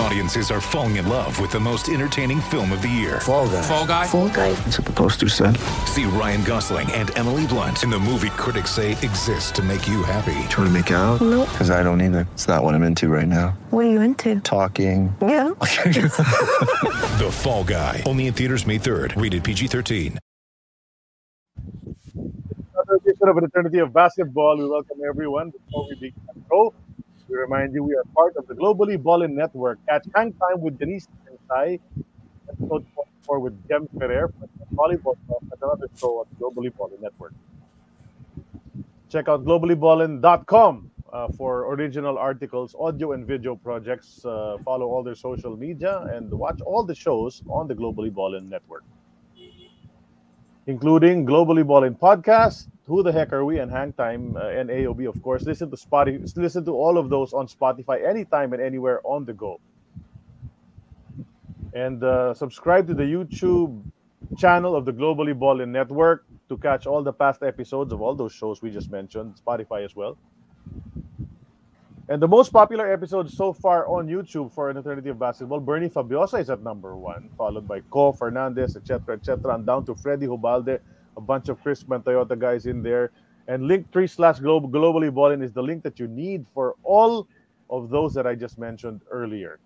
Audiences are falling in love with the most entertaining film of the year. Fall guy. Fall Guy. Fall guy. That's what the poster said. See Ryan Gosling and Emily Blunt in the movie critics say exists to make you happy. Trying to make it out? Nope. Because I don't either. It's not what I'm into right now. What are you into? Talking. Yeah. The Fall Guy. Only in theaters May 3rd. Rated PG-13. another edition of an Eternity of Basketball. We welcome everyone. Before we begin the show, we remind you we are part of the Globally Ballin Network. Catch Hang Time with Denise and Sai, episode 44 with Jem Ferrer the volleyball talk another show on Globally Ballin Network. Check out globallyballin.com uh, for original articles, audio and video projects. Uh, follow all their social media and watch all the shows on the Globally Ballin Network including Globally Ballin Podcast, Who the Heck Are We, and Hang Time, uh, and AOB, of course. Listen to Spotify, listen to all of those on Spotify anytime and anywhere on the go. And uh, subscribe to the YouTube channel of the Globally Ballin Network to catch all the past episodes of all those shows we just mentioned, Spotify as well. And the most popular episode so far on YouTube for an eternity of basketball, Bernie Fabiosa is at number one, followed by Co Fernandez, etc., etc., and down to Freddy Hubalde, a bunch of Chris Toyota guys in there. And link three slash globe globally ballin is the link that you need for all of those that I just mentioned earlier.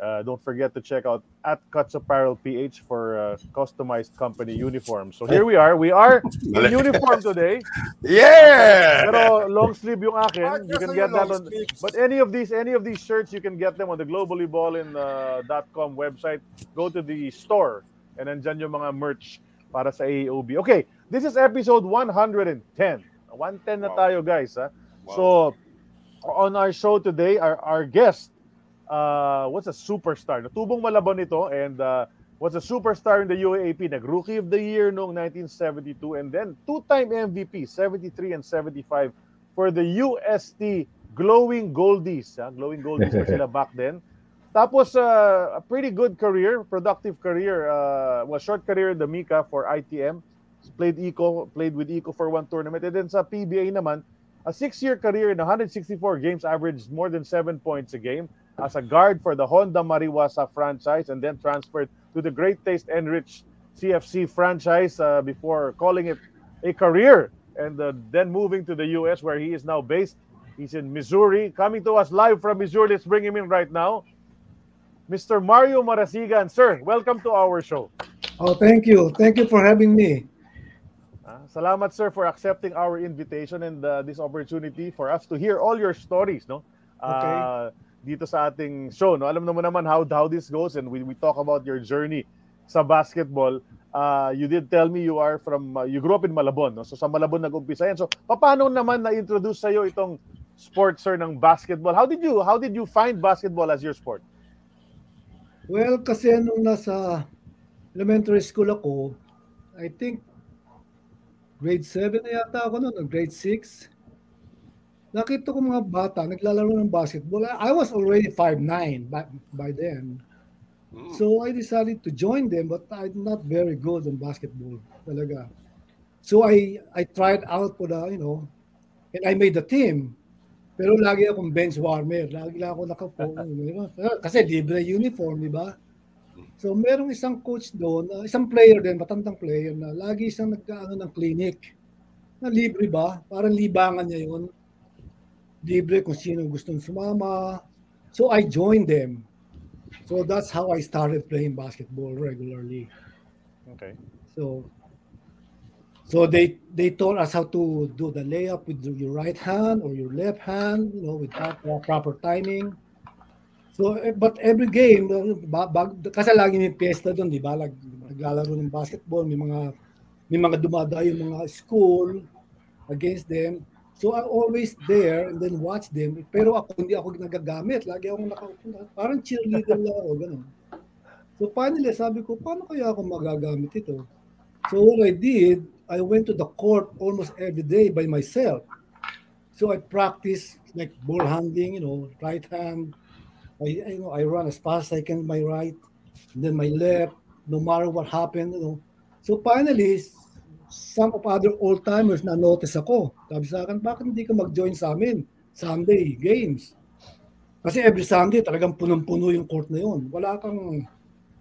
Uh, don't forget to check out at Cuts Apparel PH for uh, customized company uniforms. So here we are. We are in uniform today. Yeah! Pero long sleeve yung akin. You can get that on but any of these any of these shirts you can get them on the globallyballin.com website. Go to the store and nandyan yung mga merch para sa AOB. Okay, this is episode 110. 110 na Wow. tayo guys, ha. Wow. So on our show today, our our guest uh what's a superstar? Natubong Malabon ito and uh was a superstar in the UAAP, nag-rookie of the year noong 1972 and then two-time MVP, 73 and 75 for the UST Glowing Goldies. Ha? Glowing Goldies pa sila back then. Tapos uh, a pretty good career, productive career, uh, well, short career in the Mika for ITM. Played Eco, played with Eco for one tournament. And then sa PBA naman, a six-year career in 164 games, averaged more than seven points a game as a guard for the Honda Mariwasa franchise and then transferred to the Great Taste Enrich CFC franchise uh, before calling it a career and uh, then moving to the US where he is now based. He's in Missouri, coming to us live from Missouri. Let's bring him in right now. Mr. Mario Marasigan, sir, welcome to our show. Oh, thank you. Thank you for having me. Ah, salamat sir for accepting our invitation and uh, this opportunity for us to hear all your stories, no? Ah, dito sa ating show, no? Alam naman naman how how this goes and we we talk about your journey sa basketball. Uh, you did tell me you are from uh, you grew up in Malabon, no? So sa Malabon nag-umpisa yan. So paano naman na-introduce sa iyo itong sport sir ng basketball? How did you how did you find basketball as your sport? Well, kasi nung nasa elementary school ako, I think grade 7 na yata ako noon, grade 6. Nakita ko mga bata naglalaro ng basketball. I was already 5'9 by, by then. So I decided to join them but I'm not very good on basketball talaga. So I I tried out for the, you know, and I made the team. Pero lagi akong bench warmer. Lagi lang ako nakapo. Kasi libre uniform, di ba? So merong isang coach doon, uh, isang player din, matandang player na lagi siyang nagkaano ng clinic. Na libre ba? Parang libangan niya yun. Libre kung sino gustong sumama. So I joined them. So that's how I started playing basketball regularly. Okay. So so they they taught us how to do the layup with your right hand or your left hand, you know, with proper, timing. So, eh, but every game, kasi lagi may piyesta doon, di ba? Naglalaro ng basketball, may mga may mga dumadayo mga school against them. So I'm always there and then watch them. Pero ako hindi ako nagagamit. Lagi akong naka, parang cheerleader lang ako, ganun. So finally, sabi ko, paano kaya ako magagamit ito? So what I did, I went to the court almost every day by myself. So I practice like ball handling, you know, right hand. I, you know, I run as fast as I can my right, then my left, no matter what happened, you know. So finally, some of other old-timers na notice ako. Sabi sa akin, bakit hindi ka mag-join sa amin? Sunday games. Kasi every Sunday talagang punong-puno yung court na yun. Wala kang,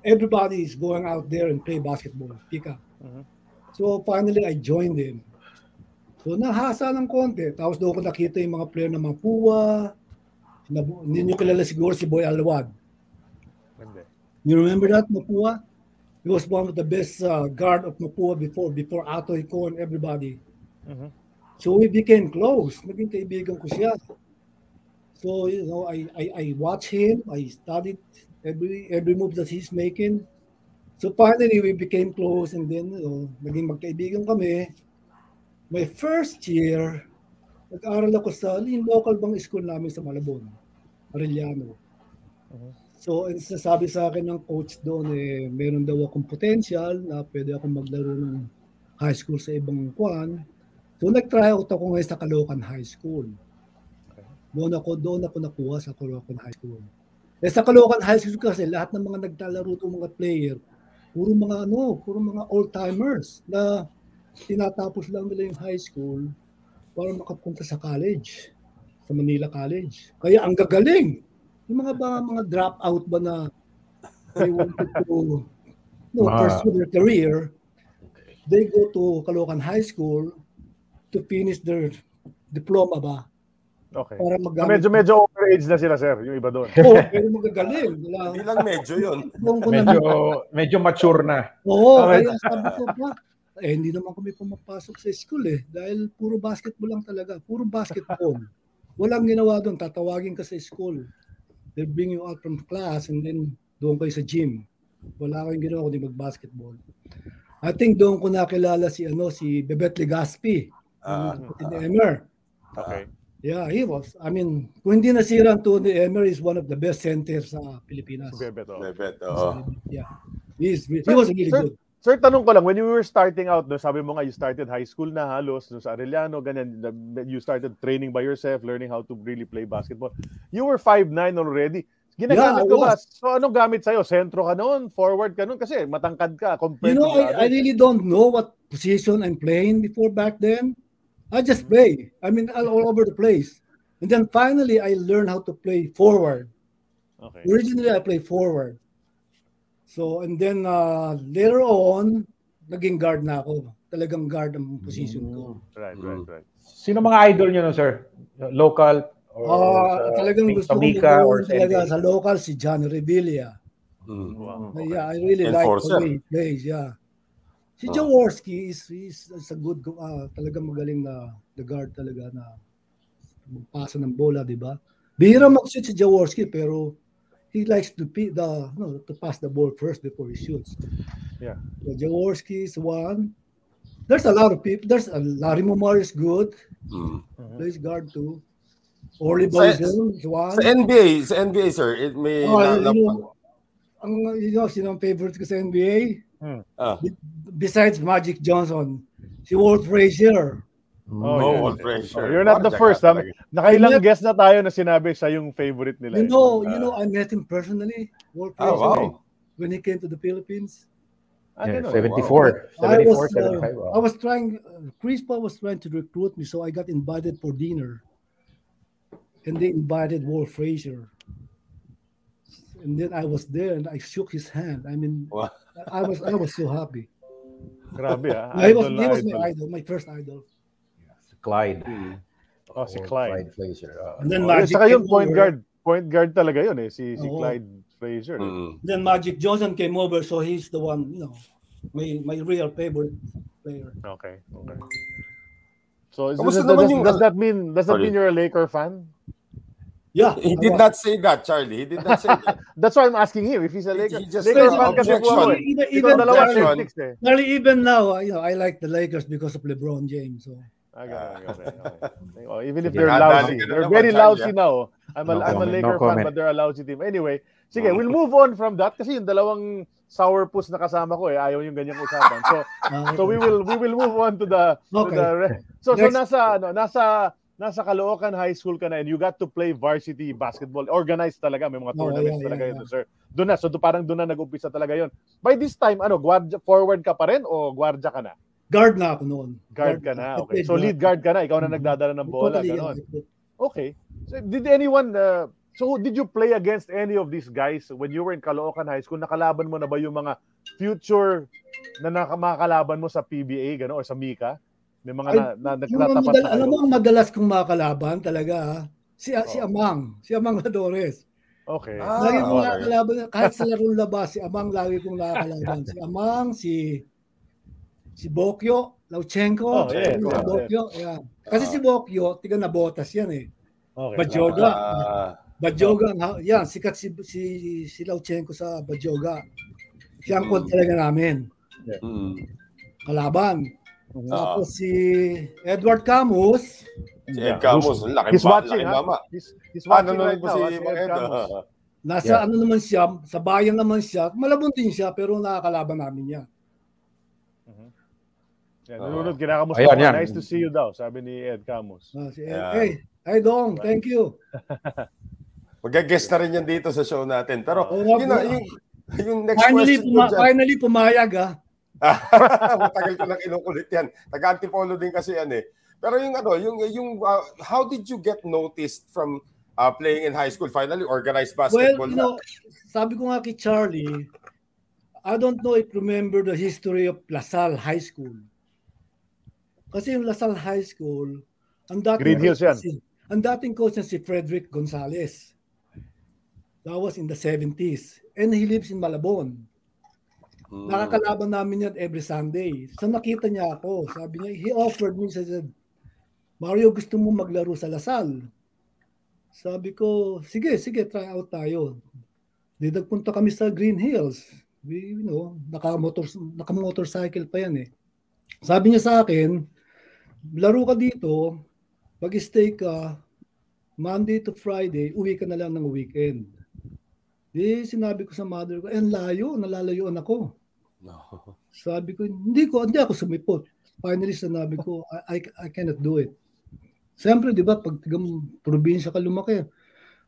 everybody is going out there and play basketball. Pick up. So finally, I joined them. So nahasa ng konti. Tapos doon ko nakita yung mga player ng Mapua. Hindi nyo kilala siguro si Boy Alwad. Hindi. You remember that, Mapua? He was one of the best uh, guard of Mapua before, before Atoy Ko and everybody. So we became close. Naging kaibigan ko siya. So, you know, I, I, I watch him. I studied every every move that he's making. So finally, we became close and then, you know, naging magkaibigan kami. My first year, nag-aral ako sa yung local bang school namin sa Malabon, Arellano. So, ang sinasabi sa akin ng coach doon, eh, meron daw akong potential na pwede akong maglaro ng high school sa ibang kwan. So, nag-try out ako ngayon sa Caloocan High School. Doon ako, doon ako nakuha sa Caloocan High School. Eh, sa Caloocan High School kasi, lahat ng mga naglalaro itong mga player, puro mga ano, puro mga old-timers na tinatapos lang nila yung high school para makapunta sa college, sa Manila College. Kaya ang gagaling, yung mga ba mga drop out ba na they wanted to no, pursue their career, they go to Caloocan High School to finish their diploma ba? Okay. Para So, magamit. medyo medyo overage na sila, sir, yung iba doon. Oo, pero magagaling. Wala. Hindi lang medyo na- Medyo, medyo mature na. Oo, Okay. kaya sabi ko pa, eh hindi naman kami pumapasok sa school eh. Dahil puro basketball lang talaga. Puro basketball. Walang ginawa doon. Tatawagin ka sa school. They'll bring you out from class and then doon kayo sa gym. Wala kayong ginawa kundi mag-basketball. I think doon ko nakilala si ano si Bebet Legaspi. Ah, uh, Emer. Okay. Yeah, he was. I mean, kung hindi nasira ang Tony Emer is one of the best centers sa Pilipinas. Bebet, oh. Bebet, oo. Yeah. He, is, he was really Sir, good. Sir, tanong ko lang, when you were starting out, no, sabi mo nga, you started high school na halos no, sa Arellano, ganyan, you started training by yourself, learning how to really play basketball. You were 5'9 already. Yeah, Ginagamit ko ba? So, anong gamit sa'yo? Sentro ka noon? Forward ka noon? Kasi matangkad ka You know, I, I really don't know what position I'm playing before back then. I just play. I mean, all, all over the place. And then finally, I learned how to play forward. Okay. Originally, I played forward. So, and then uh, later on, naging guard na ako. Talagang guard ang position ko. Right, Mm. right, right. Sino mga idol nyo no, sir? Local? Or Ah, sa talagang gusto ko or talaga sa local si John Revilla. Mm. Wow. Yeah, I really like the way he plays. Yeah. Si Ah. Jaworski is, is, is a good, go- ah, talagang magaling na the guard talaga na magpasa ng bola, di ba? Bihira mag-shoot si Jaworski pero he likes to pi- the no, to pass the ball first before he shoots. Yeah. So Jaworski is one. There's a lot of people. There's a Larry Momar is good. Mm. Plays guard too. Orly Boyzone is one. Sa NBA, sa NBA, sir, it may... Oh, na- you na- know, ang you know, sino ang favorite ko sa NBA? ah, besides Magic Johnson, si Walt Frazier. Oh, oh, yeah. Walt Frazier. Oh, you're not the Parang first. Ha? talaga. Nakailang Yep. guest na tayo na sinabi siya yung favorite nila. You eh. know, you Ah. know, I met him personally, Walt Ah, Frazier, wow. when he came to the Philippines. Ah, Yeah, ganun. 74. I 74, was, uh, 75. wow. I was trying, uh, Chris Paul was trying to recruit me, so I got invited for dinner. And they invited Walt Frazier. And then I was there and I shook his hand. I mean, Wow. I was I was so happy. Grabe ah. he was, Idol, he was idol. my idol, my first idol. Clyde. Oh, si Or Clyde. Frazier. oh. And then Oh, Magic saka yung point over. guard. Point guard talaga yun eh. Si, si Oo. Clyde Frazier. Mm. Then Magic Johnson came over, so he's the one, you know, my my real favorite player. Okay. Okay. So is, does, naman does, yung- does that mean does that Sorry. mean you're a Laker fan? Yeah. He did not say that, Charlie. He did not say that. That's why I'm asking him if he's a Lakers. he just Lakers said fan kasi po eh. Even, even. Celtics eh. Charlie, even now, uh, you know, I like the Lakers because of LeBron James. So. Ah, ganun, ganun, okay. Oh, even if they're lousy. They're very Charlie, lousy ah. now. I'm a, No I'm a comment, no Laker fan comment. but they're a lousy team. Anyway, sige, we'll move on from that kasi yung dalawang sourpuss na kasama ko eh ayaw yung ganyang usapan. So Uh, so we will we will move on to the to Okay. the re- so so nasa ano nasa nasa Caloocan High School ka na and you got to play varsity basketball. Organized talaga. May mga Oh, tournaments yeah, talaga yeah, yun sir. Doon na so do, parang doon na nag-umpisa talaga yon by this time ano guardia forward ka pa rin o guardia ka na? Guard na ako noon. guard ka na okay. So lead guard ka na. Ikaw na Mhm. nagdadala ng bola yeah. okay. So did anyone uh, so did you play against any of these guys when you were in Caloocan High School? Nakalaban mo na ba yung mga future na naka- makakalaban mo sa PBA gano'n or sa Mika may mga na, Ay, na, nagtatapat madal- na alam mo ang madalas kong makakalaban talaga ah? si si Oh. Amang, si Amang Ladores. okay Ah, lagi kong okay. nakakalaban kahit sa larong labas si Amang lagi kong nakakalaban. si Amang, si si Bokyo, Lauchenko, Oh, yeah, si yeah, Bokyo, yeah. Kasi si Bokyo, tiga na botas yan eh. okay Bajoga. Ah, Bajoga, nga- yan, sikat si, si, si Lauchenko sa Bajoga. Siya ang Mm. talaga namin. mm. Kalaban. Mhm. Tapos si Edward Camus, Si Ed Camus, laki he's ba? watching Laki ha mama. he's, he's Ah, watching nanonood right po now si si Mang Ed Ed. Camus. ah. nasa Yeah. ano naman siya, sa bayan naman siya, malabon din siya, pero nakakalaban namin niya. Yan, Oo. nanonood, kinakamusta Ayan, ko. yan. Nice to see you daw, sabi ni Ed Camus. Ah, si Ed, Yeah. Hey, hey Dong, thank you. Mag-guest na rin yan dito sa show natin. Pero, Oo, yun na, yung, yung next Finally, question puma- dyan. finally pumayag ah. Matagal ko na kinukulit yan. Taga-antipolo din kasi yan eh. Pero yung ano, yung, yung uh, how did you get noticed from uh, playing in high school? Finally, organized Well, basketball you know, sabi ko nga kay Charlie, I don't know if you remember the history of LaSalle High School. Kasi yung LaSalle High School, ang dating Green Hills yan. Si, ang dating coach niya si Frederick Gonzalez. That was in the 70s. And he lives in Malabon. Mm. Nakakalaban namin yan every Sunday. So nakita niya ako. Sabi niya, he offered me, said, Mario, gusto mo maglaro sa Lasal? Sabi ko, sige, sige, try out tayo. Di nagpunta kami sa Green Hills. We, you know, naka-motor, naka-motorcycle pa yan eh. Sabi niya sa akin, laro ka dito, mag-stay ka, Monday to Friday, uwi ka na lang ng weekend. Di sinabi ko sa mother ko, eh, layo, nalalayoan ako. No. Sabi ko, hindi ko, hindi ako sumipot. Finally, sinabi ko, I, I, I cannot do it. Siyempre, di ba, pag tigang probinsya ka lumaki,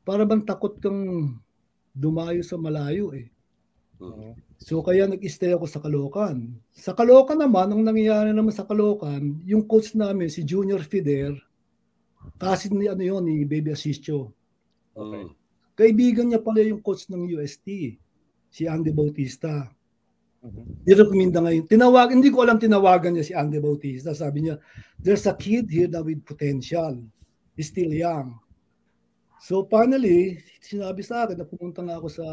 para bang takot kang dumayo sa malayo eh. Mm. So kaya nag-stay ako sa Caloocan. Sa Caloocan naman, ang nangyayari naman sa Caloocan, yung coach namin, si Junior Fider, kasi ni ano yun, ni Baby Asistio. Mm. Kaibigan niya pala yung coach ng UST, si Andy Bautista. Mhm. Di recommenda ngayon. Tinawag, hindi ko alam tinawagan niya si Andy Bautista. Sabi niya, there's a kid here na with potential. He's still young. So finally, sinabi sa akin na pumunta nga ako sa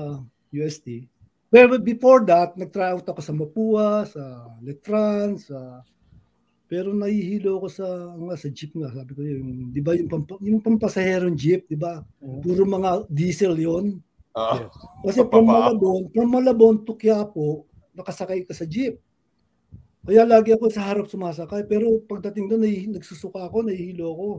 UST. But before that, nag-try out ako sa Mapua, sa Letran, sa pero nahihilo ko sa nga sa jeep nga sabi ko yung 'di ba yung pampa, yung pampasaherong jeep 'di ba puro mga diesel yon Ah, kasi from. Malabon, from Malabon to Quiapo, nakasakay ka sa jeep. Kaya lagi ako sa harap sumasakay. Pero pagdating doon, nagsusuka ako, nahihilo ako.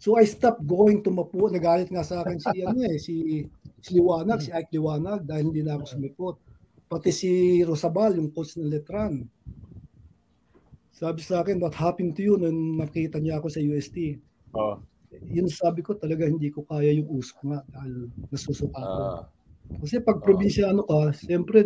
So I stopped going to Mapua. Nagalit nga sa akin si, ano eh, si, si Liwanag, si Ike Liwanag, dahil hindi na ako sumipot. Pati si Rosabal, yung coach ng Letran. Sabi sa akin, what happened to you nung nakita niya ako sa UST? Oo. Yun sabi ko, talaga hindi ko kaya yung usok nga dahil nasusuka ako. ah. Kasi pag probinsyano ka, siyempre,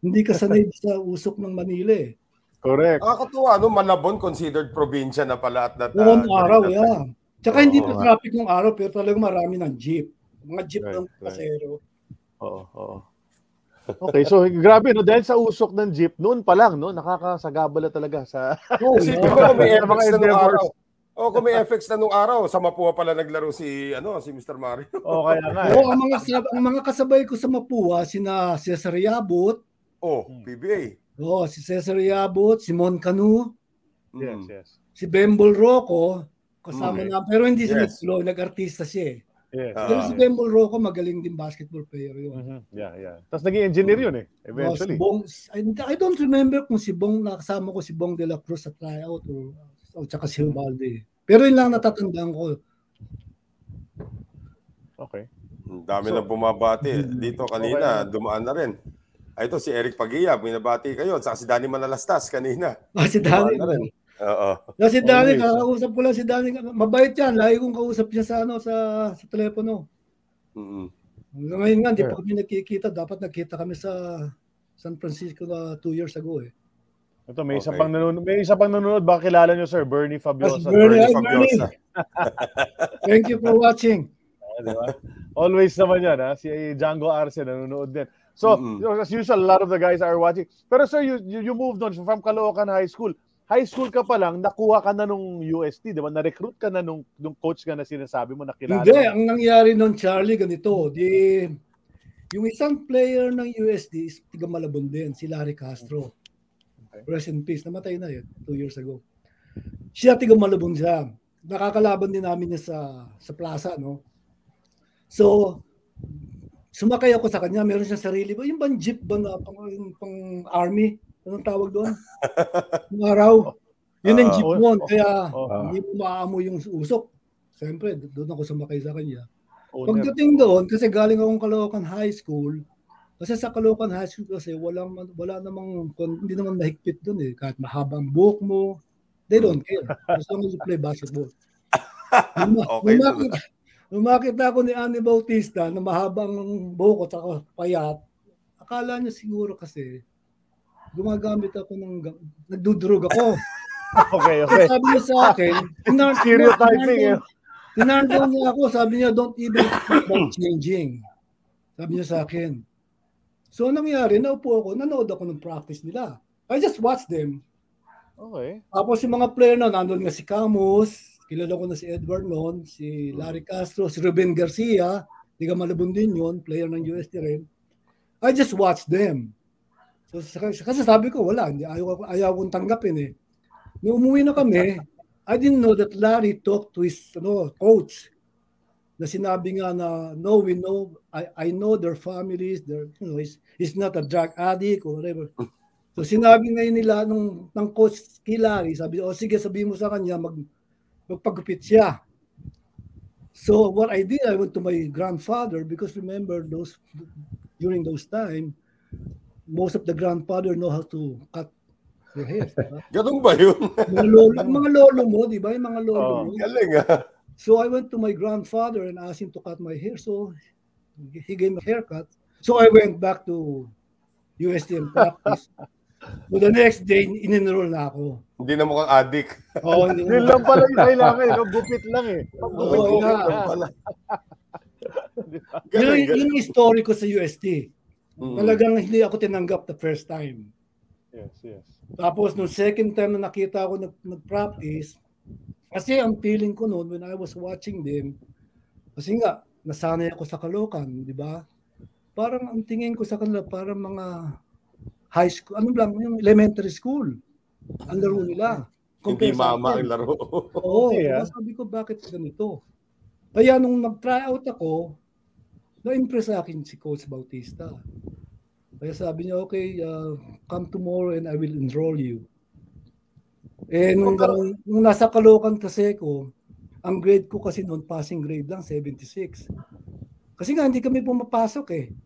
hindi ka sanay sa usok ng Manila eh. Correct. Nakakatuwa, no? Malabon considered probinsya na pala at that Noong ah, araw, that yeah. Tsaka hindi Oo, pa nga. traffic ng araw, pero talaga marami ng jeep. Mga jeep Right, ng right. pasero. Oo, oo. Okay, so grabe no dahil sa usok ng jeep noon pa lang no nakakasagabala talaga sa Oh, Kasi yeah. ko may FX na nung araw. Oh, kung may FX na nung araw, sa Mapua pala naglaro si ano, si Mr. Mario. O kaya nga. eh. Oo, ang mga ang mga kasabay ko sa Mapua, sina Cesar Yabot, Oh, Hmm. PBA. oh, si Cesar Yabot, si Mon Canu, Mm. Yes, yes. si Bembol Rocco, kasama Mm. na, pero hindi siya Yes. nagtuloy, nag-artista siya eh. Yes. Pero si Bembol Rocco, magaling din basketball player yun. Mhm. Yeah, yeah. Tapos naging engineer yun eh, Oh, si eventually. Bong, I, I don't remember kung si Bong, nakasama ko si Bong de la Cruz sa tryout o, o tsaka si Ubalde. Pero yun lang natatandaan ko. Okay. Ang dami So- na bumabati. Dito kanina, Okay. dumaan na rin. Ay, ito si Eric Pagia, binabati kayo. Saka si Danny Manalastas kanina. Ah, si Danny. Oo. Na si Danny, Always. kakausap ko lang si Danny. Mabait yan. Lagi kong kausap siya sa, ano, sa, sa telepono. Hanggang Ngayon nga, di Sure. pa kami nagkikita. Dapat nagkita kami sa San Francisco na two years ago eh. Ito, may isa Okay. pang nanonood. May isa pang nanonood. Baka kilala nyo, sir. Bernie Fabiosa. Yes, Bernie. Bernie Fabiosa. Thank you for watching. Ah? Always naman yan, ha? Si Django Arce nanonood din. So, Mm-mm. you know, as usual, a lot of the guys are watching. Pero sir, you, you, you moved on from Caloocan High School. High school ka pa lang, nakuha ka na nung UST, di ba? Na-recruit ka na nung, nung coach ka na sinasabi mo, nakilala Hindi, ang nangyari nun, Charlie, ganito. Di, yung isang player ng USD is tiga Malabon din, si Larry Castro. Rest in peace. Namatay na yun, two years ago. Siya tiga Malabon siya. Nakakalaban din namin niya sa, sa plaza, no? So, sumakay ako sa kanya. Meron siyang sarili ba? Yung bang jeep ba na pang, yung pang army? Anong tawag doon? Yung araw. Yun ang Ah, jeep oh, mo. oh, Kaya oh. hindi mo maamoy yung usok. Siyempre, doon ako sumakay sa kanya. Pagdating doon, kasi galing akong Caloocan High School, kasi sa Caloocan High School kasi walang wala namang hindi naman mahigpit doon eh. Kahit mahabang buhok mo, they don't care. As long as you play basketball. Okay. nung makita ko ni Annie Bautista na mahabang buhok at saka payat, akala niya siguro kasi gumagamit ako ng nagdudrug ako. Okay, okay. sabi niya sa akin, Stereotyping, eh. tinardo niya ako, sabi niya, don't even think about changing. Sabi niya sa akin. So, nangyari, naupo ako, nanood ako ng practice nila. I just watched them. Okay. Tapos yung mga player na, nandun nga si Camus, kilala ko na si Edward noon, si Larry Castro, si Ruben Garcia, di ka malabon din yun, player ng USD rin. I just watched them. So, kasi sabi ko, wala, hindi, ayaw, ayaw kong tanggapin eh. Nung umuwi na kami, I didn't know that Larry talked to his ano, coach na sinabi nga na no we know I I know their families their you know he's, he's not a drug addict or whatever so sinabi ngayon nila nung ng coach kay Larry sabi o sige sabihin mo sa kanya mag magpagupit siya so what I did I went to my grandfather because remember those during those time most of the grandfather know how to cut their hair diba? Ganun ba yun? mga lolo mga lolo mo di ba yung mga lolo Oh. mo Galing ah. So I went to my grandfather and asked him to cut my hair. So he gave me a haircut. So I went back to USTM practice. So the next day, in-enroll na ako. Hindi na mukhang addict. Oo, hindi Yun lang pala yung kailangan, eh, no? Gupit lang eh. Pag gupit, Oo, nga. lang. Pala. Yun, Galing, yun yung story ko sa UST. Mm. Talagang hindi ako tinanggap the first time. Yes, yes. Tapos nung second time na nakita ko nag, nag-practice, kasi ang feeling ko noon when I was watching them, kasi nga, nasanay ako sa Caloocan, di ba? Parang ang tingin ko sa kanila, parang mga high school, ano lang, yung elementary school. Ang laro nila. Hindi mama ang laro. Oo, Okay, kaya ah. sabi ko, bakit ganito? Kaya nung nag-try out ako, na-impress sa akin si Coach Bautista. Kaya sabi niya, okay, uh, come tomorrow and I will enroll you. Eh, nung, nung nasa Caloocan kasi ko, ang grade ko kasi noon, passing grade lang, 76. Kasi nga, hindi kami pumapasok eh.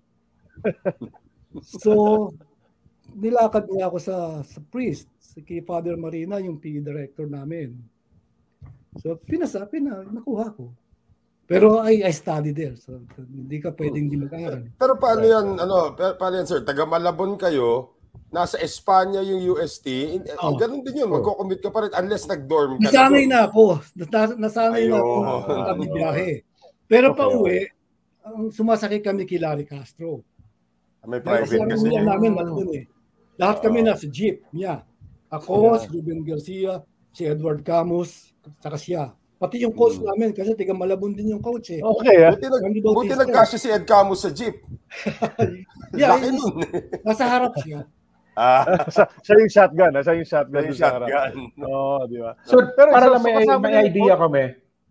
So, nilakad niya ako sa, sa priest, si kay Father Marina, yung PE director namin. So, pinasa, pina, nakuha ko. Pero I, I studied there. So, hindi ka pwedeng di mag-aaral. Pero paano yan, ano, pa- paano yan, sir? Taga Malabon kayo, nasa Espanya yung UST, in- eh, ganun din yun, magko-commit ka pa rin unless nag-dorm ka Nasanay na ako. Nas- Nasanay na ako kami biyahe. Pero pa Okay, uwi, ang sumasakay kami kay Larry Castro. May Kasi private kasi. uwian namin malabon eh. Lahat kami nasa jeep niya. Ako, si Ruben Garcia, si Edward Camus, saka siya. Pati yung coach Hmm. namin, kasi tiga Malabon din yung coach eh. Okay, ah. Buti, nag, buti nagkasya si Ed Camus sa jeep. Yeah, Laki nun. nasa harap siya. Ah, Siya, siya yung shotgun, ah. Siya yung shotgun. yung sa harap. shotgun. Oo, di ba? So, Pero para so- lang so may, may yung idea kami.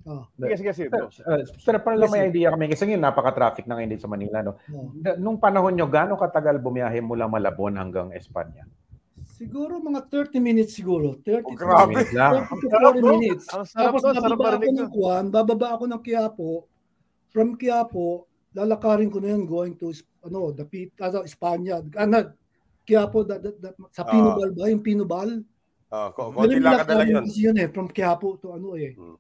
Oh, Sige, sige, sige. Pero, uh, pero para lang may idea kami, kasi ngayon napaka-traffic na ngayon dito sa Manila. No? oh. Da- Nung panahon nyo, gaano katagal bumiyahe mula Malabon hanggang Espanya? Siguro mga 30 minutes siguro. 30 Oh, grabe. Minutes lang. 30 to Sarap, 40 no? minutes. Ang sarap Tapos sarap bababa ako ng Kuan, bababa ako ng Quiapo. From Quiapo, lalakarin ko na yan going to ano, the ano, Espanya. Ano, Quiapo, da, da, da- sa Ah. Pinubal ba? Yung Pinubal? Oh, ko- konti Galing lakad na lang yun. Kasi yun eh, from Quiapo to ano eh. Hmm.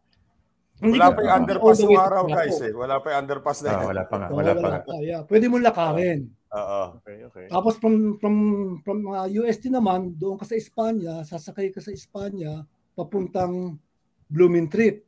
Hindi Wala pa yung underpass to araw, guys eh. Wala pa yung underpass na Ah, yun. wala pa nga, Oo, wala pa nga. pa, yeah. Pwede mo lakarin. Oo. Okay, okay. Tapos from from from uh, UST naman, doon ka sa Espanya, sasakay ka sa Espanya papuntang Blooming Treat.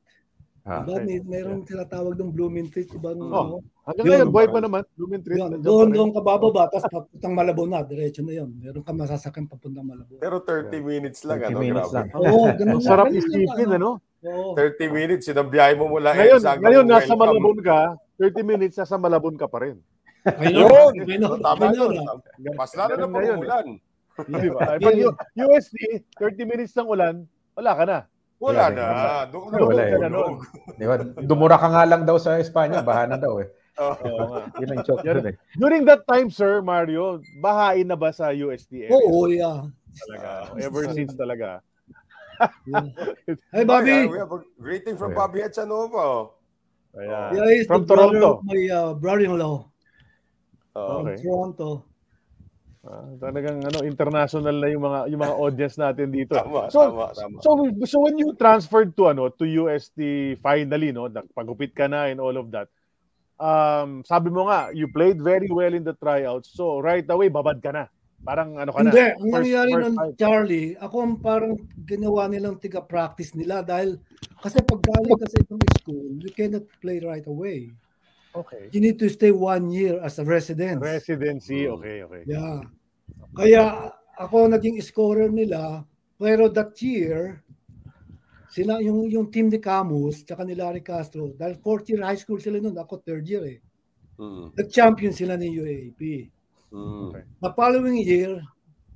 Ah, Diba? May meron tinatawag ng Blooming Treat, iba nung Oh, ano. Hanggang Yun, ngayon, buhay pa naman. Lumin Treat. Yun, doon doon ka bababa tapos papuntang Malabon na, diretso na 'yon. Meron ka masasakyan papuntang Malabon. Pero 30 minutes lang, 30 ano? minutes Grabe. lang. Oo, Ang ganun sarap isipin, ano? Oo. 30 minutes, yun ang biyahe mo mula Ngayon, ngayon nasa welcome. Malabon ka, 30 minutes nasa Malabon ka pa rin. I know, Tama yun. Mas lalo na pag umulan. Di ba? Pag USD, 30 minutes ng ulan, wala ka na. Wala Wala na. na. Doon ka na. Di ba? Dumura ka nga lang daw sa Espanya, baha na daw eh. Oo nga. Yun ang joke dun eh. During that time, Sir Mario, bahain na ba sa USD? Oo, yeah. Talaga. Ever since talaga. Yeah. Hey, Okay, Bobby. we have a greeting from Okay. Bobby Hachanova. Kaya, Yeah, he's from the brother Toronto. of my uh, brother-in-law Oh. from Okay. Toronto. Ah, talagang ano international na yung mga yung mga audience natin dito. Tama, so, tama, tama. so so when you transferred to ano to USD finally no, nagpagupit ka na and all of that. Um, sabi mo nga, you played very well in the tryouts. So right away babad ka na. Parang ano ka na. Hindi, ang nangyari first nun, time. Charlie, ako ang parang ginawa nilang tiga-practice nila dahil kasi pag galing ka sa ibang school, you cannot play right away. Okay. You need to stay one year as a resident. Residency, okay, okay. Yeah. Kaya ako naging scorer nila, pero that year, sila yung yung team ni Camus tsaka ni Larry Castro dahil fourth year high school sila noon ako third year eh Mm, nag-champion sila ng UAAP mm. the following year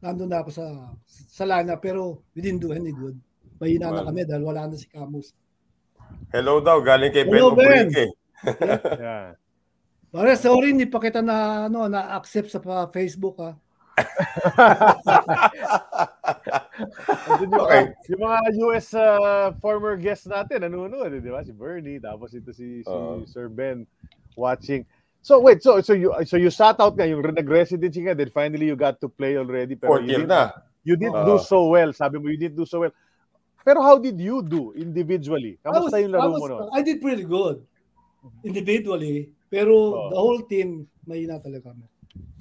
nandun na ako sa sa lana pero we didn't do any good mahina na Well. kami dahil wala na si Camus Hello daw, galing kay Ben Hello, Ben. Obrique. Yeah. Pare, sorry, hindi pa kita na, ano, na-accept sa Facebook, ha. Yung, Okay. yung mga US uh, former guests natin, nanonood, eh, di ba? Si Bernie, tapos ito si, si Oo. Sir Ben watching. So wait, so so you so you sat out nga yung nag-residency nga then finally you got to play already pero Fourth you year didn't, na. you didn't Oo. do so well. Sabi mo you didn't do so well. Pero how did you do individually? Kamusta yung laro was- mo noon? I did pretty good individually, pero Oh. the whole team mahina talaga kami.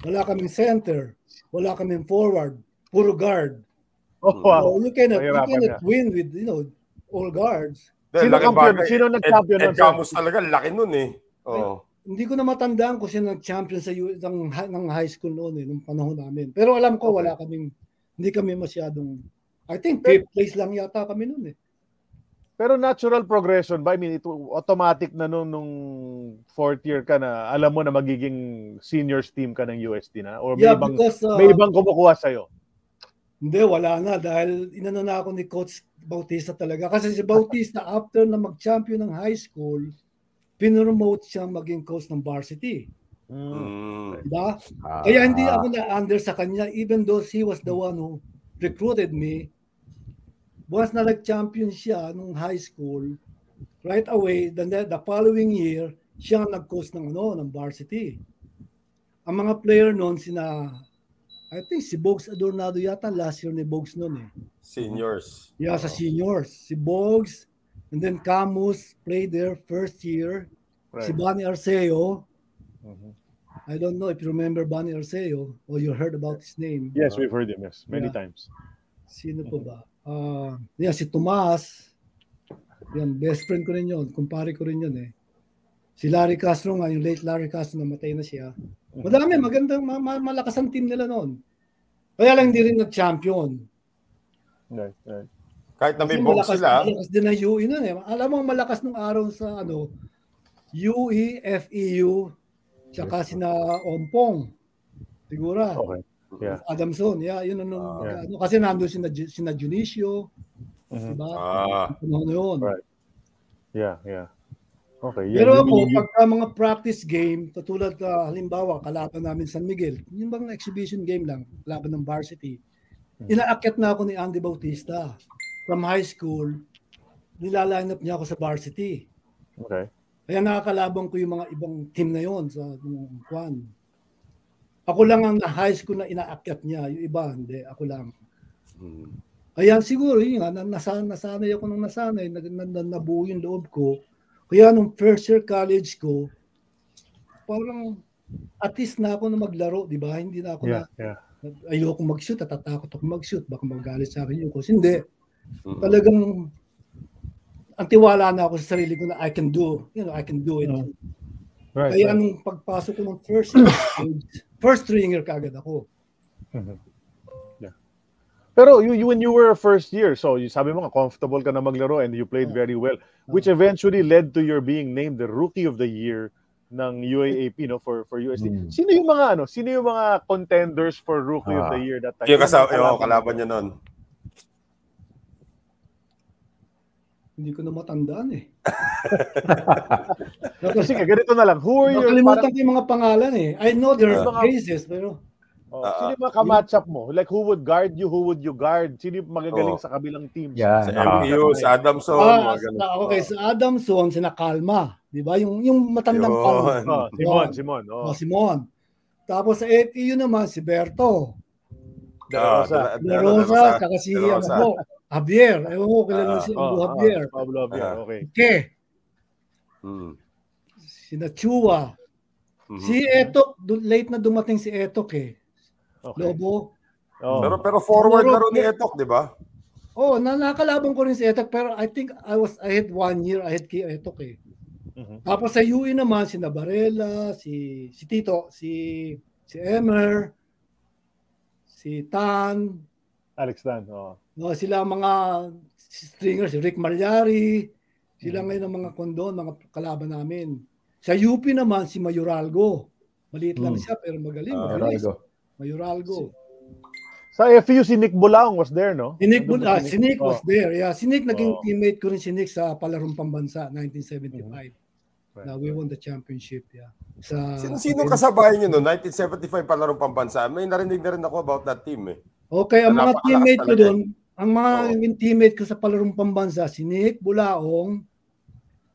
Wala kaming center, wala kaming forward, puro guard. Oh, wow. So you cannot, you cannot win with, you know, all guards. Dahil Sino kampiyon? Sino nag-champion Ed, Ed? Camus talaga, laki nun eh. Oh. Hindi ko na matandaan kung sino nag-champion sa U- ng, ng high school noon eh, nung panahon namin. Pero alam ko wala kaming, hindi kami masyadong, I think fifth place lang yata kami noon eh. Pero natural progression ba? I mean, ito automatic na nung, nung fourth year ka na, alam mo na magiging seniors team ka ng UST na? Or may Yeah, ibang, because uh, may ibang kumukuha sa'yo? Hindi, wala na dahil inano na ako ni Coach Bautista talaga. Kasi si Bautista, after na mag-champion ng high school, pinromote siya maging coach ng varsity. Mm. Diba? Ah, Kaya hindi ako na-under sa kanya even though he was the one who recruited me. Once na nag-champion siya nung high school, right away, the, the following year, siya ang nag-coach ng, ano, ng varsity. Ang mga player noon, sina, I think si Bogs Adornado yata last year ni Bogs noon eh. Seniors. Yeah, sa seniors. Si Bogs, and then Camus played there first year. Si Right. Bonnie Arceo, Mhm. I don't know if you remember Bonnie Arceo or you heard about his name. Yes, we've heard him, yes. Many Yeah. times. Sino po ba? Ah, yeah, si Tomas. Yan, best friend ko rin yun. Kumpare ko rin yun eh. Si Larry Castro nga, yung late Larry Castro, namatay na siya. Madami, magandang, ma- ma- malakas ang team nila noon. Kaya lang hindi rin nag-champion. Right, right. Kahit na may Kasi box sila. malakas din ang UE nun eh. Alam mo, ang malakas nung araw sa ano, UE, FEU, tsaka sina Ompong. Sigura. Okay. Yeah. Adamson, yeah, yun ano, Ah. Yeah. ano kasi nandoon sina, sina Junicio, Mhm. diba? Ah. Panahon na yun. Right. Yeah, yeah. Okay. Yeah, Pero ako, you- pagka mga practice game, katulad uh, halimbawa, kalaban namin San Miguel, yung bang exhibition game lang, kalaban ng varsity, inaakyat na ako ni Andy Bautista. From high school, nilaline up niya ako sa varsity. Okay. Kaya nakakalaban ko yung mga ibang team na yon sa yung kwan. Ako lang ang high school na inaakyat niya, yung iba hindi, ako lang. Kaya siguro yun nga, na- nasa, nasanay ako ng nasanay, nag, na, na, nabuo yung loob ko. Kaya nung first year college ko, parang at least na ako na maglaro, di ba? Hindi na ako Yeah, na, yeah. ayoko mag-shoot, natatakot ako mag-shoot, baka magalit sa akin yung coach. Hindi. Talagang ang tiwala na ako sa sarili ko na I can do, you know, I can do it. Right. Kaya right. nung pagpasok ko ng first year, first stringer kagad ako. Pero you, you when you were first year, so you sabi mo nga comfortable ka na maglaro and you played very well, which eventually led to your being named the rookie of the year ng UAAP no for for USD. Mm. Sino yung mga ano? Sino yung mga contenders for rookie of the Ah. year that time? Yung kasama, Yung yung kalaban niya nun. Hindi ko na matandaan eh. Kasi ganito na lang. Who are your Nakalimutan ko yung mga pangalan eh. I know there are Ah. cases, pero Oh, Ah, sino yung mga kamatchup mo? Like who would guard you? Who would you guard? Sino yung magagaling Oh. sa kabilang teams? Yan. Sa Ah. MPU, sa Adamson, ah, mga ganun. sa, okay, sa Adamson, sina Kalma. Di ba? Yung, yung matandang Yun. Kalma. Oh, Simon, Simon. Oh. Oh, Simon. Tapos sa FEU naman, si Berto. De Ah, Rosa. De Rosa, saka si ano Javier. Ewan ko, kilala Ah, si Oh, Abu ah, Javier. Pablo Javier. Ah. Okay. Ke, Mm. si Nachua. Mhm. Si Etok, late na dumating si Etok eh. Okay. Lobo. Oh. Pero pero forward Siguro- na rin ni Etok, di ba? Oh, na nakalaban ko rin si Etok pero I think I was I had one year I had kay Etok eh. Mhm. Tapos sa UE naman si Navarela, si si Tito, si si Emer, si Tan, Alex Dan. Oh. no, sila ang mga stringers, si Rick Malyari, sila ngayon ang mga kondon, mga kalaban namin. Sa UP naman si Mayoralgo. Maliit lang Hmm. siya pero magaling. Ah, magaling. Rodrigo. Mayoralgo. Sa FU, si Nick Bulaong was there, no? Si Nick, Nandun ah, si Nick was Oh. there. Yeah, si Nick naging Oh. teammate ko rin si Nick sa palarong pambansa 1975. Right. Na we won the championship, yeah. Sa Sino-sino kasabayan niyo noon? 1975 palarong pambansa. May narinig na rin ako about that team eh. Okay, ang mga teammate ko doon, ang mga yung teammate ko sa palarong pambansa, si Nick Bulaong,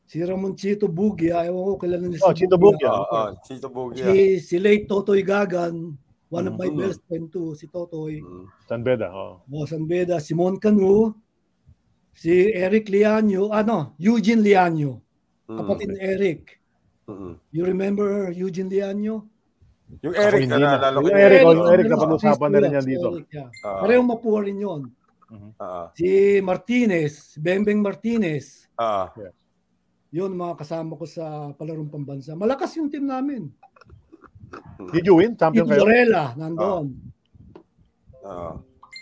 si Ramon Chito Bugia, ewan ko kilala niyo Oh, Chito Bugia. Oo, oh, Chito Bugia. Si, si late Totoy Gagan, one of my Mhm. best friend too, si Totoy. Mm. San Beda. Oh. Oh, San Beda, Simon Canu, si Eric Lianyo, ano, Eugene Lianyo, Mm. kapatid ni Eric. Mm-mm. You remember Eugene Lianyo? Yung Eric, hindi na na. Yung yun. Eric, oh, yung ang Eric, mga napag-usapan na rin yan si dito. Yeah. Ah. Parehong mapuha rin yun. Ah, Si Martinez, Bembeng Martinez. ah. Yun mga kasama ko sa palarong pambansa. Malakas yung team namin. Did you win? Champion kayo? Varela, nandun. ah.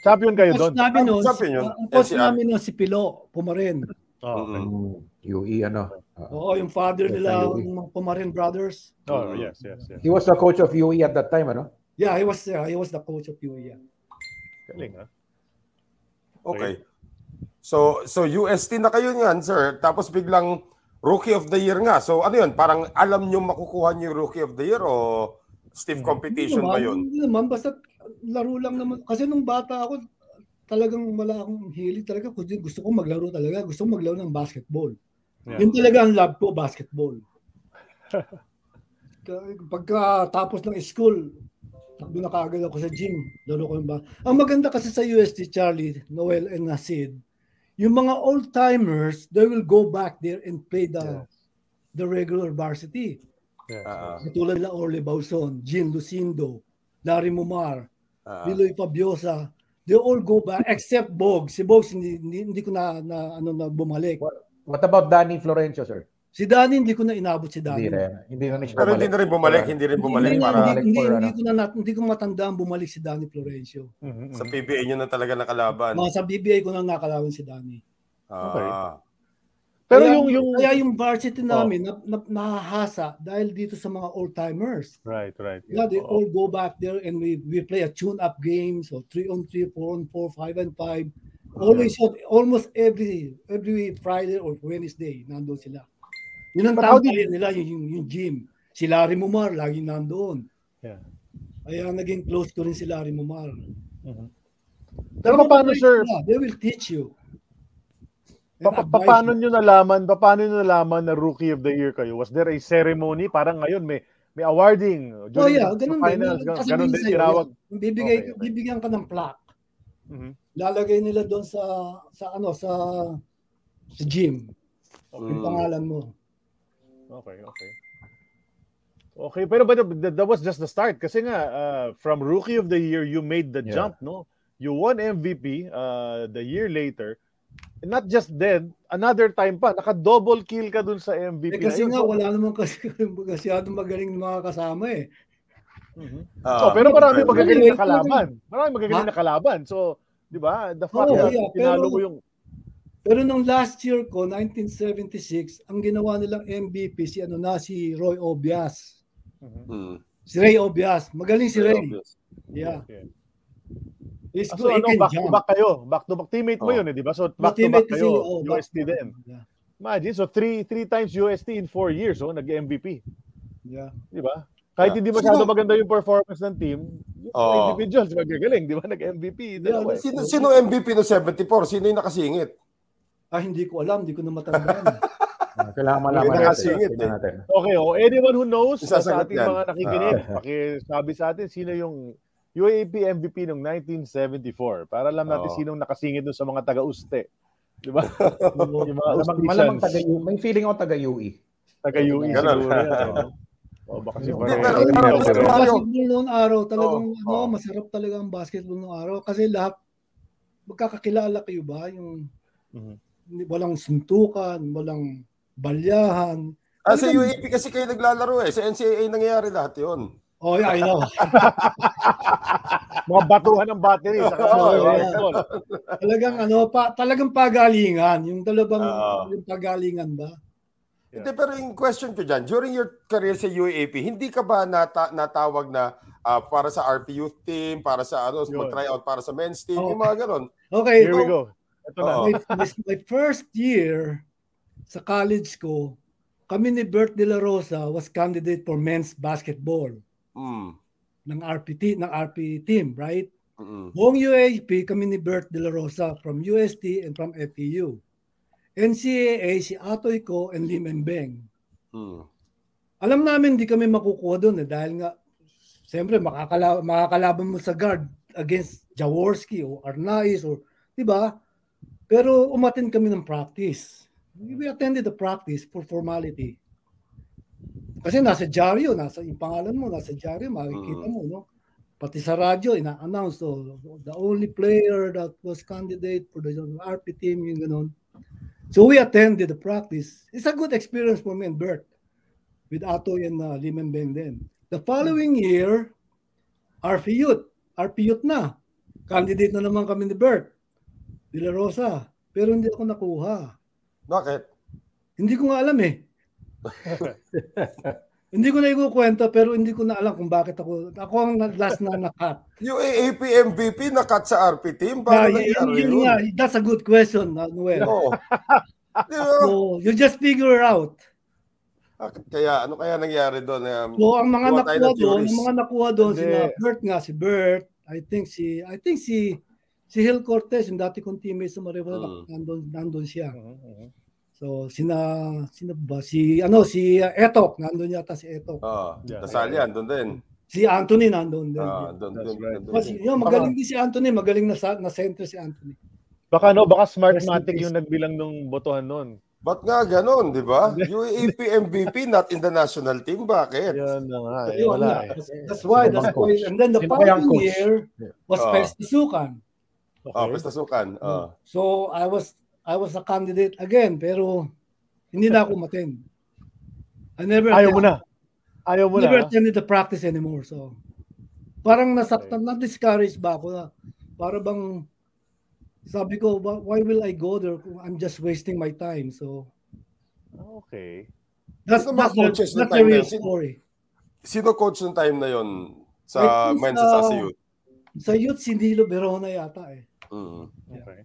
Champion kayo doon? namin nun, champion yun. ang coach namin nun si Pilo, Pumarin. Oh, okay. Mm, UE ano. Ah. Oo, yung father Yes, nila, yung- mga Pumarin brothers. Oh, yes, yes, yes. He was the coach of UE at that time, ano? Yeah, he was uh, he was the coach of UE. Yeah. Galing, ha? Okay. So so UST na kayo niyan, sir. Tapos biglang Rookie of the Year nga. So ano yun? Parang alam nyo makukuha niyo yung Rookie of the Year o stiff competition ba naman, yun? Hindi naman, basta laro lang naman. Kasi nung bata ako, talagang wala akong hilig talaga. Kundi gusto ko maglaro talaga. Gusto ko maglaro ng basketball. Yeah. Yun talaga ang love ko, basketball. Ka- Pagka tapos ng school, takbo na kaagad ako sa gym. Laro ko yung ba. Ang maganda kasi sa UST, Charlie, Noel, and Nasid, yung mga old-timers, they will go back there and play the the regular varsity. Yes. Ah, Katulad nila Orly Bauson, Jean Lucindo, Larry Mumar, ah. Liloy Fabiosa, they all go back except Bog. Si Bog hindi, hindi, hindi ko na, na ano na bumalik. What about Danny Florencio, sir? Si Danny hindi ko na inabot si Danny. Hindi rin. Hindi na siya Pero hindi na rin bumalik, hindi rin bumalik hindi, para hindi, hindi, for, hindi ano? ko na hindi ko matandaan bumalik si Danny Florencio. Mhm, sa mhm. PBA nyo na talaga nakalaban. Mga sa BBA ko nang nakalawan si Danny. Ah. Pero kaya, yung, yung... kaya yung varsity namin na, na, nahahasa dahil dito sa mga old-timers. Right, right. Yeah, they Oo. all go back there and we we play a tune-up game. So 3 on 3, 4 on 4, 5 and 5. Always almost every every Friday or Wednesday, nandoon sila. Yun ang But tambayan nila, yung, yung, yung gym. Si Larry Mumar, laging nandoon. Yeah. Kaya naging close ko rin si Larry Mumar. Pero paano, sir? sila. They will teach you. Pa- pa- paano nyo nalaman, pa- paano nyo nalaman na Rookie of the Year kayo? Was there a ceremony? Parang ngayon may may awarding Oh yeah, ganun finals. din. Ganun, Kasi ganun din tinawag. Bibigay, Okay, okay. bibigyan ka ng plaque. Mhm. Lalagay nila doon sa sa ano sa sa gym. Yung Mm. pangalan mo. Okay, okay. Okay, pero but that, was just the start kasi nga uh, from Rookie of the Year you made the Yeah. jump, no? You won MVP uh, the year later. And not just then, another time pa, naka-double kill ka dun sa MVP Eh, kasi nga wala naman kasi masyadong magaling ng mga kasama eh. Mhm. Ah, So, pero marami magagaling na kalaban. Marami magagaling na kalaban. So, di ba? The fact that yeah, tinalo pero- mo yung Pero nung last year ko, 1976, ang ginawa nilang MVP si ano na si Roy Obias. Mm. Si Ray Obias. Magaling si Ray. Obvious. Yeah. Okay. He's Ah, good. so, He ano, back to back kayo. Back to back. Teammate mo Oh. yun, eh, di ba? So, back to teammate back kasi, kayo. oh, back UST back. din. Yeah. Imagine, so three three times UST in four years, oh, nag-MVP. yeah. Di ba? Kahit Yeah. hindi masyado Sino- maganda yung performance ng team, yung Oh. individuals magagaling, di ba? Nag-MVP. Yeah, eh. Sino, sino MVP no 74? Sino yung nakasingit? Ah, hindi ko alam, hindi ko na matandaan. Ah, Kailangan malaman natin. nakasingit, eh. natin. Okay, oh, anyone who knows sa ating yan. mga nakikinig, Ah. pakisabi sa atin sino yung UAP MVP noong 1974 para alam natin Oo. sinong nakasingit doon sa mga taga-Uste. Di ba? yung mga Malamang, malamang taga Usticians, May feeling ako taga UE. taga-UE Ganun. oh. Baka si Hindi, Faroe. pero pero- ko- basketball noong araw, talagang Oh, ano, oh. masarap talaga ang basketball noong araw kasi lahat magkakakilala kayo ba yung Mhm. hindi- walang suntukan, walang balyahan. Ah, sa Talagang- UAP kasi kayo naglalaro eh. Sa NCAA nangyayari lahat yun. Oh, yeah, I know. mga batuhan ng battery sa Oo, oh, yeah. talagang ano pa, talagang pagalingan, yung dalawang Oo. yung pagalingan ba? Hindi, pero yung question ko dyan, during your career sa UAP, hindi ka ba nata- natawag na ah, para sa RP Youth Team, para sa ano, mag-try out para sa men's team, Oh. yung mga ganon? Okay, Here we go. Ito na. My, my, my first year sa college ko, kami ni Bert De La Rosa was candidate for men's basketball Mm. ng RPT ng RP team, right? Mm-mm. Buong UAP, kami ni Bert De La Rosa from UST and from FEU. NCAA, si Atoy ko and Lim and Beng. Mm. Alam namin hindi kami makukuha doon eh, dahil nga, siyempre, makakala, makakalaban mo sa guard against Jaworski o Arnaiz or, di ba? Pero umatin kami ng practice. We attended the practice for formality. Kasi nasa dyaryo, nasa yung pangalan mo, nasa dyaryo, makikita mo, no? Pati sa radyo, ina-announce, so, the only player that was candidate for the RP team, yung ganun. So we attended the practice. It's a good experience for me and Bert with Atoy and uh, Lim and Beng then. The following year, RP Youth. RP Youth na. Candidate na naman kami ni Bert. De La Rosa. Pero hindi ako nakuha. Bakit? Hindi ko nga alam eh. hindi ko na ikukwento pero hindi ko na alam kung bakit ako. Ako ang last na nakat. UAP MVP na-cut sa RP team? Yeah, Paano yun, nangyari yun yun? nga, that's a good question, Noel. Oo. So, you just figure out. Ah, Kaya, ano kaya nangyari doon? Um, So ang mga nakuha doon, ang mga nakuha doon sina Bert nga si Bert, I think si I think si si Hill Cortez, yung dati kong teammate sa Maribel, Mm. nandun, nandun siya. Mhm. So sina sino ba si ano si uh, Etok, nandun yata si Etok. Ah, Yeah. nasali yan, doon din. Si Anthony nandun din. Ah, right. doon, Mas, yun, magaling din si Anthony, magaling na, sa, na center si Anthony. Baka no, baka Smartmatic yung nagbilang nung botohan noon. Ba't nga ganon, di ba? UAP MVP not in the national team, bakit? Yan na nga, eh, Yun wala eh. That's, why, that's why. And then the following coach? year was Tisukan. Ah, Okay. pestasukan. Ah. So I was I was a candidate again pero hindi na ako matin. I never Ayaw mo na. Ayaw mo never na. attended the practice anymore. So parang nasaktan na discouraged ba ako na para bang sabi ko "Why- will I go there I'm just wasting my time. So Okay. that's Sino that's, the, coaches na that's the time na real yun? Sino- story. Sino coach nung time na yon sa men's sa- sa youth? Sa youth si Nilo Verona yata eh. Mm. Okay.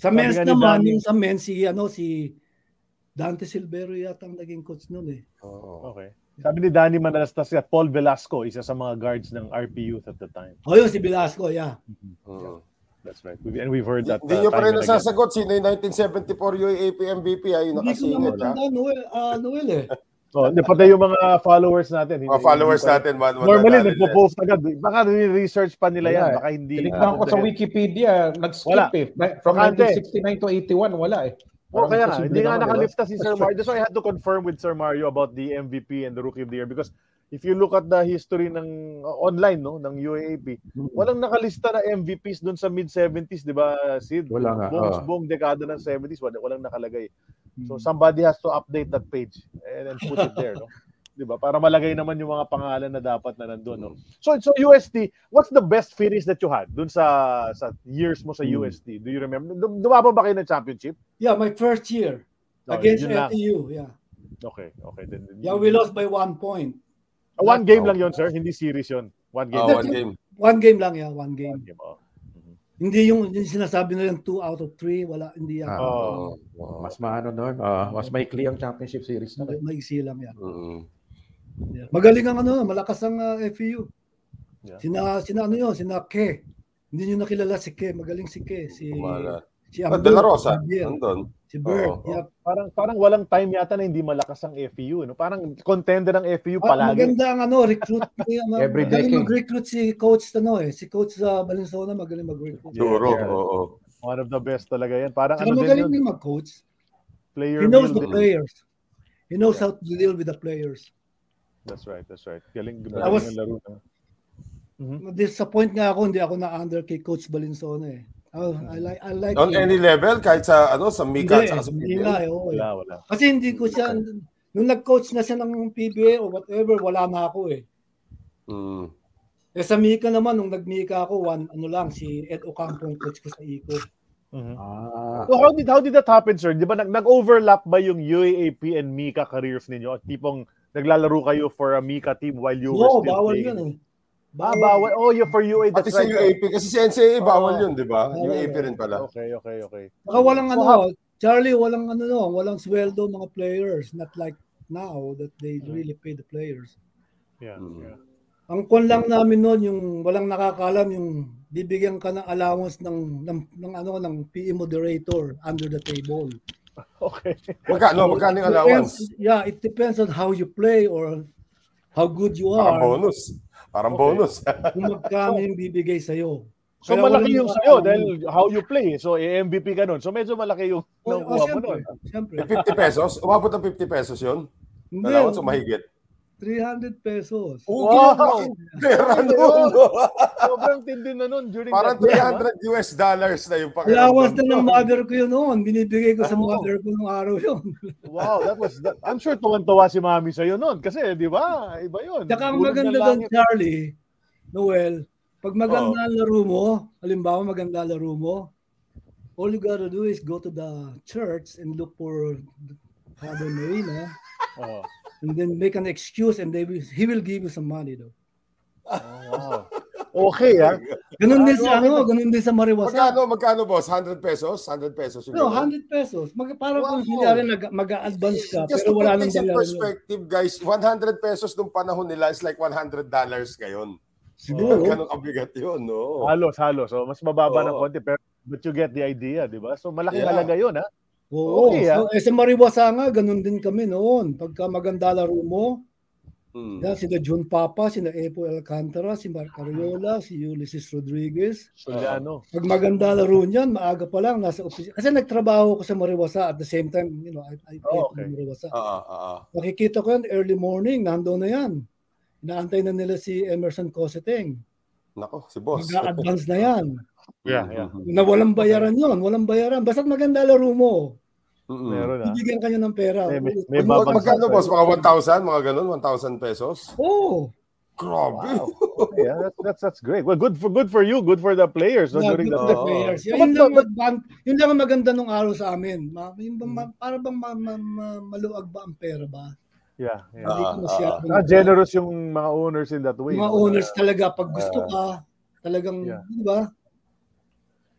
Sa Sabi men's naman, yung sa men's, si, ano, si Dante Silvero yata ang naging coach noon eh. Oo. Okay. Sabi ni Danny Manalastas Paul Velasco, isa sa mga guards ng RP Youth at the time. O yun, si Velasco, yeah. Mm. That's right. We- And we've heard that. Hindi uh, nyo pa rin nasasagot sino yung 1974 UAAP MVP ay yung Hindi ko na nakasingit ha. matanda, Noel, ah, Noel eh. Oh, hindi pati yung mga followers natin. Mga followers natin. man, Normally, madadali nagpo-post agad. Baka research pa nila yan. Baka hindi. Tinignan ko sa Wikipedia, nag-skip Wala. eh. From Bakante. 1969 to 81, wala eh. Oh, Parang kaya nga, hindi nga nakalista si Sir Mario. That's why I had to confirm with Sir Mario about the MVP and the Rookie of the Year because if you look at the history ng uh, online no ng UAAP, Mm. walang nakalista na MVPs doon sa mid-70s, di ba, Sid? Wala nga, Buong, oo. buong dekada ng 70s, wala, walang nakalagay. So Mm. somebody has to update that page and, and put it there, no? Di ba? Para malagay naman yung mga pangalan na dapat na nandun, no? So, so UST, what's the best finish that you had doon sa sa years mo sa Mm. UST? Do you remember? Dum- Dumaba ba kayo ng championship? Yeah, my first year Oh, against. FTU, yeah. Okay, okay. Then, Yeah, we lost by one point. Ah, One game lang yon sir. Hindi series yon. One game. Oh, one game. One game lang, yeah, one game. One game. Oh. Hindi yung, yung sinasabi na yung two out of three, wala, hindi yan. Ah. Oh. Oo. Mas maano noon, ah, mas maikli ang championship series na. Maiksi lang yan. Mm. Yeah. Magaling ang ano, malakas ang uh, FEU. Yeah. Sina, sina ano yun, sina Ke. Hindi nyo nakilala si Ke, magaling si Ke. Si, Wala. Si Abdul, De La Rosa, nandun. si Bird. Oo. yeah. Parang parang walang time yata na hindi malakas ang FEU, no? Parang contender ng FEU Ah, palagi. maganda ang ano, recruit. ano, Every magaling decade. mag-recruit si coach ano eh. Si coach sa Valenzuela magaling mag-recruit. Yeah, Duro, yeah. oo. One of the best talaga yan. Parang Saka ano din magaling yun, din mag-coach. player He knows the building. players. He knows how to deal with the players. That's right, that's right. Galing, I galing was- ang laro. Mhm. Disappoint nga ako, hindi ako na-under kay Coach Valenzuela eh. Oh, I like, I like On him. any level, kahit sa ano sa Mika Hindi, at sa hindi nga eh, oo eh. Wala, wala. Kasi hindi ko siya, nung nag-coach na siya ng PBA o whatever, wala na ako eh. Mm. Eh sa Mika naman, nung nag-Mika ako, one, ano lang, si Ed Ocampo ang coach ko sa ICO. Mhm. Ah, So how did how did that happen, sir? Di ba nag- nag-overlap ba yung UAAP and Mika careers ninyo? At tipong naglalaro kayo for a Mika team while you were Oo, still bawal playing? yun eh. Bawal. Oh, you for UA. Pati That's sa right. UAP, kasi sa NCAA bawal yun, di ba? Bawal UAP rin pala. Okay, okay, okay. Saka walang So, ano, Charlie, walang ano no, walang sweldo mga players. Not like now that they really pay the players. Yeah, Mm. yeah. Ang kwan lang namin noon yung walang nakakalam yung bibigyan ka ng allowance ng ng, ng ano ng PE moderator under the table. Okay. Magkano? Magkano allowance? Depends- yeah, it depends on how you play or how good you are. bonus. Parang Okay. bonus. Kung magkano yung bibigay sa iyo. So malaki yung sa'yo dahil how you play. So MVP ka nun. So medyo malaki yung Oh, nakuha mo siyempre, nun. siyempre. 50 pesos? Umabot ng 50 pesos yun? Hindi, Allowance o mahigit? 300 pesos. Oo, Wow! pera nun. Sobrang tindi na nun during Parang that time, 300 US dollars na yung pakiramdam na ng mother ko yun noon. Binibigay ko sa mother ko nung araw yun. Wow, that was that, I'm sure tuwan-tuwa si Mami sa'yo nun kasi 'di ba? Iba 'yun. Tsaka ang maganda doon. Charlie, Noel, pag maganda Oh. laro mo, halimbawa maganda laro mo, all you gotta do is go to the church and look for Father Marina Oh, and then make an excuse and they will, he will give you some money though. oh, wow. Okay ah. Ganun din Ah, sa okay. ano, ganun din sa Mariwasa. Magkano, magkano boss? 100 pesos? 100 pesos yung No, ganun? 100 pesos. Mag, parang kung Wow. kunyari nag, mag-advance ka, Just pero to wala nang things in bayaran. yun. perspective, guys, 100 pesos nung panahon nila is like 100 dollars ngayon. Siguro. Ganun kabigat yun, no? Halos, halos. So mas mababa ng Oo. konti pero but you get the idea, 'di ba? So malaking Yeah. halaga 'yun, ha. Oo. Okay, ah. so, eh, sa Mariwasa nga, ganun din kami noon. Pagka maganda laro mo, Hmm. yan, sina John Papa, sina Epo Alcantara, si Mark Ariola, si Ulysses Rodriguez. Sulyano. Pag maganda laro niyan, maaga pa lang, nasa opisina. Kasi nagtrabaho ko sa Mariwasa at the same time, you know, I, I played Oh, okay. Mariwasa. Oo, oo. Nakikita ko yan, early morning, nandoon na yan. Inaantay na nila si Emerson Coseteng. Nako, si boss. Mag-advance na yan. Yeah, yeah. Na walang bayaran yon, walang bayaran. Basta't maganda laro mo, Mm-mm. Meron ah. bibigyan ka niya ng pera. May- may- may magkano boss? Mga 1,000? Mga ganun? 1,000 pesos? Oo. Grabe. Okay, ah, that's, that's that's great. Well, good for good for you, good for the players no, Yeah, good for the Oo. players. So, Yun, but- lang, but- mag- yun lang ang maganda nung araw sa amin. Ma, yung, bang- ma, para bang ma, ma, ma, maluag ba ang pera ba? Yeah, yeah. Ah, masyadong- Ah, generous yung mga owners in that way. Mga owners talaga, pag gusto Ah. ka, talagang, Yeah. di ba?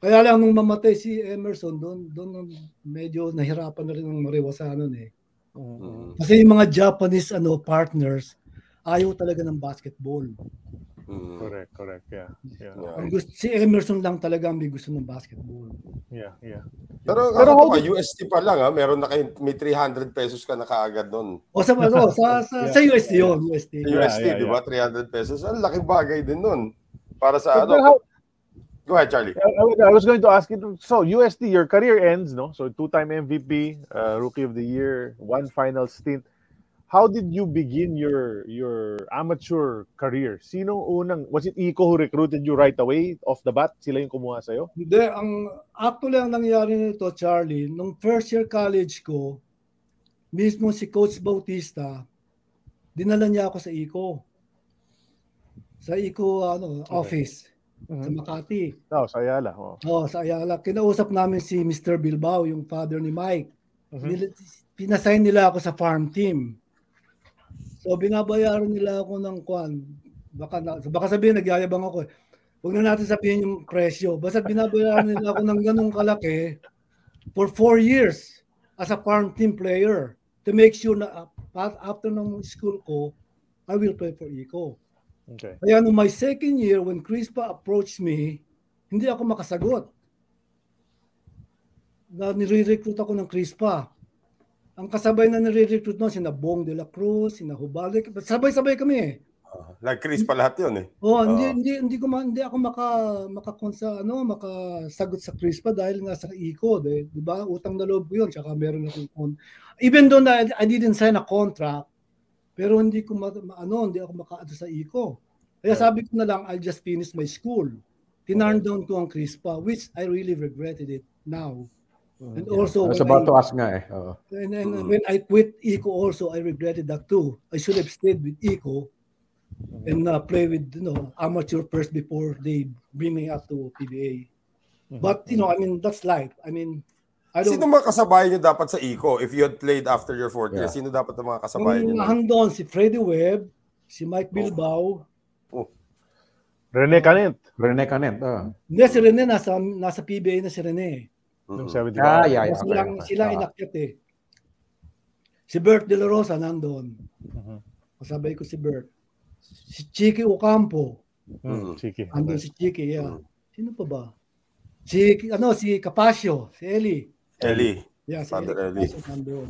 Kaya lang nung mamatay si Emerson, doon doon medyo nahirapan na rin ng mariwasa nun eh. Mm. Kasi yung mga Japanese ano partners, ayaw talaga ng basketball. Mm. Correct, correct. Yeah. Yeah. Yeah. Ang gusto, si Emerson lang talaga ang may gusto ng basketball. Yeah, yeah. Pero, Pero Pero how pa, UST pa lang ha, meron na kayo, may 300 pesos ka na kaagad doon. O sa ano, sa sa, Yeah. sa USD yun, USD. Yeah, UST, yeah, di ba? 300 pesos. Ang laking bagay din nun. Para sa But ano. how- Go ahead, Charlie. I, I- was going to ask you, so USD, your career ends, no? So two-time MVP, uh, Rookie of the Year, one final stint. How did you begin your your amateur career? Sino unang, was it Iko who recruited you right away off the bat? Sila yung kumuha sa'yo? Hindi, ang actually ang nangyari nito, Charlie, nung first year college ko, mismo si Coach Bautista, dinala niya ako sa ICO. Sa ICO ano, office sa Makati. Oh, sa Ayala. Oh. Oh, sa Ayala. Kinausap namin si Mr. Bilbao, yung father ni Mike. Mhm. Nila- Pinasign nila ako sa farm team. So binabayaran nila ako ng kwan. Baka, na, baka sabihin nagyayabang ako. eh. Huwag na natin sabihin yung presyo. Basta binabayaran nila ako ng ganong kalaki for four years as a farm team player to make sure na after ng school ko, I will play for ICO. Okay. Kaya nung my second year, when Crispa approached me, hindi ako makasagot. Na nire-recruit ako ng Crispa. Ang kasabay na nire-recruit noon, sina Bong de la Cruz, sina Hubalik. Sabay-sabay kami eh. Like Chris pa lahat yun eh. Oh, hindi Oo. hindi hindi ko ma, hindi ako maka makakonsa ano, makasagot sa Crispa dahil nga sa ICO, di, di ba? Utang na loob ko 'yun, tsaka meron akong. Even though na I didn't sign a contract, pero hindi ko ma, ma- ano, hindi ako makaado sa ICO. Kaya sabi ko na lang, I'll just finish my school. Tinarn down ko ang Crispa, which I really regretted it now. And also, I was about I- to ask nga eh. Oo. and, and when I quit ICO also, I regretted that too. I should have stayed with ICO and uh, play with you know amateur first before they bring me up to PBA. But you know, I mean that's life. I mean, I don't. Sino mga kasabay niyo dapat sa ICO if you had played after your fourth year? Yeah. Sino dapat ang mga kasabay niyo? Yung nun? handon si Freddie Webb, si Mike Bilbao. Rene Canet, Rene Canet. ah. Hindi si Rene nasa nasa PBA na si Rene. 75. Ah, yeah, yeah. Kasi okay, sila Ah. inakyat eh. Si Bert De La Rosa nandun. Mhm. Kasabay ko si Bert. Si Chiki Ocampo. Mm, Chiki. Andun si Chiki, yeah. Mm. Sino pa ba? Si, ano, si Capasio, si Eli. Eli. Yeah, si Father Eli. Eli. Capasio nandun.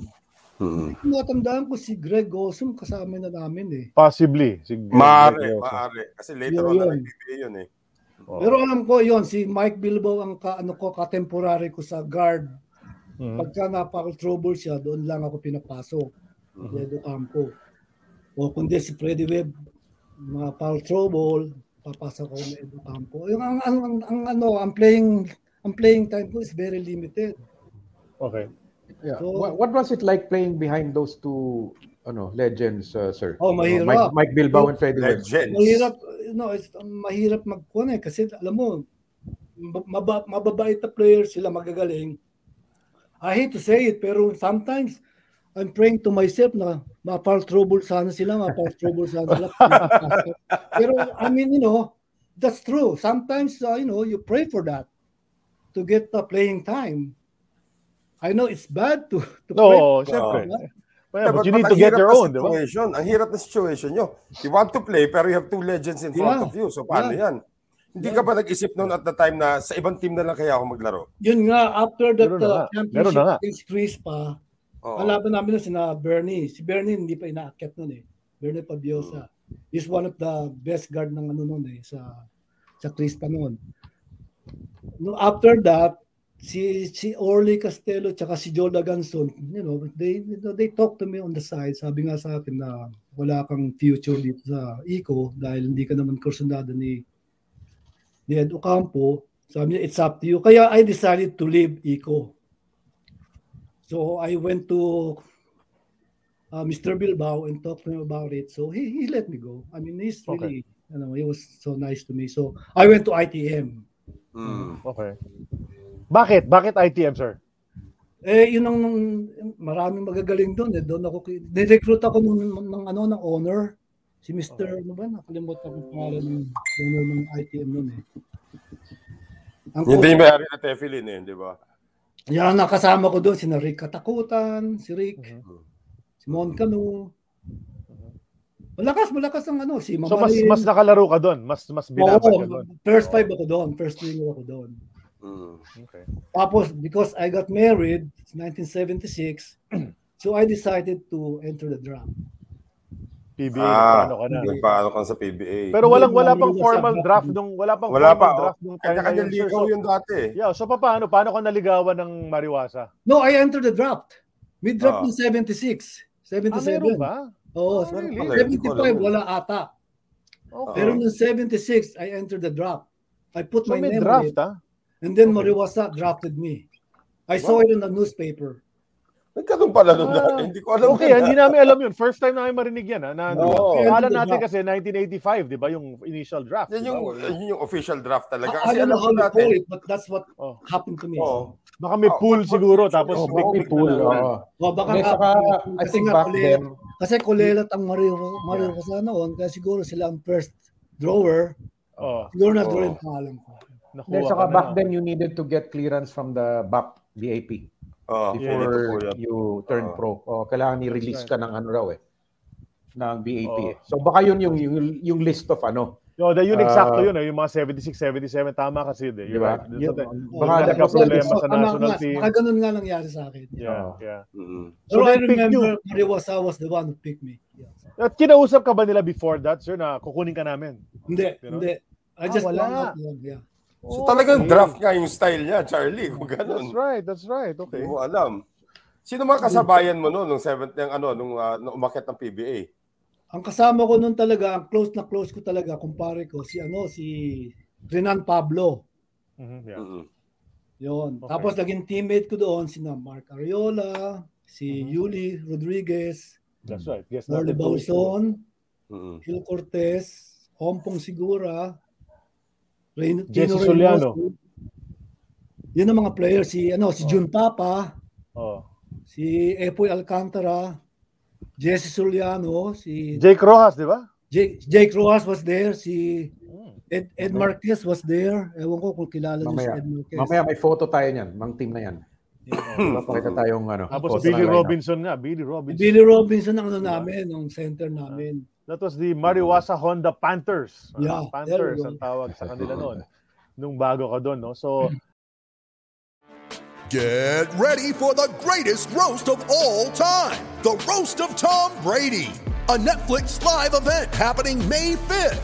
Mm. Natandaan ko si Greg Gosum kasama na namin eh. Possibly. Si Maaari, maaari. Kasi later on Yun, na yun. nagbibigay yun eh. Oh. Pero alam ko yon si Mike Bilbao ang ka, ano ko ka-temporary ko sa guard. Mhm. Pagka napaka-trouble siya, doon lang ako pinapasok. Mm-hmm. Campo. O kundi si Freddy Webb, mga foul trouble, papasok ako na Edo Campo. Yung ang, ang, ang, ang, ano, ang playing ang playing time ko is very limited. Okay. Yeah. So- what, what was it like playing behind those two ano legends, uh, sir? Oh, Mike, mahirap. Mike Bilbao and Freddie. Legends. Mahirap, know, it's, mahirap magkuhan eh. Kasi alam mo, maba, mababait na players sila magagaling. I hate to say it, pero sometimes I'm praying to myself na ma-foul trouble sana sila, ma-foul trouble sana sila. pero I mean, you know, that's true. Sometimes, uh, you know, you pray for that to get the playing time. I know it's bad to, to. No, syempre. Yeah. Well, Yeah, but you but need ang to get your own, di ba? Ang hirap na situation nyo. You want to play pero you have two legends in front Yeah. of you. So paano Yeah. yan? Hindi ka ba nag-isip noon at the time na sa ibang team na lang kaya ako maglaro? Yun nga, after that Meron na uh, championship na Chris pa, Oo. Ang laban namin na sina Bernie. Si Bernie hindi pa inaakyat nun eh. Bernie Pabiosa. He's one of the best guard ng ano nun eh, sa sa Crispa noon. No, after that, si si Orly Castello tsaka si Joe Daganson, you know, they you know, they talk to me on the side. Sabi nga sa akin na wala kang future dito sa ICO dahil hindi ka naman kursunado ni ni Ed Ocampo. Sabi niya, it's up to you. Kaya I decided to leave ICO. So I went to uh, Mr. Bilbao and talked to him about it. So he, he let me go. I mean, he's really, you know, he was so nice to me. So I went to ITM. Mm. Okay. Bakit? Bakit ITM, sir? Eh, yun ang maraming magagaling doon. Eh. Doon ako, nirecruit ako ng, ng, ano, ng owner. Si Mr. Ano ba? Nakalimutan ko ang pangalan ng owner ng ITM noon eh. Ang Hindi may ari na Teflin eh, di ba? Yan nakasama ko doon, si Rick Katakutan, si Rick, si Mon Canu. Malakas, malakas ang ano, si So mas mas nakalaro ka doon, mas mas binabad ka doon. Oo, first five ako doon, first winger ako doon. Mm. Okay. Tapos, because I got married, it's 1976, so I decided to enter the draft. PBA Ah, paano ka na. nagpaano ka sa PBA. Pero walang wala pang formal draft nung wala pang Wala formal pa. draft Oh. nung time yun. sir. ligaw So, yun dati. eh. yeah, so paano paano ka naligawan ng Mariwasa? No, I entered the draft. Mid-draft Ah. ng 76, Ah, meron 77. ba? Oo, Ah, really? 75 wala ata. Okay. Pero nung 76, I entered the draft. I put so my name draft it, ah? And then Okay. Mariwasa drafted me. I saw it in the newspaper. Nagkaroon pala nun Ah. dati. Hindi ko alam. Okay, hindi namin alam yun. First time namin marinig yan. Ha, na, Oo. Akala Entered the natin kasi 1985, di ba? Yung initial draft. Yan yung, yun yung official draft talaga. I, I Kasi don't alam know how you natin. call it, but that's what Oh. happened to me. Oo. Baka may Oh, pool siguro, tapos Oh, big may pool. na. oo. Oh, baka nga, saka, I kasi think back kulelat, then, kasi kulelat ang Mario Mario sa noon, kaya siguro sila ang first drawer. Oh, Siguro na Oo. draw yung pangalan ko. Nakuha Then, ka saka na. back then, you needed to get clearance from the BAP, BAP, Oh, Yeah, po before yan. you turn Oo. pro. O, kailangan i-release right. ka ng ano raw eh, ng BAP. Oo. eh. So, baka yun yung, yung, yung list of ano. No, the, yun Ah, eksakto yun, eh, yung mga 76, 77, tama kasi. Eh. Di ba? Right. Yun, Yung baka nagka- that was the problema list. sa national nga, team. Baka ganun nga nangyari sa akin. Yeah, Oo. yeah. Mm. So, So I remember Mariwasa was the one who picked me. Yeah. At kinausap ka ba nila before that, sir, na kukunin ka namin? Hindi, You know? hindi. I Ah, just wala. found out yun, yeah. So talagang draft nga yung style niya, Charlie. Kung That's ganun. right, that's right. Okay. Hindi mo alam. Sino mga kasabayan mo noon nung seventh yung ano nung, nung umakyat ng PBA? Ang kasama ko nun talaga, ang close na close ko talaga, kumpare ko, si ano, si Renan Pablo. Mhm, yeah. Mm-mm. Yon. Okay. Tapos naging teammate ko doon sina Mark Ariola, si Mhm. Yuli Rodriguez, That's right. Yes, to. Bauson, Mm-mm. Phil Cortez, Ompong Sigura, Reyn- Jesse Gino Soliano. Yun ang mga players. Si, ano, si Jun Papa, Oh. si Epoy Alcantara, Jesse Soliano, si Jake Rojas, di ba? Jake, Jake Rojas was there, si Mm. Ed, Ed Marquez was there. Ewan ko kung kilala niyo si. Ed Marquez. Mamaya may photo tayo niyan, mang team na yan. Papakita tayong ano. Tapos Billy. Robinson nga, Billy Robinson. Billy Robinson ang ano namin, ang center namin. That was the Mariwasa Honda Panthers. Ah, Yeah, Panthers there we go. ang tawag sa kanila noon. Nung bago ka doon, no? So, Get ready for the greatest roast of all time the Roast of Tom Brady, a Netflix live event happening May 5th.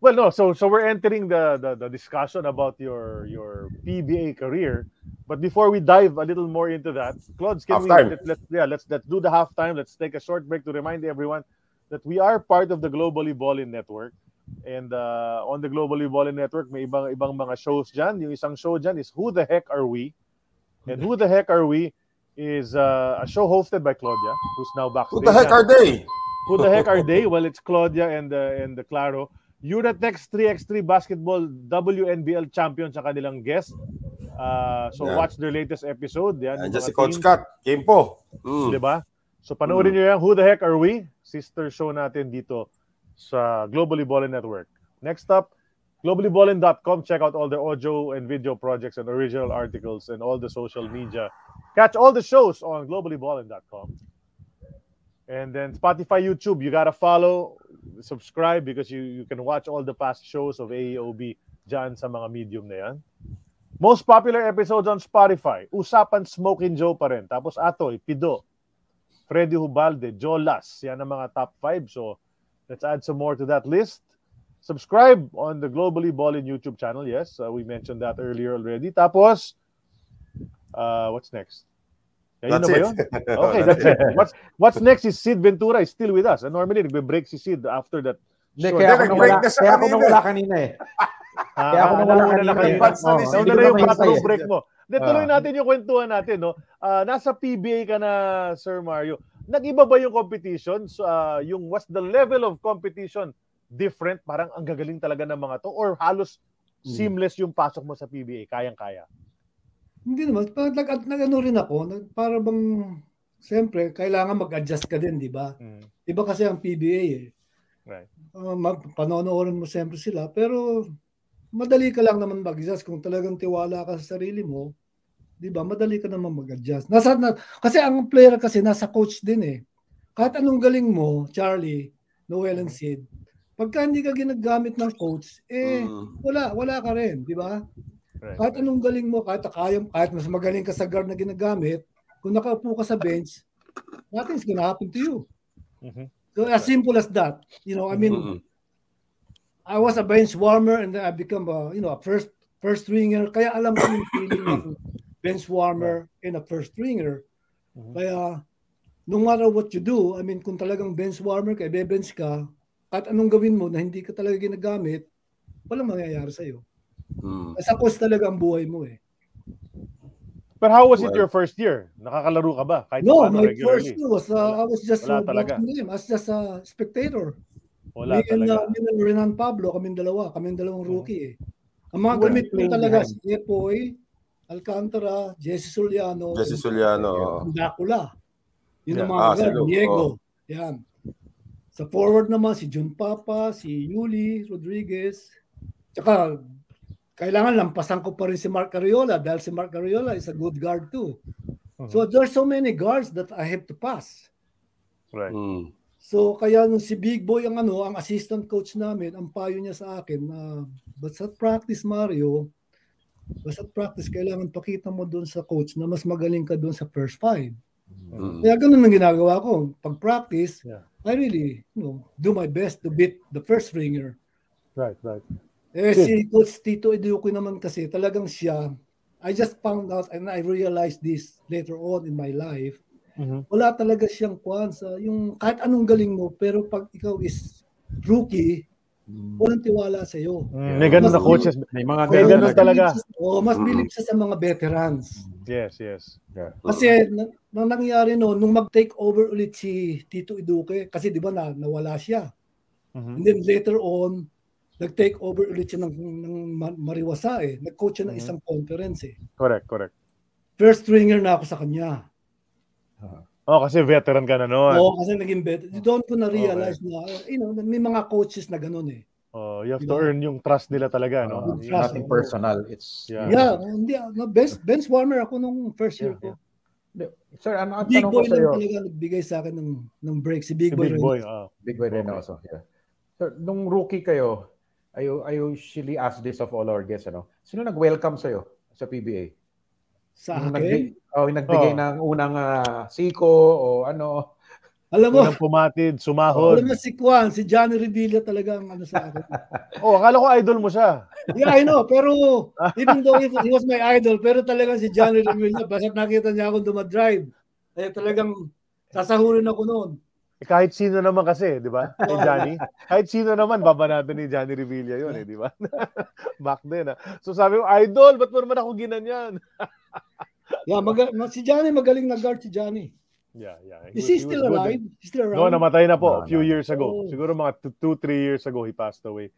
Well, no. So, so we're entering the, the the discussion about your your PBA career. But before we dive a little more into that, Claude, can Halftime. we let, let's yeah let's let's do the halftime. Let's take a short break to remind everyone that we are part of the Globally Ballin Network. And uh, on the Globally Ballin Network, may ibang ibang mga shows dyan. Yung isang show dyan is Who the Heck Are We? And Who the Heck Are We is uh, a show hosted by Claudia, who's now backstage. Who the heck are they? Who the heck are they? Well, it's Claudia and the and the Claro. Unatex 3x3 basketball WNBL champion sa kanilang guest. Uh, so Yan. watch their latest episode. Yan, mga si Coach Kat. Game po. Mm. Di ba? So panoorin nyo yan. Who the heck are we? Sister show natin dito sa Globally Ballin Network. Next up, globallyballin.com. Check out all the audio and video projects and original articles and all the social media. Catch all the shows on globallyballin.com. And then Spotify, YouTube, you gotta follow, subscribe because you, you can watch all the past shows of AEOB dyan sa mga medium na yan. Most popular episodes on Spotify, Usapan Smoking Joe pa rin. Tapos Atoy, Pido, Freddy Hubalde, Joe Las. Yan ang mga top 5. So let's add some more to that list. Subscribe on the Globally Ballin YouTube channel. Yes, uh, we mentioned that earlier already. Tapos, uh, what's next? Yan That's na ba it. yun? Okay, that's it. What's, what's next is Sid Ventura is still with us. And normally, nagbe-break si Sid after that. Hindi, Sure. kaya ako nawala, na kaya ako nawala kanina eh. Ah, Kaya ako ah, nawala kanina na eh. kanina. Nauna hindi na yung bathroom eh. break mo. Hindi, tuloy Ah. natin yung kwentuhan natin. No? Ah, nasa PBA ka na, Sir Mario. Nag-iba ba yung competition? So, ah, yung what's the level of competition different? Parang ang gagaling talaga ng mga to? Or halos Hmm. seamless yung pasok mo sa PBA? Kayang-kaya? Hindi naman. Parang nag, nag, ano rin ako, nag, para bang, siyempre, kailangan mag-adjust ka din, di ba? Mm. Iba kasi ang PBA eh. Right. Uh, mag, panonoorin mo siyempre sila, pero madali ka lang naman mag-adjust kung talagang tiwala ka sa sarili mo. Di ba? Madali ka naman mag-adjust. Nasa, na, kasi ang player kasi nasa coach din eh. Kahit anong galing mo, Charlie, Noel and Sid, pagka hindi ka ginagamit ng coach, eh, Mm. wala, wala ka rin, di ba? Right. Kahit anong galing mo, kahit kaya, kahit mas magaling ka sa guard na ginagamit, kung nakaupo ka sa bench, nothing's gonna happen to you. Mhm. So as simple as that. You know, I mean, Mm-mm. I was a bench warmer and then I become a, you know, a first first stringer. Kaya alam ko yung feeling ng bench warmer and a first stringer. Mhm. Kaya no matter what you do, I mean, kung talagang bench warmer ka, bench ka, at anong gawin mo na hindi ka talaga ginagamit, walang mangyayari sa'yo. Mm. Sa course talaga ang buhay mo eh. But how was it Well- your first year? Nakakalaro ka ba? Kahit No, paano my regularly? first year was, uh, I was just Wala uh, talaga. them. I was just a spectator. Wala me and, talaga. uh, me and Renan Pablo, kaming dalawa, kaming dalawang Mhm. rookie eh. Ang mga gamit ko talaga, si Epoy, Alcantara, Jesse Soliano, Jesse Soliano. Dracula. Yun ang Yeah. mga Ah, si guard, Diego. oh. Yan. Sa forward naman, si Jun Papa, si Yuli Rodriguez. Tsaka, kailangan lampasan ko pa rin si Mark Ariola dahil si Mark Ariola is a good guard too. Mhm. So there's so many guards that I have to pass. Right. Mm. So kaya nung si Big Boy ang ano, ang assistant coach namin, ang payo niya sa akin na basta practice Mario, basta practice kailangan pakita mo doon sa coach na mas magaling ka doon sa first five. Mm. Kaya ganun ang ginagawa ko. Pag practice, Yeah. I really, you know, do my best to beat the first ringer. Right, right. Eh si Coach Tito Eduque naman kasi talagang siya, I just found out and I realized this later on in my life, Mhm. wala talaga siyang kwan sa yung kahit anong galing mo pero pag ikaw is rookie walang tiwala sa iyo. Mm, may ganun na coaches. May mga May ganun ganun talaga. talaga. Oh, mas Mm. bilib siya sa mga veterans. Yes, yes. Kasi na, nang nangyari no nung mag-take over ulit si Tito Eduque kasi 'di ba na nawala siya. Mhm. And then later on nag-take over ulit siya ng, ng Ma- Mariwasa eh. Nag-coach siya ng Mhm. isang conference eh. Correct, correct. First stringer na ako sa kanya. Oh, kasi veteran ka na noon. Oo, kasi naging better. Doon ko na-realize na, you know, may mga coaches na ganun eh. Oh, you have to Diba? earn yung trust nila talaga, no? Uh, trust. nothing personal. It's Yeah. Yeah, hindi, no, bench, bench warmer ako nung first year Yeah, ko. Sir, ano ang Big tanong ko Boy sa lang iyo? talaga nagbigay sa akin ng, ng break. Si Si Big Boy. Big. Boy, oh. Big Boy Reynoso. Yeah. Sir, nung rookie kayo, I, I usually ask this of all our guests, ano? Sino nag-welcome sa iyo sa PBA? Sa Yung akin. nagbigay, oh, yung nagbigay Oh. ng unang ah, siko o ano. Alam mo, Unang pumatid, sumahod. alam mo si Kwan, si Johnny Revilla talaga ang ano sa akin. Oh, akala ko idol mo siya. Yeah, I know. Pero even though he, he was my idol, pero talagang si Johnny Revilla, basta nakita niya akong dumadrive, eh talagang sasahurin ako noon. Eh, kahit sino naman kasi, di ba? Ni Johnny. Kahit sino naman, babanatan ni Johnny Revilla yun, eh, di ba? Back then, ah. So sabi ko, idol, ba't mo naman ako ginanyan? Yeah, maga- ma- si Johnny magaling na guard si Johnny. Yeah, yeah. Is was- he was still good, eh. alive? He's still No, around? namatay na po a No, few no. years ago. Oh. Siguro mga 2 3 years ago he passed away.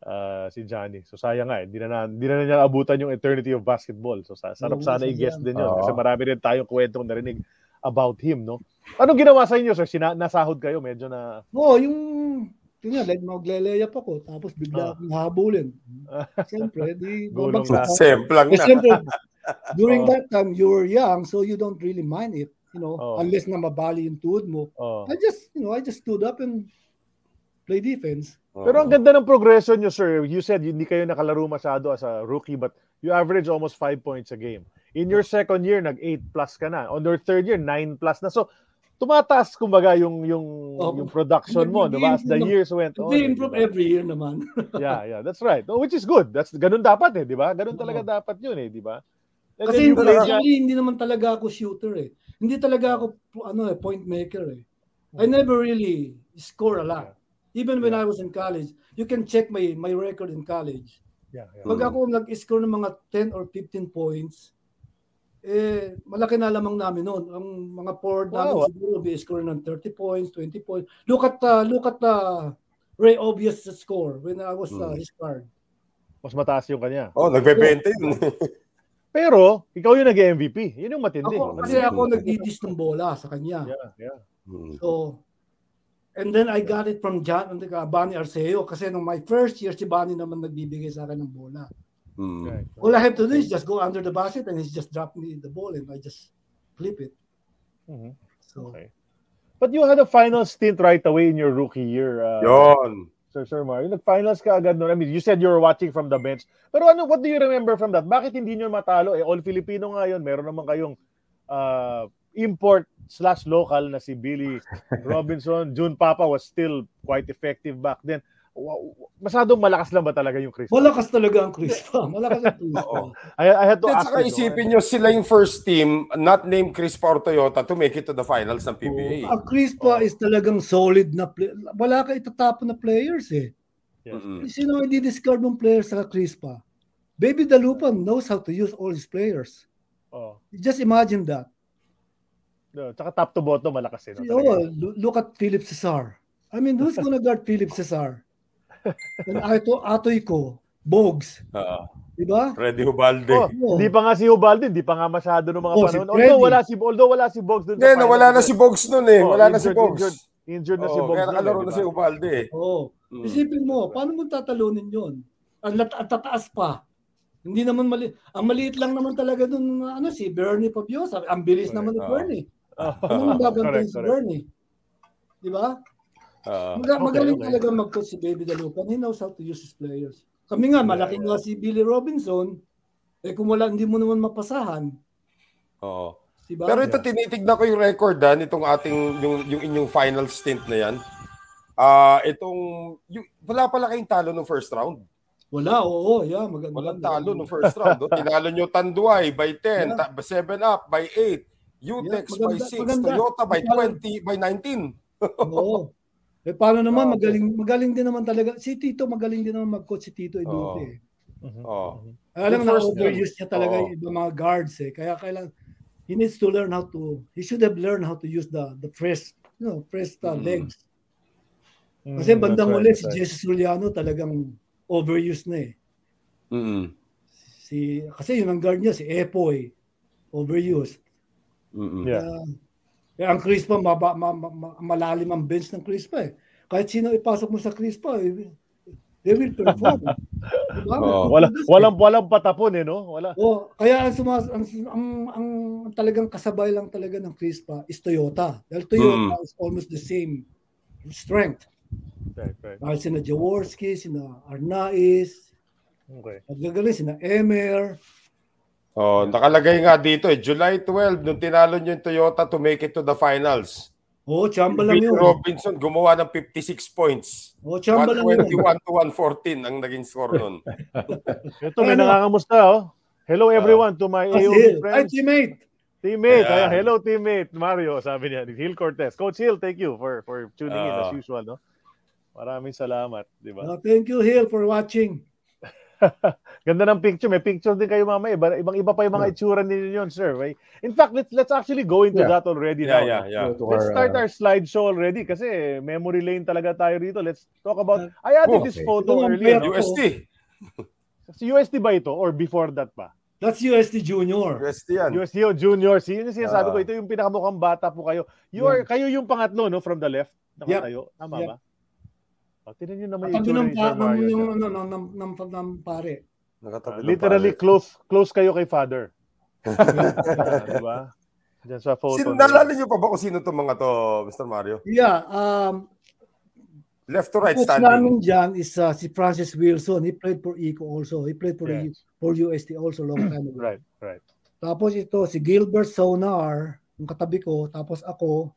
Uh, si Johnny. So sayang nga eh, hindi na, na hindi na niya abutan yung eternity of basketball. So sa, sarap sana i-guess din yun Oo. kasi marami rin tayong kwentong narinig about him, no? Anong ginawa sa inyo, sir? Sina- nasahod kayo, medyo na Oo, yung yun nga, like magle-layup ako, tapos bigla akong habulin. Siyempre, di Gulong babagsak na. ako. Simple lang Eh, na. siyempre, during Oo. that time, you were young, so you don't really mind it, you know, Oo. unless na mabali yung tuhod mo. oh. I just, you know, I just stood up and play defense. Pero ang ganda ng progression nyo, sir. You said hindi kayo nakalaro masyado as a rookie, but you average almost 5 points a game. In your second year, nag-8 plus ka na. On your third year, 9 plus na. So, tumataas kumbaga yung yung Oh, yung production mo, di ba? As the years went on. They eh, improve di ba? every year naman. Yeah, yeah, that's right. Oh, which is good. That's ganun dapat eh, di ba? Ganun talaga dapat 'yun eh, di ba? Kasi hindi, actually, hindi naman talaga ako shooter eh. Hindi talaga ako ano eh, point maker eh. I never really score a lot. Even when I was in college, you can check my my record in college. yeah, yeah. Pag ako nag-score ng mga 10 or 15 points, eh, malaki na lamang namin noon. Ang mga forward namin Wow. siguro may score ng 30 points, 20 points. Look at, uh, look at uh, Ray obvious score when I was uh, Hmm. his card. Mas mataas yung kanya. Oh, nagbebenta yun. Pero, ikaw yung nag-MVP. Yun yung matindi. Ako, kasi ako nagdidis ng bola sa kanya. Yeah, yeah. Hmm. So, and then I got it from John, Bonnie Arceo kasi nung my first year, si Bonnie naman nagbibigay sa akin ng bola. Hmm. Okay. All I have to do is just go under the basket and he's just drop me the ball and I just flip it. Mhm. So, Okay. But you had a final stint right away in your rookie year. Uh, Yun. Sir, Sir Mario. Nag-finals ka agad noon. I mean, you said you were watching from the bench. Pero ano, what do you remember from that? Bakit hindi nyo matalo? Eh, all Filipino nga yun. Meron naman kayong uh, import slash local na si Billy Robinson. June Papa was still quite effective back then. Masyadong malakas lang ba talaga yung Chris? malakas talaga ang Chris pa. Malakas ang Chris. I, I had to At ask saka you, isipin nyo, sila yung first team, not named Chris or Toyota, to make it to the finals ng PBA. Ang Chris pa is talagang solid na play. Wala ka itatapon na players eh. Yes. Mm-mm. Sino ang i-discard ng players sa Chris pa? Baby Dalupan knows how to use all his players. Oh. Just imagine that. No, tsaka top to bottom malakas eh. no? Oh, lo- look at Philip Cesar. I mean, who's gonna guard Philip Cesar? And Ato, Atoy ko, Bogs. Ah, Di ba? Freddy Hubalde. Oh. Hindi pa nga si Ubaldo, hindi pa nga masyado ng mga Oh, si panahon. Freddy. although wala si although wala si Bogs doon Hindi, nawala na si Bogs nun eh. Oh, Wala na si injured, Bogs. Injured, injured na si Oo, Bogs. kaya nakalaro eh, na di si ba? Ubalde eh. Oo. Mm. Isipin mo, paano mo tatalunin yun? Ang, tataas pa. Hindi naman mali ang maliit lang naman talaga dun ano si Bernie Pabiosa. Ang bilis naman ni. Bernie. Oh. Ano ang babantayan Correct, si. Bernie? Di ba? Ah, Maga- magaling okay. talaga mag-coach si Baby Dalupan. He knows how to use his players. Kami nga, malaki nga si Billy Robinson. Eh kung wala, hindi mo naman mapasahan. oo. Di ba? Pero ito tinitignan ko yung record ha, nitong ating yung yung inyong final stint na yan. Ah, itong yung, wala pala kayong talo no first round. Wala, oo, yeah, maganda. Walang talo no first round. Oh. Tinalo nyo Tanduay by 10, ta- 7 up by 8, Utex Yeah, by maganda, 6, maganda. Toyota by Maganda. 20, by 19. Oo. Eh paano naman Oo. magaling magaling din naman talaga si Tito magaling din naman mag-coach si Tito eh. Oh. Lang Yung na overuse niya talaga Oo. yung mga guards eh. Kaya kailang he needs to learn how to he should have learned how to use the the press you know, press the Mm. legs. Mm, Kasi bandang that's uli right, si right. Jesus Juliano talagang overused na eh. Mm. Si kasi yun ang guard niya si Epoy overused. Mm. Yeah. Kaya ang Crispa maba, ma, ma, ma- malalim ang bench ng Crispa eh. Kahit sino ipasok mo sa Crispa, eh, they will perform. diba? Oo. Wala, walang walang patapon eh, no? Wala. Oh, kaya ang, sumas, ang, ang, ang talagang kasabay lang talaga ng Crispa is Toyota. Dahil Toyota Mm. is almost the same strength. Right, right. Dahil sina Jaworski, sina Arnaiz, Okay. nagagaling sina Emer. Oh, nakalagay nga dito eh, July 12 nung tinalo nyo yung Toyota to make it to the finals. Oh, chamba lang yun. Robinson gumawa ng 56 points. Oh, chamba lang yun. 121 to 114 ang naging score nun. Ito, may Ano? nangangamusta, oh. Hello everyone to my AOB friends. teammate. Teammate, Yeah. hello teammate Mario, sabi niya, Hill Cortez. Coach Hill, thank you for for tuning in Ah. as usual, no? Maraming salamat, di ba? Oh, thank you, Hill, for watching. Ganda ng picture. May picture din kayo mamaya. Iba, ibang iba pa yung mga itsura ninyo yun, sir. In fact, let's let's actually go into Yeah. that already Yeah, now. yeah, yeah. To Let's our, start uh, our slideshow already kasi memory lane talaga tayo rito. Let's talk about I added Oh, this okay. photo Ito ang earlier. UST. Si UST ba ito or before that pa? That's USD Junior. UST yan. UST o Junior. Si yun yung sinasabi Ah. ko. Ito yung pinakamukhang bata po kayo. You are, kayo yung pangatlo, no? From the left. Nakatayo. Tama Yep. ba? O, tinan nyo naman yung Katabi itsura ng, ni pa, Sir ng, Mario. ng, dyan. ano, ng, ng, ng, ng, pare. Nakatabi ng Literally pare. close close kayo kay father. Ah, di ba? Diyan sa photo. Sino, na yun. naalala niyo pa ba kung sino itong mga to, Mr. Mario? Yeah, um, Left to right standing. namin dyan is uh, si Francis Wilson. He played for ECO also. He played for, Yeah. for UST also long time ago. Right, right. Tapos ito, si Gilbert Sonar, yung katabi ko. Tapos ako.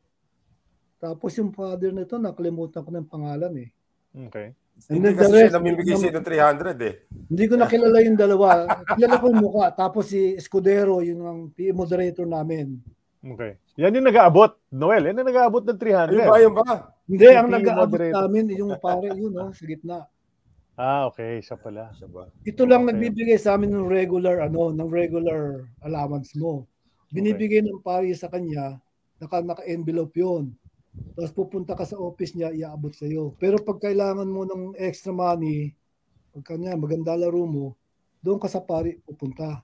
Tapos yung father nito, nakalimutan ko ng pangalan eh. Okay. And Hindi then the kasi siya rest, namimigay sa ng 300 eh. Hindi ko nakilala yung dalawa. Kilala ko yung mukha. Tapos si Escudero, yung ang PE moderator namin. Okay. Yan yung nag-aabot, Noel. Yan yung nag-aabot ng 300. Ayun ba, ayun ba? Hindi, ang PE nag-aabot namin, yung pare, yun, no, sa gitna. Ah, okay. Siya pala. Siya ba? Ito lang Okay. nagbibigay sa amin ng regular, ano, ng regular allowance mo. Binibigay ng pare sa kanya, naka, naka-envelope yun. Tapos pupunta ka sa office niya, iaabot sa iyo. Pero pag kailangan mo ng extra money, pag kanya maganda laro mo, doon ka sa pari pupunta.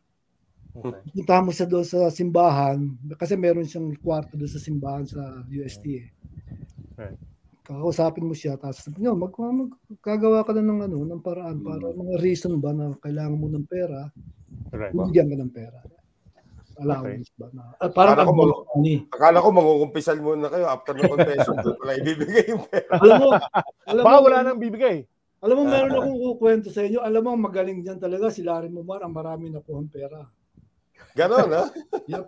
Okay. Punta mo siya doon sa simbahan kasi meron siyang kwarto doon sa simbahan sa UST eh. Right. Kakausapin mo siya tapos yun, mag, magkagawa ka na ng ano, ng paraan para mga reason ba na kailangan mo ng pera, Right. bibigyan ka ng pera. Allowance ba na. Ah, parang Akala ko mag- money. Akala ko mangungumpisal muna kayo after ng confession. Doon pala ibibigay yung pera. Alam mo, alam Baka mo, wala nang bibigay. alam mo meron akong kukwento sa inyo. Alam mo, magaling diyan talaga si Larry Mumar, ang marami nakuha pera. Ganon, ha? Yep.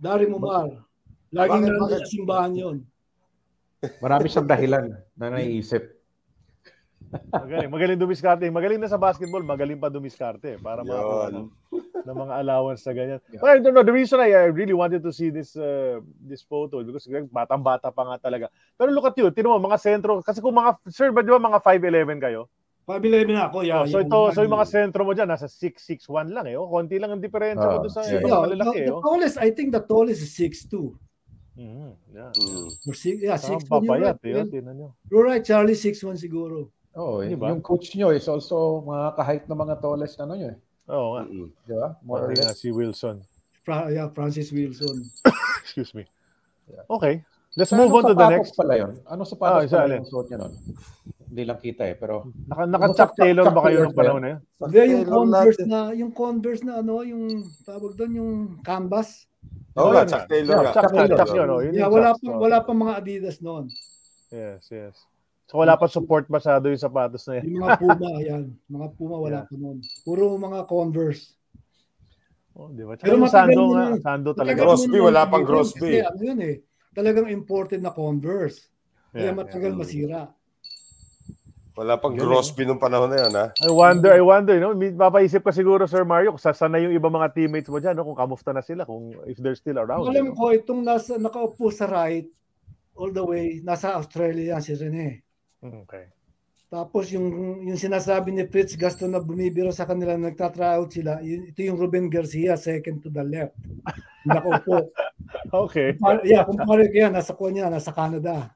Larry Mumar. Laging bakit? sa simbahan yun. Marami siyang dahilan na naiisip. Magaling, magaling dumiskarte. Magaling na sa basketball, magaling pa dumiskarte para makakuha Yun. ng, ng mga allowance na ganyan. But I don't know, the reason I, I really wanted to see this uh, this photo because batang-bata pa nga talaga. Pero look at you, tinan mo, mga sentro, kasi kung mga, sir, ba di ba mga 5'11 kayo? 5'11 na ako, yeah. Oh, so yeah. ito, so yung mga sentro mo dyan, nasa 6'6'1 lang eh. Oh, konti lang ang diferensya mo Ah, doon sa yeah. ibang Yeah, malalaki the, eh. the Oh. tallest, I think the tallest is 6'2". Mhm, yeah. Mm. Or six, yeah, Saka 6'1". You're papayat right, eh. You're right, Charlie, 6'1 siguro. Oh, Di ba? yung coach nyo is also mga kahit na mga tallest na ano nyo eh. Oo nga. Mm. Di ba? More or nga less. si Wilson. Fra- yeah, Francis Wilson. Excuse me. Okay. Let's move on to the next. pala yun? Ah, sapatos isa pala yung suot nyo nun? Hindi lang kita eh, pero Naka, naka-Chuck Taylor ba kayo ng panahon na yun? Hindi, yung Taylor Converse na, yung Converse na ano, yung tawag doon, yung canvas. Oo Oh, nga, yun Chuck nga. Taylor Yeah, nga. Chuck, Chuck, Chuck yun. Oh, yun Yeah, wala pa, oh. wala pa mga Adidas noon. Yes, yes. So wala pa support masyado yung sapatos na yan. Yung mga Puma, yan. Mga Puma, wala pa noon. Puro mga Converse. Oh, di ba? Tsaka Pero yung Sando na nga, yun. Sando talaga. Mo na wala pang siguro Crosby. Kasi ano yun eh, talagang imported na Converse. Kaya Yeah, matagal yeah. masira. Wala pang. Grosby nung panahon na yun, ha? I wonder, I wonder, you know, mapaisip ka siguro, Sir Mario, kung sasana yung ibang mga teammates mo dyan, no? kung kamusta na sila, kung if they're still around. you Alam know? ko, itong nasa, nakaupo sa right, all the way, nasa Australia yan si Rene. Mm, Okay. Tapos yung yung sinasabi ni Fritz Gaston na bumibiro sa kanila, nagtatryout out sila, yun, ito yung Ruben Garcia, second to the left. Nakaupo. Okay. Kumpare- yeah, kumpare ko yan, nasa kuha niya, nasa Canada.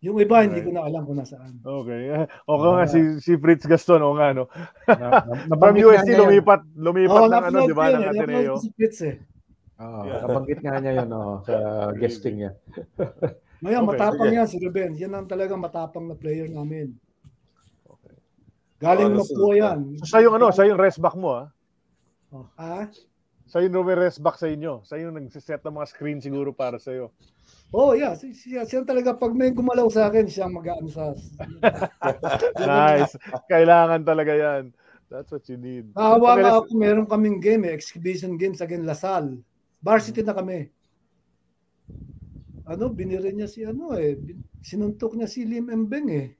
Yung iba, hindi ko na alam kung nasaan. Okay. O nga, si, si Fritz Gaston, o nga, no? na, na, From USC, lumipat, lumipat Oo, ng ano, di ba, ng Ateneo. sa Fritz eh. Oo, Yeah. nabanggit nga niya yun oh, sa guesting niya. Maya, Okay, matapang sige. yan si Ruben. Yan ang talagang matapang na player namin. Galing Oh, mo po nasa- yan. So, siya yung ano, siya yung rest back mo, ah. Oh, ha? Siya yung rest back sa inyo. Siya yung nagsiset ng mga screen siguro para sa iyo. Oh, yeah. Si- Siya, siya talaga, pag may gumalaw sa akin, siya mag-ano sa... Nice. Kailangan talaga yan. That's what you need. Okay, nga ako, meron kaming game eh, exhibition games against Lasal. Varsity na kami. Ano, binira niya si ano eh, sinuntok niya si Lim Embeng eh.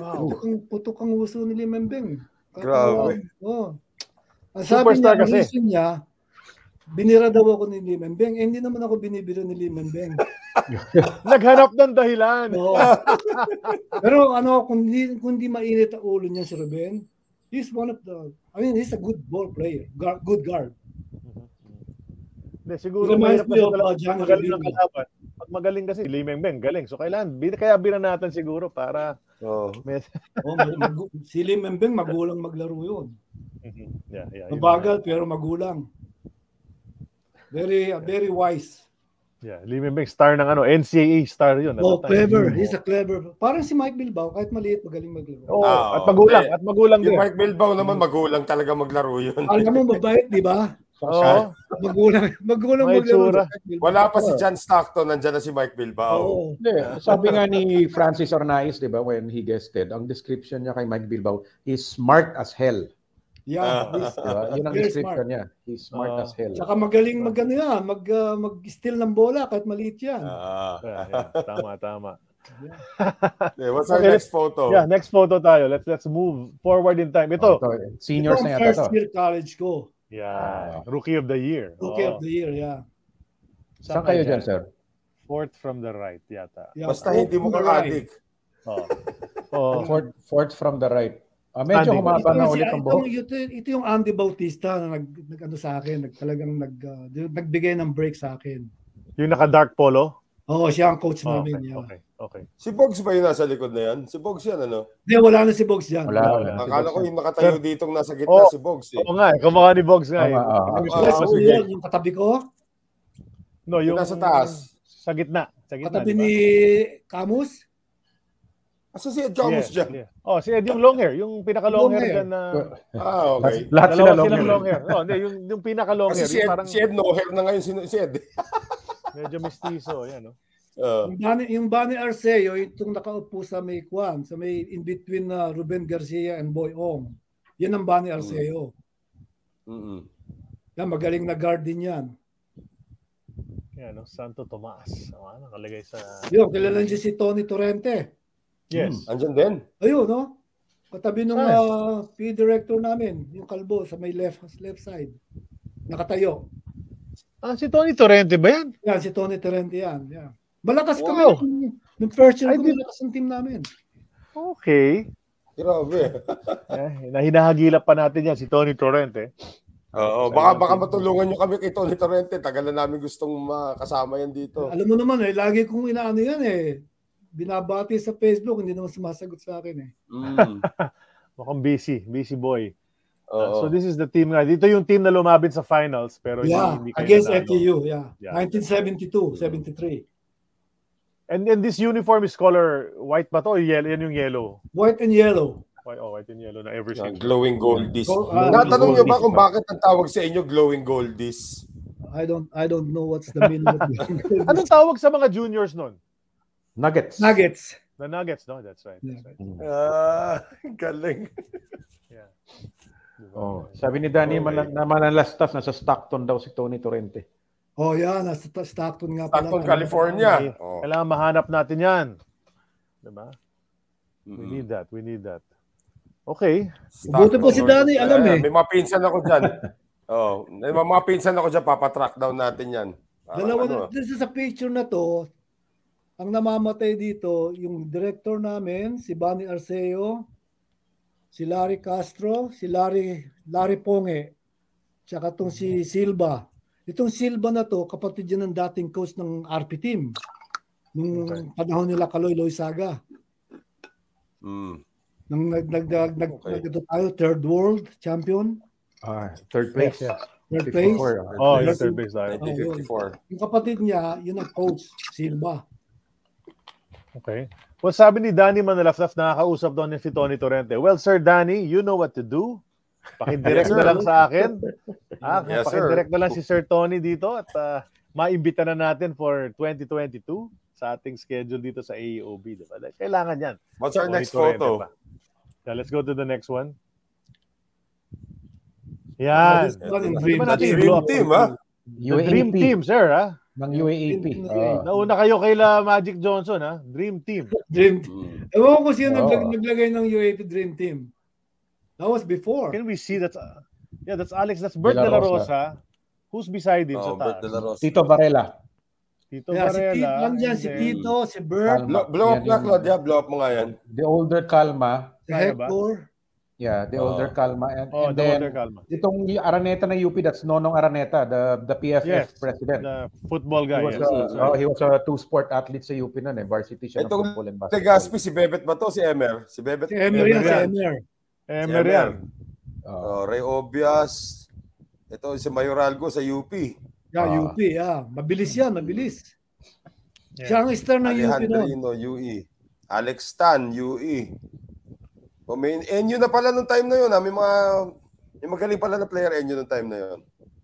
Wow. Putok ang, putok ang uso ni Lim Embeng. Grabe. Oh. Ang sabi Superstar niya, kasi. reason niya, binira daw ako ni Lim Embeng. Eh, hindi naman ako binibiro ni Lim Embeng. Naghanap ng dahilan. Oo. Pero ano, kung di, kung di mainit ang ulo niya si Ruben, he's one of the, I mean, he's a good ball player, guard, good guard. Hindi, siguro Reminds me of, talaga uh, John magaling ng Revilla. kalaban. Magaling kasi, Limeng Beng, galing. So kailangan, bin, kaya binan natin siguro para Oh. may, Oh, mag, mag- si Lim Embeng magulang maglaro yun. yeah, yeah, yun Mabagal pero magulang. Very uh, very wise. Yeah, Limeng Beng, star ng ano, NCAA star yun. Oh, clever. He's a clever. Parang si Mike Bilbao, kahit maliit, magaling maglaro. Oo, Ah, at magulang, okay. at magulang din. Mark Bilbao naman, magulang talaga maglaro yun. Alam mo, mabait, di ba? Oo, Magulang, magulang May maglaro. Mike Bilbao. Wala pa si John Stockton, nandyan na si Mike Bilbao. Oo. Hindi, sabi nga ni Francis Ornais, di ba, when he guested, ang description niya kay Mike Bilbao, he's smart as hell. Yeah. he's- Di ba? Yun ang Very description smart. niya. He's smart Ah. as hell. Tsaka magaling mag ano yan, mag, uh, mag-steal ng bola kahit maliit yan. Ah. yeah, yeah, tama, tama. Okay, what's our Okay, next photo? Yeah, next photo tayo. Let's let's move forward in time. Ito. Ito, seniors Ito na ang yata first to. year college ko. Yeah, rookie of the year. Rookie Oo. of the year, yeah. Saan kayo dyan, sir? Fourth from the right yata. yeah. Basta hindi mo kakadik. Oh. Oh. Fourth, fourth from the right. Ah, medyo humaba na ulit ang ito, buhok. ito, ito yung Andy Bautista na nag, nag ano sa akin, nag, talagang nag, uh, nagbigay ng break sa akin. Yung naka-dark polo? Oo, siya ang coach Oh, namin. okay, yeah. okay, okay. Si Bogs ba yung nasa likod na yan? Si Bogs yan, ano? Hindi, wala na si Bogs dyan. Wala, wala. Akala ko yung nakatayo ditong nasa gitna Oh. si Bogs eh. Oo nga, eh, ni Bogs nga. eh. Tama, oo. Yung Ah, gusto Ano ko yun, yung katabi ko? No, yung Nasa taas. Sa gitna. Sa gitna, Katabi di ba? ni Camus? Asa si Ed Camus Yes, dyan? yes. Oh, si Ed yung long hair, yung pinaka long Long hair hair. dyan na Ah, okay. Lahat sila dalawa long silang hair. long hair. Oh, hindi, yung yung pinaka long Kasi hair, si yung Ed, parang si Ed no hair na ngayon si, si Ed. medyo mestizo, yan, no. Ah. Yung Bani, yung Bani Arceo, itong nakaupo sa may Kwan, sa may in between na Ruben Garcia and Boy Ong. Yan ang Bani Arceo. Mm-mm. Yan, magaling na guard din yan. Yan, no, Santo Tomas. Oh, ano, nakalagay sa Yun, kilala niyo si Tony Torrente. Yes. Andyan din. Ayun, no? Katabi nung Saan? uh, P director namin, yung kalbo sa may left left side. Nakatayo. Ah, si Tony Torrente ba yan? Yan, si Tony Torrente yan. yan. Malakas kami. Wow. Nung, nung first year I ko, did- malakas ang team namin. Okay. Grabe. Eh, nahinahagilap pa natin yan, si Tony Torrente. Oo, baka baka matulungan nyo kami kay Tony Torrente. Tagal na namin gustong makasama yan dito. Alam mo naman eh, lagi kong inaano yan eh. Binabati sa Facebook, hindi naman sumasagot sa akin eh. Mm. Mukhang busy, busy boy. So this is the team nga. Dito yung team na lumabit sa finals pero hindi- Yeah, hindi, kayo against nanalo. FTU, yeah. Yeah. 1972, 73. And then this uniform is color white ba to yellow? Yan yung yellow. White and yellow. White, oh, white and yellow na ever since. glowing goldies. Go- ah, Natanong nyo ba kung ba? bakit ang tawag sa inyo glowing goldies? I don't I don't know what's the meaning of Anong tawag sa mga juniors nun? Nuggets. Nuggets. The Nuggets, no? That's right. That's right. Ah, galing. Yeah. Diba? Oh, sabi ni Danny Okay. na manalastas nasa Stockton daw si Tony Torrente. Oh, yeah, nasa Stockton nga pala. Stockton, California. Okay. Oh. Kailangan mahanap natin yan. Diba? We Mm. need that. We need that. Okay. Buti po si Danny, alam Ayan, eh. May mga pinsan ako dyan. oh, may mga pinsan ako dyan, papatrack down natin yan. Parang Dalawa ano, na, this is a picture na to, ang namamatay dito, yung director namin, si Bani Arceo, si Larry Castro, si Larry, Larry Ponge, tsaka tong si Silva. Itong Silva na to, kapatid yan ng dating coach ng RP team. Nung Okay. panahon nila Kaloy Loisaga. mm. Nang nag, nag, nag, nag, Okay. nag- tayo, third world champion, Ah, third place. Yes. third place. 54. Oh, yung third base tayo. 1954. Yung kapatid niya, yun ang coach, Silva. Okay. Well, sabi ni Danny Manalaflaf, nakakausap daw ni si Tony Torrente. Well, Sir Danny, you know what to do. Pakidirect Yes, na sir. lang sa akin. Ah, Yes, sir. pakidirect na lang si Sir Tony dito at ah, maimbita na natin for 2022 sa ating schedule dito sa AEOB. Diba? Kailangan yan. What's our Tony next Torrente photo? pa. Yeah, let's go to the next one. Yan. Natin Dream i-blow up? team, ha? The Dream Team, sir. Ha? Ng UAAP. Ah. Nauna kayo kay La Magic Johnson. Ha? Dream Team. Dream Mm. Ewan ko sino naglag- naglagay ng UAP Dream Team. That was before. Can we see that's uh, yeah, that's Alex. That's Bert De De La Rosa. Who's beside him Oh, sa Bert taas? De La Rosa. Tito Varela. Tito Yeah, si Tito, Varela. andyan, and si Tito, si Bert. Blow, blow up yung- Claudia. Blow up mo nga yan. The older Calma. si? Hector. Yeah, the Oh. older Calma. And, Oh, and the then, Walter Calma. itong Araneta ng UP, that's Nonong Araneta, the, the PFF Yes, president. The football He guy. was, yes. a, oh, he was a two-sport athlete sa UP nun eh. Varsity siya ng Itong football and basketball. Tegaspi, si Bebet ba to? Si Emer? Si Bebet? Si Emer yan, si Emer. Emer. Emer Si yan. Oh. Oh, Ray Obias. Ito si Mayoralgo sa UP. Yeah, Ah. UP, yeah. Mabilis yan, mabilis. Yeah. Siya ang star ng UP noon. Alejandrino, UE. Alex Tan, UE. O may NU na pala nung time na yun. Ha? May mga may magaling pala na player NU nung time na yun.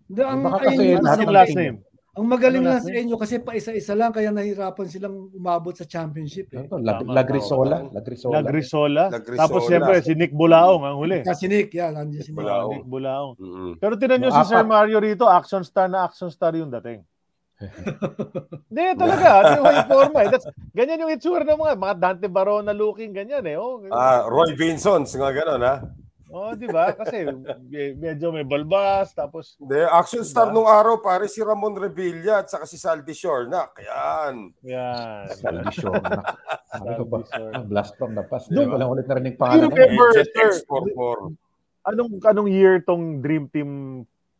Hindi, ang, Baka kasi ayun, lahat Anong ng last team- name? ang magaling ano lang sa inyo kasi pa isa-isa lang kaya nahirapan silang umabot sa championship eh. Ito, Lag- Tama, Lagrisola. Lagrisola. Lagrisola. Lagrisola. Tapos siyempre si Nick Bulaong ang huli. Kasi Nick, yeah, nandiyan si Nick. Bulaong. Nick Bulaong. Mm-mm. Pero tinan nyo Yung si Sir. Mario rito, action star na action star yung dating. Hindi, talaga. Ito yung forma eh. That's, ganyan yung itsura ng mga, mga Dante Barona looking, ganyan eh. Oh, Ah, Roy Vinsons, nga gano'n ha. oh di ba? Kasi me- medyo may balbas, tapos Hindi, action star Diba? nung araw pare si Ramon Revilla at saka si Saldi Shornak. Yan. yan. Saldi Shornak. Sabi ko ba? Ah, Blast from the past. Doon- Walang ulit narinig you pangalan yun. remember, sir, X44. anong anong year tong Dream Team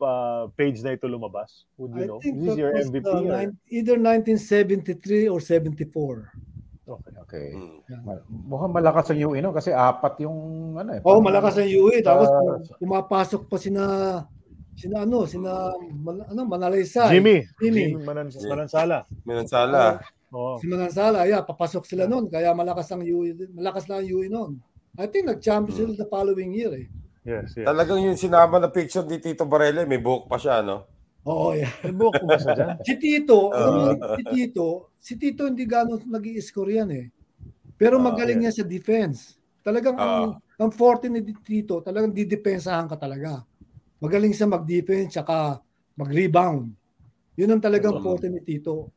uh, page na ito lumabas? Would you I know? think Is this your was, MVP? uh, or- either 1973 or 74. Okay. Okay. Mm. Ma- Mukhang malakas ang UE no kasi apat yung ano eh. Oh, malakas ang UE. Tapos Ah, pumapasok pa sina sina ano, sina Man- ano, Manalaysay. Jimmy. Jimmy. Jimmy Manan- Manansala. Minansala. Oo. Si Manansala, yeah, papasok sila noon. Kaya malakas ang UE, malakas lang ang UE noon. I think nag-champion sila the following year eh. Yes, yes. Talagang yung sinama na picture ni Tito Barella, may buhok pa siya, no? Oo, yeah. May buhok ba siya dyan? Si Tito, Ah. si Tito, si Tito hindi gano'n nag score yan eh. Pero magaling niya sa defense. Talagang ang, ang forte ni Tito, talagang didepensahan ka talaga. Magaling siya mag-defense tsaka mag-rebound. Yun ang talagang forte ni Tito.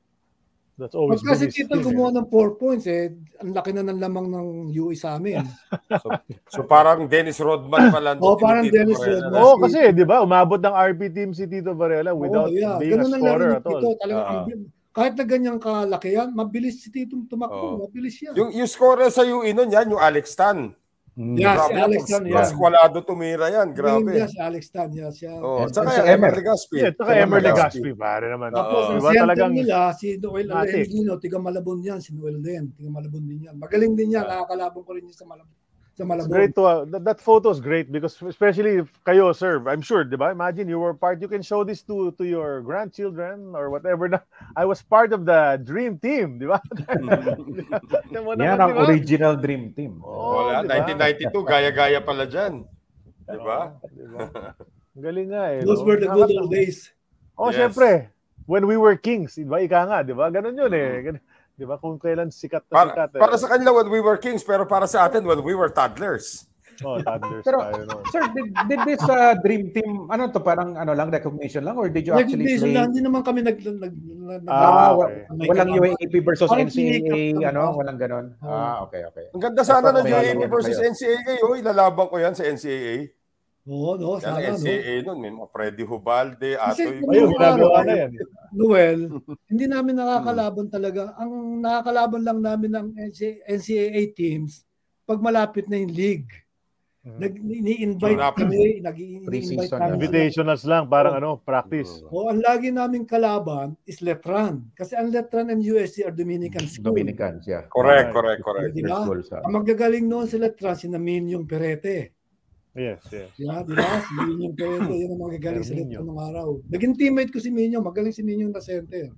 That's always Pagka si been his Tito eh. gumawa ng 4 points eh, ang laki na ng lamang ng UE sa amin. So, so parang Dennis Rodman pala. Oh, parang Dennis Barella. Rodman. Oo, kasi, di ba, umabot ng RP team si Tito Varela without Oo, yeah. being a Ganun laro scorer at all. Tito. Talagang, Ah. ang- kahit na ganyang kalaki yan, mabilis si Tito tumakbo. Oo. Mabilis yan. Yung, yung scorer sa UE nun yan, yung Alex Tan. Mm. Yeah, Grabe si Alex Tan, yeah. squalado tumira yan. Grabe. Si Alex Tan, yan siya. Oh, And- saka Emer. Legaspi. Yeah, tsaka Emer Legaspi. Pare naman. Tapos ang Diba talagang nila, si Noel. Alejandro, tiga Malabon yan. Si Noel din, tiga Malabon din yan. Magaling din yan, nakakalabong ko rin yan sa Malabon. Sa It's Malabon. great to uh, that, that photo is great because especially if kayo sir I'm sure di ba imagine you were part you can show this to to your grandchildren or whatever na I was part of the dream team di ba Yan naman, ang original dream team. Oo, Wala, di ba? 1992, gaya-gaya pala dyan. Di ba? Oo, di ba? Ang galing nga eh Those no? were the good old days. oh Yes. syempre when we were kings di ba ika nga di ba ganun yun eh Gan- di ba kung kailan sikat na Para, sikat eh. para sa kanila when we were kings, pero para sa atin when we were toddlers. oh toddlers Pero, tayo noon. sir, did, did this uh, dream team, ano to, parang ano lang, recognition lang, or did you actually Recognition play? lang, hindi naman kami nag... nag, nag, Ah, Ah, okay. Walang. UAP versus Parang NCAA, ano, walang ganon. Ah, okay, okay. Ang ganda sana ng May UAP ano versus. NCAA. Oh, ilalaban ko yan sa NCAA. Oo, no, Yan sana, ang no? NCAA nun. May mga Freddy Hubalde, Kasi Atoy. kung- ayun ginagawa na yan eh. Noel, hindi namin nakakalaban talaga. Ang nakakalaban lang namin ng NC- NCAA teams pag malapit na yung league. Nag, ini-invite Malapit. kami, nag-i-invite kami. invitationals lang parang ano practice O, ang lagi naming kalaban is Letran. Kasi ang Letran and USC are Dominican school. Dominicans, yeah. Correct, correct, correct. Di ba? Goals, ah. Ang magagaling noon si Letran, si Naminyong Perete. Yes yes Di ba? Di ba? Si Minyong Perete, yun ang magagaling sa Minyo. Letran ng araw. Naging teammate ko si Minyong, magaling si Minyong na center.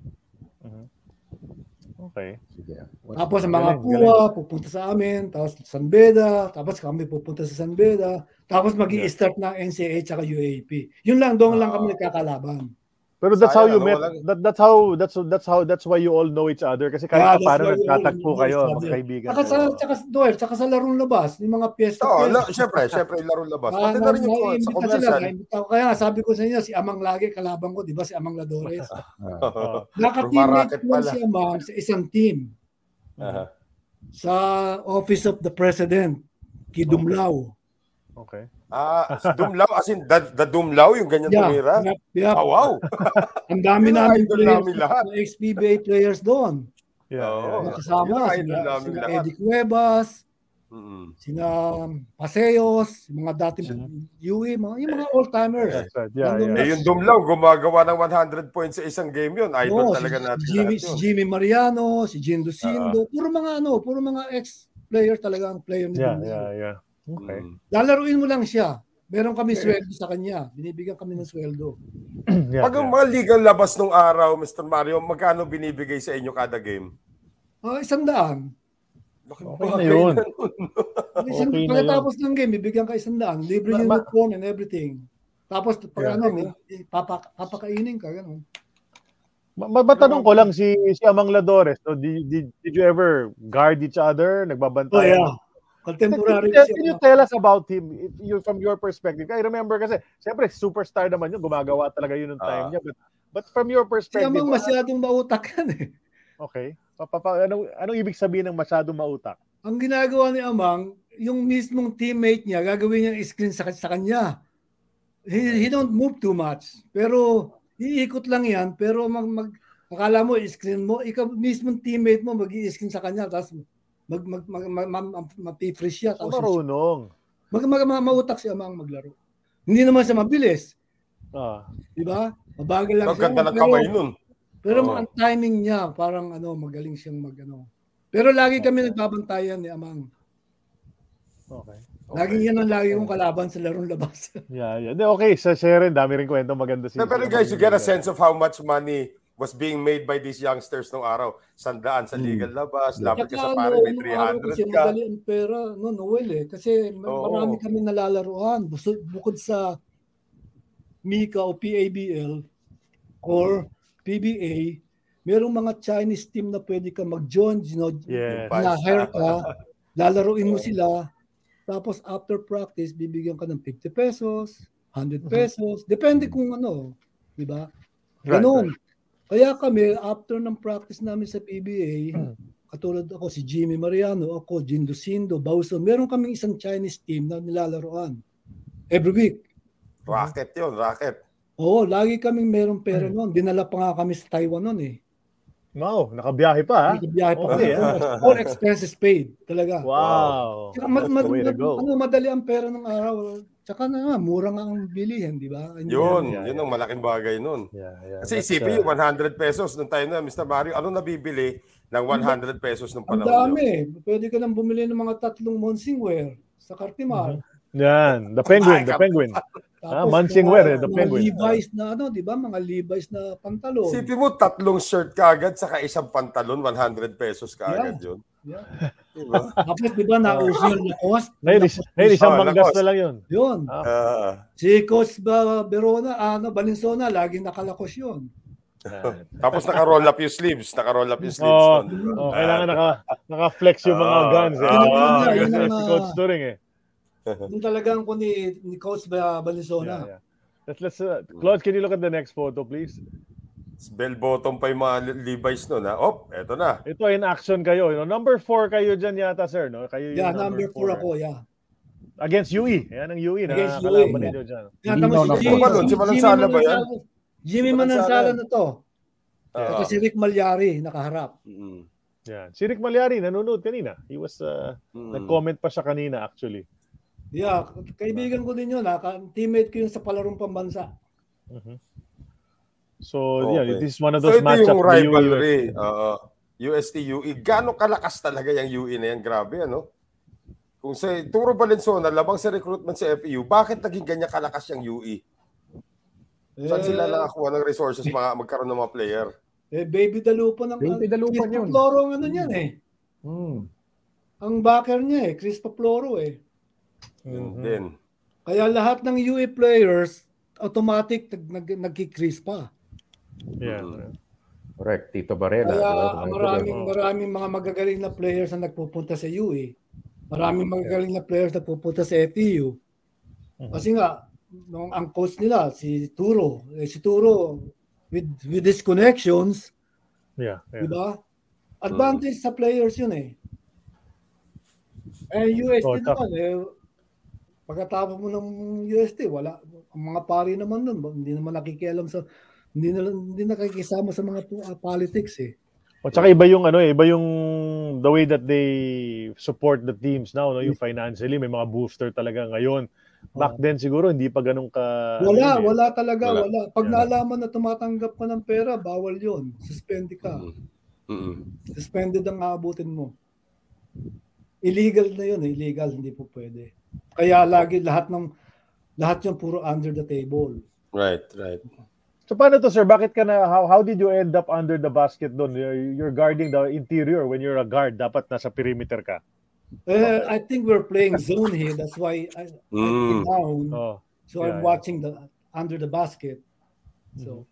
okay Sige. Tapos ang mga Galing, kuwa, pupunta sa amin, tapos San Beda, tapos kami pupunta sa San Beda, tapos mag start ng NCAA tsaka UAP. Yun lang, doon lang kami nagkakalaban. Pero that's how Sayang, you ano, met. walang- That, that's how that's that's how that's why you all know each other kasi kahit Yeah, paano nagtatagpo kayo, magkaibigan. Tsaka sa, tsaka, Doel, tsaka sa larong labas, yung mga piyesta. Oo, la, syempre, syempre, laro labas. Ah, Maganda rin yung na- sa commercial. Kaya nga, sabi ko sa inyo, si Amang lagi, kalaban ko, di ba si Amang Ladores. Oo. Naka-teammate ko si Amang sa isang team Aha. sa Office of the President, Kidumlao. okay. Ah, dumlaw, as in, the, the dumlaw, yung ganyan Yeah, tumira. yep, yep. Ah, wow. Ang dami namin players, namin lahat. mga XPBA players doon. Yeah. Oo. yeah, yeah. Ang sina, sina. Eddie Cuevas, Mm-mm. sina Paseos, yung mga dating UE, mga, yung mga old-timers. That's right. Yeah, yeah. Eh, yung dumlaw, gumagawa ng 100 points sa isang game yun. Idol Oo, talaga si, natin si Jimmy, si. Jimmy Mariano, si Jin Lucindo, puro mga ano, puro mga ex-player talaga ang player ni Yeah, Dumlao. yeah, yeah. Okay. Mm. Lalaruin mo lang siya. Meron kami sweldo sa kanya. Binibigyan kami ng sweldo. yeah, Pag ang yeah. mga ligang labas nung araw, Mr. Mario, magkano binibigay sa inyo kada game? Ah, isang daan. Laking Okay na yun. Isang, Okay pagkatapos ng game, bibigyan ka isang daan. Libre yung uniform and everything. Tapos pag Yeah. ano, may- papa, papakainin ka, gano'n. Ma- ma- Matanong ko lang si si Amang Ladores, so did, did, did you ever guard each other? Oh Nagbabantay? yeah. Contemporary Can, siya. can you tell us about him if you from your perspective? I remember kasi, siyempre, superstar naman yun, gumagawa talaga yun ng time Ah. niya. But, but from your perspective, Amang masyadong mautak yan eh. okay. Pa, pa, pa- anong, anong ibig sabihin ng masyadong mautak? Ang ginagawa ni Amang, yung mismong teammate niya, gagawin niyang screen sa, sa kanya. He, he don't move too much. Pero, iikot lang yan. Pero, mag, mag, akala mo, screen mo, ikaw mismong teammate mo, mag screen sa kanya. Tapos, mag, mag, mag, mag, mag, mag, mag-freeze siya. So, marunong. mag, mag, mag, mautak si Amang maglaro. Hindi naman siya mabilis. Ah. Di ba? Mabagal lang Ang ganda ng Pero- kamay nun. Pero Oo. ang timing niya, parang ano, magaling siyang mag ano. Pero lagi kami nagbabantayan ni Amang. Okay. Lagi yan ang lagi kong kalaban sa larong labas. Yeah, yeah. Okay, sa Sharon, dami rin kwento maganda si pero guys, you get a sense of how much money was being made by these youngsters nung araw. Sandaan sa legal labas, lapit ka sa pare, may nung araw 300 kasi ka. madali ang pera, no, Noel eh. Kasi Oo. marami kami nalalaruan. Bukod, bukod sa Mika o PABL or PBA, merong mga Chinese team na pwede ka mag-join, you know, Yes. na hire ka, lalaruin mo sila, tapos after practice, bibigyan ka ng 50 pesos, 100 pesos, depende kung ano, di ba? Right, Ganon. Kaya kami, after ng practice namin sa PBA, katulad ako, si Jimmy Mariano, ako, Jindo Sindo, Bauso, meron kaming isang Chinese team na nilalaroan. Every week. Racket yun, racket. Oo, lagi kaming meron pera noon. Dinala pa nga kami sa Taiwan noon eh. Wow, nakabiyahe pa, ha? Biyahe pa Okay, kami. All expenses paid. Talaga. Wow. Tsaka ma- That's ma- the way to ma- go. ano, madali ang pera ng araw. Tsaka na nga, mura nga ang bilihin, di ba? Hindi Yun, Yeah, yun ang malaking bagay nun. Yeah, yeah. Kasi isipin uh, yung 100 pesos nung tayo na, Mr. Mario, ano nabibili ng 100 pesos nung Ang panahon dami. yun? Pwede ka nang bumili ng mga tatlong Monsingware sa Cartimar. Yan, the penguin, the penguin. Ah, Mansingware, eh, the mga penguin. Levi's na ano, di ba? Mga Levi's na pantalon. Isipin mo, tatlong shirt ka agad, saka isang pantalon, 100 pesos ka agad yun. Yeah. Diba? Tapos di ba nauso yung Lacoste? Ngayon, is- ngayon isang Oh, manggas na lang yun. Yun. Ah, Si Coach ba, Verona, ano, Balinsona, laging nakalakos yun. tapos naka-roll up yung sleeves, naka-roll up yung sleeves. Oh, nun. oh, kailangan naka, naka-flex yung mga Ah, guns. Eh. ah, Yun ah, ano, yun Kasi ang, si ah, Coach Turing eh. Yung talagang ko ni, ni Coach ba, Balinsona. Yeah, yeah. Let's, let's, uh, Claude, can you look at the next photo, please? Bell bottom pa yung mga Levi's nun. Ha? Oh, eto na. Ito in action kayo. No? Number 4 kayo dyan yata, sir. No? Kayo yung Yeah, number 4 four. ako, yeah. Against UE. Yan ang UE na Against kalaban UE. ninyo dyan. Yan, Lino tapos si. Jimmy? Si Manansala ba yan? Jimmy Manansala na to. Tapos si Rick Malyari, nakaharap. mm, Yan. Si Rick Malyari, nanonood kanina. He was, uh, mm. nag-comment pa siya kanina actually. Yeah, kaibigan ko din yun. Ha? Teammate ko yun sa palarong pambansa. So, Okay. yeah, this is one of So those ito matchups. yung rivalry. Oo. UST UE. Gano'ng kalakas talaga yung UE na yan? Grabe, ano? Kung sa Turo Valenzuela, labang sa recruitment sa FEU, bakit naging ganyan kalakas yung UE? Saan sila Eh, nakakuha ng resources mga magkaroon ng mga player? Eh, baby dalupan ng... Baby dalupan Chris yun. Paploro ang ano niyan eh. Hmm. Ang backer niya eh, Chris Paploro eh. Yun Mhm. din. Kaya lahat ng UE players, automatic nag, nag, nagkikris pa. Yeah. Correct. Tito Barela. Kaya maraming maraming mga magagaling na players na nagpupunta sa UE. Maraming magagaling na players na pupunta sa FEU. Kasi nga, nung ang coach nila, si Turo, eh, si Turo, with, with his connections, Yeah. di yeah. ba? Advantage sa players yun eh. Eh, UST Oh, naman, eh, pagkatapos mo ng UST, wala, ang mga pari naman nun, hindi naman nakikialam sa, hindi na, hindi nakikisama sa mga uh, politics eh. O tsaka iba yung ano eh, iba yung the way that they support the teams now, no? Yung financially, may mga booster talaga ngayon. Back then siguro hindi pa ganun ka Wala, ano eh. wala talaga, Wala. wala. Pag Yeah. naalaman na tumatanggap ka ng pera, bawal yon Suspend ka. Mm-mm. Suspended ang aabutin mo. Illegal na yun, eh. illegal, hindi po pwede. Kaya lagi lahat ng lahat yung puro under the table. Right, right. So paano to sir? Bakit ka na how, how did you end up under the basket doon? You're, you're guarding the interior when you're a guard, dapat nasa perimeter ka. Eh, I think we're playing zone here. That's why I, I Mm. down. Oh. So Yeah, I'm yeah. watching the under the basket. So,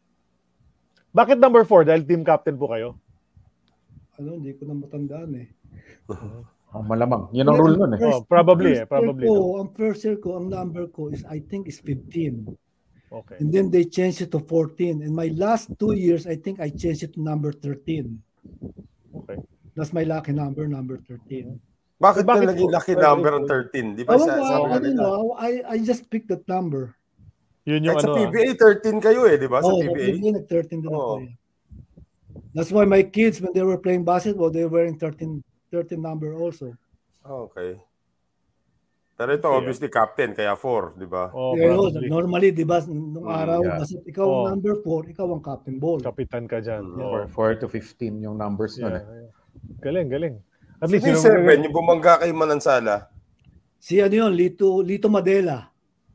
Bakit number 4? Dahil team captain po kayo? ano, hindi ko na matandaan eh. Ah, malamang. Yun ang rule nun eh. Oh, probably eh, first probably. Ko, no? Ang first year ko, ang number ko is, I think, is 15. Okay. And then they changed it to 14. And my last two years, I think I changed it to number 13. Okay. That's my lucky number, number 13. Bakit, Bakit na naging lucky number on 13? Di ba Ewan sa, sa I, don't know. I, I just picked that number. Yun yung Kahit sa ano. ah. PBA, 13 kayo eh, di ba? Sa Oh, PBA. PBA, nag-13 din ako. Oo. eh. That's why my kids, when they were playing basketball, they were in 13, 13 number also. Okay. Pero ito, obviously, captain, kaya 4, di ba? Oh, Pero probably. normally, di ba, nung Mm, araw, yeah. basta ikaw ang Oh. number 4, ikaw ang captain ball. Kapitan ka dyan. Mm. Oo. For 4 to 15 yung numbers nun Yeah, eh. yeah. Galing, galing. At least, yung sino- 7, yung bumangga kay Manansala? Si ano yun, Lito, Lito Madela.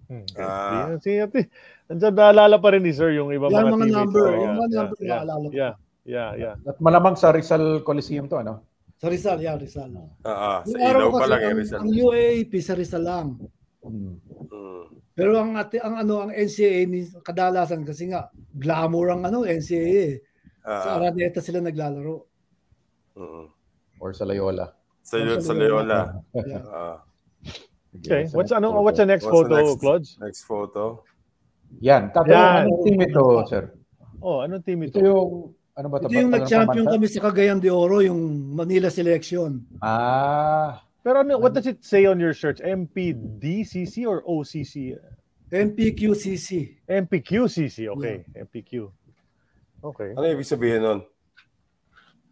Hmm. Ah. Si, si, ati, andyan naalala pa rin ni Sir yung ibang Yan mga, mga teammates. number, yeah, mga yeah, number yeah, naalala ko. yeah, yeah, yeah. At malamang sa Rizal Coliseum to, ano? Sa Rizal, yeah, Rizal. Ah, sa Yung araw ilaw pa lang eh, Rizal. ang UAAP sa Rizal lang. Mm. Mm. Pero ang ate, ang ano ang NCAA kadalasan kasi nga glamour ang ano NCAA. eh. Sa Ah, Araneta sila naglalaro. mm. Or sa Loyola. Sa, Sa sa Loyola. Yeah. Ah, Okay, Sa what's ano what's the next What's the photo, next? Claude? next photo. Yan. Yan. anong team ito, sir? Oh, anong team Ito ito? yung, ano ba ito? Ito yung nag-champion kami sa Cagayan de Oro, yung Manila Selection. Ah, Pero ano, what does it say on your shirts? MPDCC or OCC? MPQCC. MPQCC, okay. MPQ. Okay. Ano ibig sabihin nun?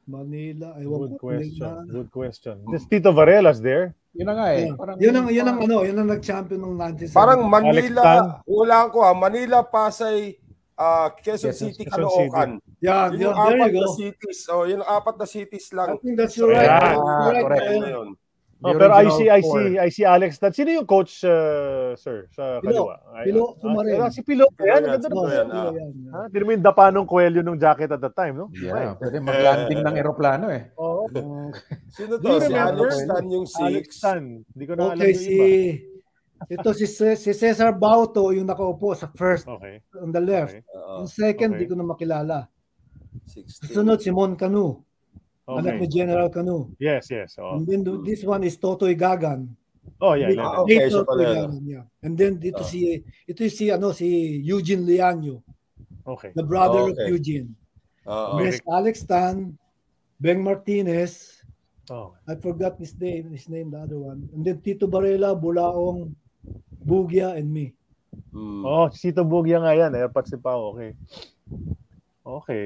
Manila, ewan Good question. Manila. Good question. This Tito Varela's there. yun na nga eh. Yeah. Parang, Yun ang yun ang ano, yun ang nag-champion ng 1970. Parang Alex Tan. Manila, wala ko ha, Manila, Pasay, ah, Quezon Quezon- City, Quezon Caloocan. yeah, Yun yeah, yung there apat you na cities. Oh, yun apat na cities I lang. think that's your right. Yeah, You're right. correct. Uh, na yun. Oh, pero I see, I see, I see Alex. That sino yung coach, uh, sir, sa Pilo. kaliwa? Ay, Pilo ah, Sumarin. ah, si Pilo. Pilo Yan, yan, ganda si na. Pilo Oh, yan, yeah, ah. yeah, yeah. Hindi mo yung dapa nung Coelho nung jacket at the time, no? Yeah, pwede mag-landing ng eroplano eh. Oo. Yung- Sino to? Si? Alex Tan yung Alex 6. Tan. Hindi ko na alam Okay, yung si iba. Ito si si Cesar Bauto yung nakaupo sa first Okay. on the left. Okay. Yung second, Okay. di ko na makilala. 16. Sunod, si Mon Canu. Anak ni Okay. General Canu. Yes, yes. Oh, And then this one is Totoy Gagan. oh yeah, yeah. Ah, okay, Totoy pala? Gagan, yeah. And then dito Ah. si ito si ano si Eugene Lianyo, Okay. the brother of Okay. Eugene. Oo. Yes, Alex Tan, Ben Martinez, Oh. I forgot his name, his name, the other one. And then Tito Barela, Bulaong, Bugya, and me. Mm. Oh, si Tito Bugya nga yan. Airpods si Pao. Okay. Okay.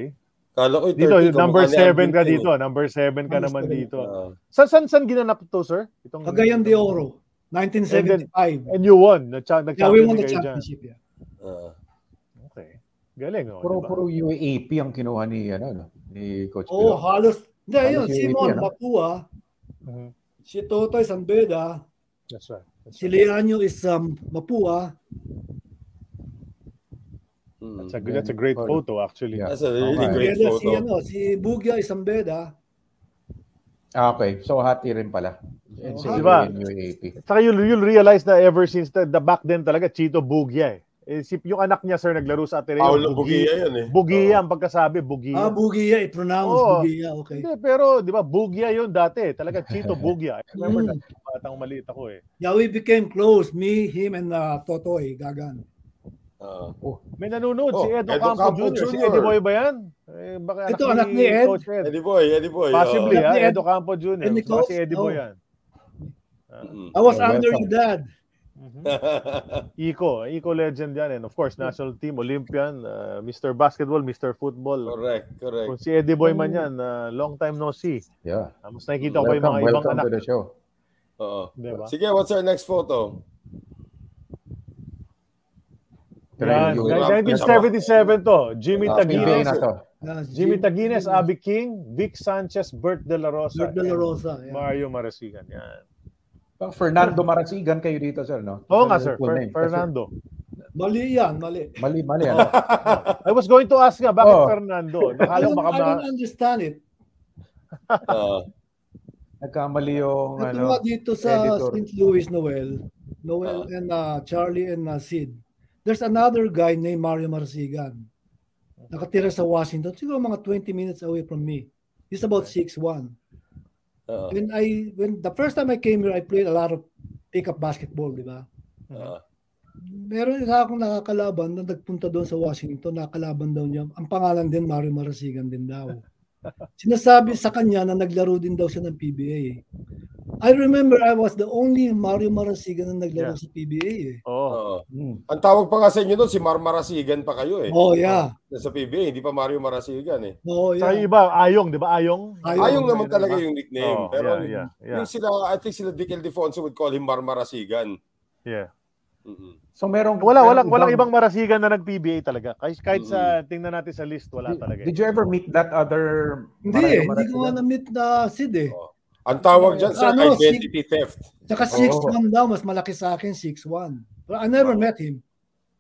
Kala ko Dito, 30 number kamukha ni 7 ka dito. Number 7 ka naman dito. Ah. San, san, san ginanap to, sir? Itong, Cagayan de Oro, 1975. And you won. Nag- Yeah, we Nag-champion won the championship. Yeah. Ah. Okay. Galing, oh. Puro, diba? puro UAP ang kinuha ni, ano, no, ni Coach Oh, Pilo. halos. Hindi, yun. Simon AP, ano? Mapua, Mhm. si Totoy Sanbeda, That's right. That's si right. Leanyo is um, Mapua, Mm. That's a, good- that's a great Oh, photo, actually. Yeah. That's a really Okay. great together si, photo. ano, si Bugya is Sanbeda. Ah, okay. So, hati rin pala. NCAA Diba? and UAP. Saka you'll, you'll realize na ever since the, the back then talaga, Chito Bugya eh. Eh, si, yung anak niya, sir, naglaro sa Ateneo. Paulo Bugia yun eh. Bugia ang pagkasabi, Bugia. Ah, Bugya, i-pronounce Oo. Bugya, okay. Hindi, pero di ba, Bugia yun dati. Talaga Chito Bugia. I remember Mm. that. Batang maliit ako eh. Yeah, we became close, me, him, and uh, Totoy Gagan. Ah. May nanonood Oh, si Edo, Edo Campo, Campo Jr. Si Jr. Eddie Boy ba yan? Eh, baka Ito, anak ni Ed. Coach Ed. Eddie Boy, Eddie Boy. Possibly, Anak ha? Edo Campo Jr. Baka si Eddie Boy Oh. yan. Mm. I was Oh, under your dad. Iko, Iko legend yan. And of course, national team, Olympian, uh, Mr. Basketball, Mr. Football. correct, correct. Kung si Eddie Boy man yan, uh, long time no see. Yeah. Uh, mas nakikita ko yung Welcome, mga ibang welcome anak. to the show. Oo. Diba? Sige, what's our next photo? Yung UAP, 1977 to. Jimmy PBA Taguines. Uh, Jimmy Taguines, Abby King, Vic Sanchez, Bert De La Rosa, Lord De La Rosa. Yeah. Mario Marasigan. Yan. Pang Fernando Marasigan kayo dito, sir, no? Oo nga, sir. full Fer- name. Kasi Fernando. Mali yan, mali. Mali, mali. ano? I was going to ask nga, bakit Oh. Fernando? I don't, baka I ma... don't understand it. Ah. Nagkamali yung, Ito ano, nga dito sa editor. St. Louis, Noel, Noel and uh, Charlie and uh, Sid. There's another guy named Mario Marasigan. Nakatira sa Washington. Siguro mga 20 minutes away from me. He's about 6'1". Oo. When I when the first time I came here, I played a lot of pick-up basketball, di ba? Ah. Meron isa akong nakakalaban na nagpunta doon sa Washington, nakakalaban daw niya. Ang pangalan din, Mario Marasigan din daw. Sinasabi sa kanya na naglaro din daw siya ng PBA. I remember I was the only Mario Marasigan na naglaro Yeah. sa PBA. Eh. Oo, Oo. Mm. Ang tawag pa nga sa inyo doon, si Marmarasigan pa kayo eh. Oh, yeah. Sa PBA, hindi pa Mario Marasigan eh. Oh, Sa yeah. iba, Ayong, di ba? Ayong? Ayong. Ayong naman Diba? talaga yung nickname. Oh, Pero yeah, yeah, yeah. yung sila, I think sila Dick Ildefonso would call him Marmarasigan. Yeah. Mm-mm. So merong Wala, merong walang, walang ibang marasigan na nag-PBA talaga. Kahit, kahit sa, tingnan natin sa list, wala Did, talaga. eh. did you ever meet that other Hindi eh, hindi ko Marasigan? na-meet na Sid eh. Oh. Ang tawag dyan sa Ano, identity theft. Tsaka 6'1 daw, mas malaki sa akin, 6'1. But I never met him.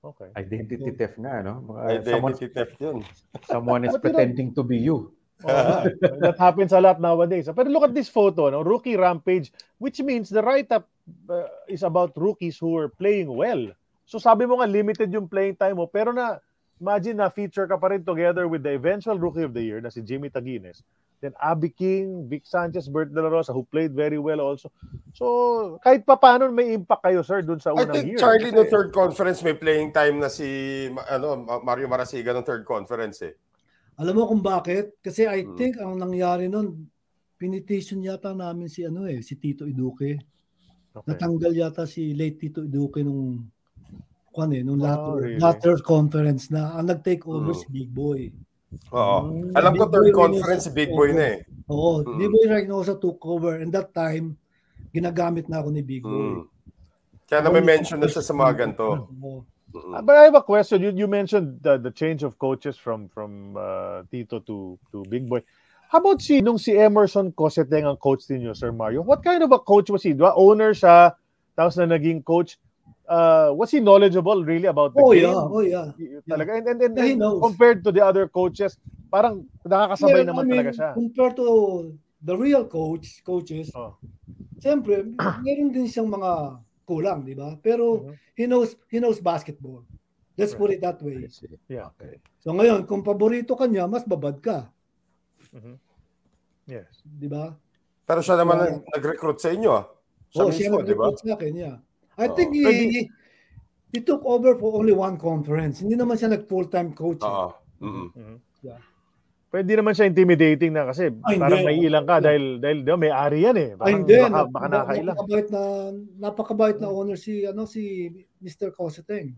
Okay. Identity theft nga, no? Someone, Identity theft yun. someone is pretending to be you. Oh, that happens a lot nowadays. Pero look at this photo, no? rookie rampage, which means the write-up uh, is about rookies who are playing well. So sabi mo nga, limited yung playing time mo, pero na, imagine na feature ka pa rin together with the eventual rookie of the year na si Jimmy Taguines. Then Abby King, Vic Sanchez, Bert De La Rosa, who played very well also. So, kahit pa paano may impact kayo, sir, dun sa I unang think year. Charlie no third conference may playing time na si ano Ma- Mario Marasigan ng third conference eh. Alam mo kung bakit? Kasi I Hmm. think ang nangyari nun, pinitation yata namin si ano eh, si Tito Iduque. Okay. Natanggal yata si late Tito Iduque nung kwan eh, nung Oh, latter, really? latter conference na ang nag-take over Hmm. si Big Boy. Oo. Mm. Alam ko third conference si Big Boy na eh. Oo, Mm. Big Boy Reynoso took over and that time, ginagamit na ako ni Big Boy. Mm. Kaya na may mention na siya sa mga ganito. Uh, But I have a question. You, you mentioned the, the change of coaches from from uh, Tito to to Big Boy. How about si nung si Emerson Coseteng ang coach ninyo, Sir Mario? What kind of a coach was he? Di ba? Owner siya, tapos na naging coach. Uh, was he knowledgeable really about the Oh game? yeah, oh yeah. Talaga. And, and, and, Yeah, he and knows. compared to the other coaches, parang nakakasabay Yeah, naman I mean, talaga siya. Compared to the real coach, coaches, Oh. siyempre, meron din siyang mga kulang, di ba? Pero Mhm. he knows he knows basketball. Let's put it that way. Yeah. So ngayon, kung paborito ka niya, mas babad ka, Mhm. Yes. di ba? Pero siya naman Yeah. nag- nag-recruit sa inyo ah. Siya Oh, siya mismo, di ba? nag-recruit sa akin, yeah. I Oo. think he, he, he took over for only one conference. Hindi naman siya nag-full-time coach. eh. Oo. Mm-mm. Mhm. Yeah. Pwede naman siya intimidating na kasi Ay, parang may ilang ka dahil dahil di ba, may ari yan eh. Ay, Parang hindi. Baka, baka nakakailang. Napakabait na, napakabait na owner si, ano, si Mr. Coseteng.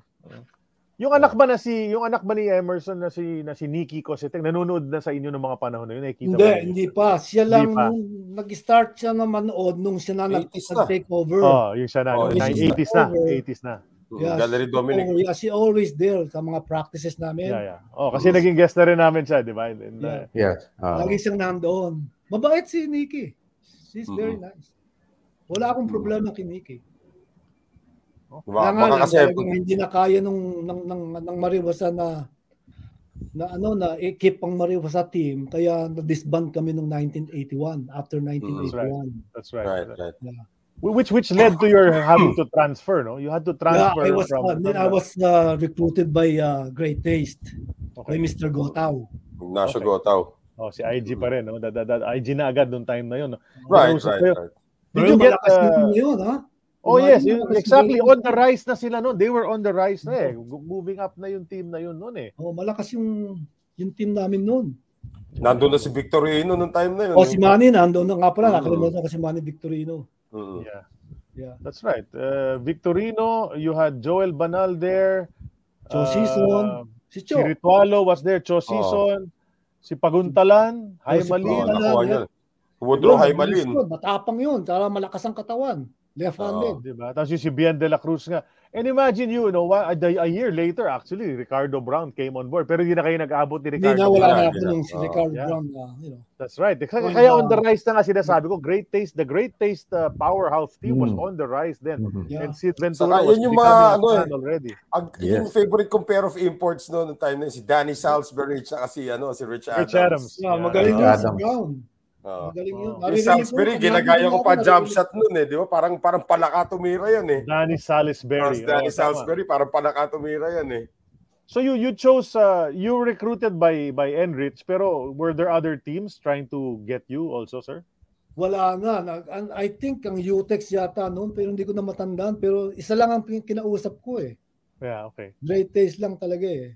Yung anak ba na si yung anak ba ni Emerson na si na si Nikki Coseteng nanonood na sa inyo ng mga panahon na yun nakikita Hindi, ba hindi pa. Siya lang, pa. nung nag-start siya na manood nung siya na 80s na. nag-take over. Oh, yung siya na, Oh, yung this is 80s na, over. 80s na. Mm, Yeah, Gallery Dominic. Oh, yeah, she always there sa mga practices namin. Yeah, yeah. Oh, kasi naging guest na rin namin siya, di ba? And, and, uh, Yes. Uh, Lagi siyang nandoon. Mabait si Nikki. She's very Mhm. nice. Wala akong problema kay Nikki. Baka, Kaya nga baka lang, kasi talagang hindi na kaya nung ng ng ng Mariwasa na na ano na i-keep ang Mariwasa team kaya na-disband kami noong 1981 after 1981. that's right. right, right. Which which led to your having to transfer, no? You had to Yeah, transfer I was from, uh, then from I was uh, recruited by uh, Great Taste by okay. Mr. Gotao. Ignacio Okay. Gotaw. Oh, si IG pa rin, no? Da, da, da, IG na agad nung time na yun. No? Right, Nag-uusap right, kayo. right. Did you get uh, yun, ha? Oh yes, yun- exactly. On the rise na sila noon. They were on the rise na eh. Gu- Moving up na yung team na yun noon eh. Oh, malakas yung yung team namin noon. Nandun na si Victorino nung time na yun. O si Manny nandoon na nga pala, Mm. nakalimutan ko si Manny Victorino. Mm. Yeah. Yeah. That's right. Uh, Victorino, you had Joel Banal there. Cho Uh, Season, si Si Cho. Ritualo was there. Cho Season. Si Paguntalan. Oh, si Haimalin. Oh, Paguntalan. nakuha yeah. niya. Woodrow Yun, Haimalin. Matapang yun, tsaka malakas ang katawan. Left-handed. Di ba? Tapos yung si Bien de la Cruz nga. And imagine you, you know, a, a year later, actually, Ricardo Brown came on board. Pero hindi na kayo nag-abot ni Hindi Ricardo na wala Brown. na yeah, ako yeah. nung si Oh. Ricardo Yeah. Brown na, you know. That's right. Kaya, Going kaya on the rise na nga sinasabi ko, Great Taste, the Great Taste uh, powerhouse team was Mm. on the rise then. Mhm. Yeah. And Sid Ventura Saka was yun yung mga a ano eh. fan already. Ang, Yes. Yung favorite kong pair of imports noon nung time na yun, si Danny Salisbury at si, ano, si Rich Adams. Rich Adams. Yeah, magaling yun si. Brown. Oh. Magaling yun. Oh. Yung Salisbury, ko, ginagaya ko pa jump shot noon eh, di ba? Parang parang palaka tumira yan eh. Danny Salisbury. Tapos Danny Oh, tama. Salisbury, parang palaka tumira yan eh. So you you chose uh, you were recruited by by Enrich pero were there other teams trying to get you also, sir? Wala na. Nag- an- I think ang UTEX yata noon, pero hindi ko na matandaan. Pero isa lang ang kinausap ko eh. Yeah, okay. Great taste lang talaga eh.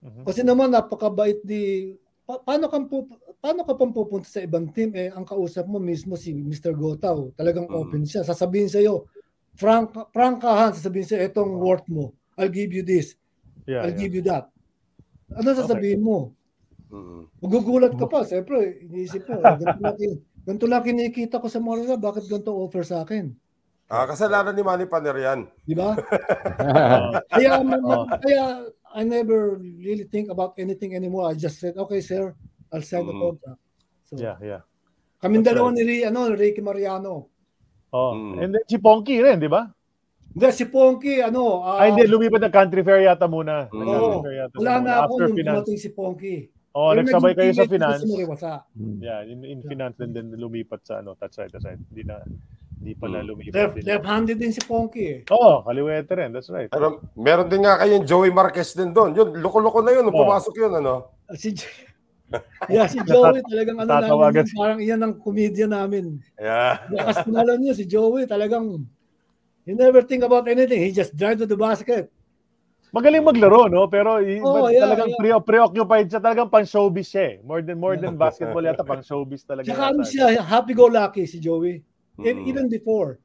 Mhm. Kasi naman napakabait di pa- paano ka po paano ka pang pupunta sa ibang team eh ang kausap mo mismo si Mr. Gotao. Talagang Mm. open siya. Sasabihin sa iyo, frank, frankahan, sasabihin siya, etong worth mo. I'll give you this. Yeah, I'll yeah. give you that. Ano sasabihin mo? Mm. Magugulat ka pa. Siyempre, iniisip mo, "Ah, ganito lang, ganito lang kinikita ko sa mga bakit ganito offer sa akin? Ah, kasalanan ni Manny Paner yan. Di ba? Kaya, Oh. kaya I never really think about anything anymore. I just said, okay, sir, I'll sign the Mm. contract. So, Yeah, yeah. Kaming That's dalawa right. ni Ri- ano, Ricky Mariano. Oh. Mm. And then si Ponky rin, di ba? Hindi, si Ponky, ano, ah, Ay, hindi. Lumipat ng country fair yata muna. Mm. Nag-country Oo. fair yata wala na muna. ako After nung finance. dumating si Ponky. Oh, nagsabay naging kayo sa teammate ko finance. Si Mariwasa. Yeah, in, in finance and then lumipat sa ano, touch right, touch right. Hindi na, hindi pala Mm. lumipat Left, din. left-handed din si Ponky eh. Oo, oh, kaliwete rin. That's right. Pero meron din nga kayong Joey Marquez din doon. Yun, loko-loko na yun. Nung Oh. pumasok yun, ano? Si, yeah, si Joey talagang ano namin, parang iyan ang comedian namin. Yeah. Lakas pinalan niya si Joey talagang he never think about anything. He just drive to the basket. Magaling maglaro, no? Pero Oh, yeah, talagang yeah. pre- preoccupied siya. Talagang pang showbiz siya eh. More than, more than basketball yata, pang showbiz talaga. Tsaka ano siya, happy-go-lucky si Joey. E- Mm. Even before.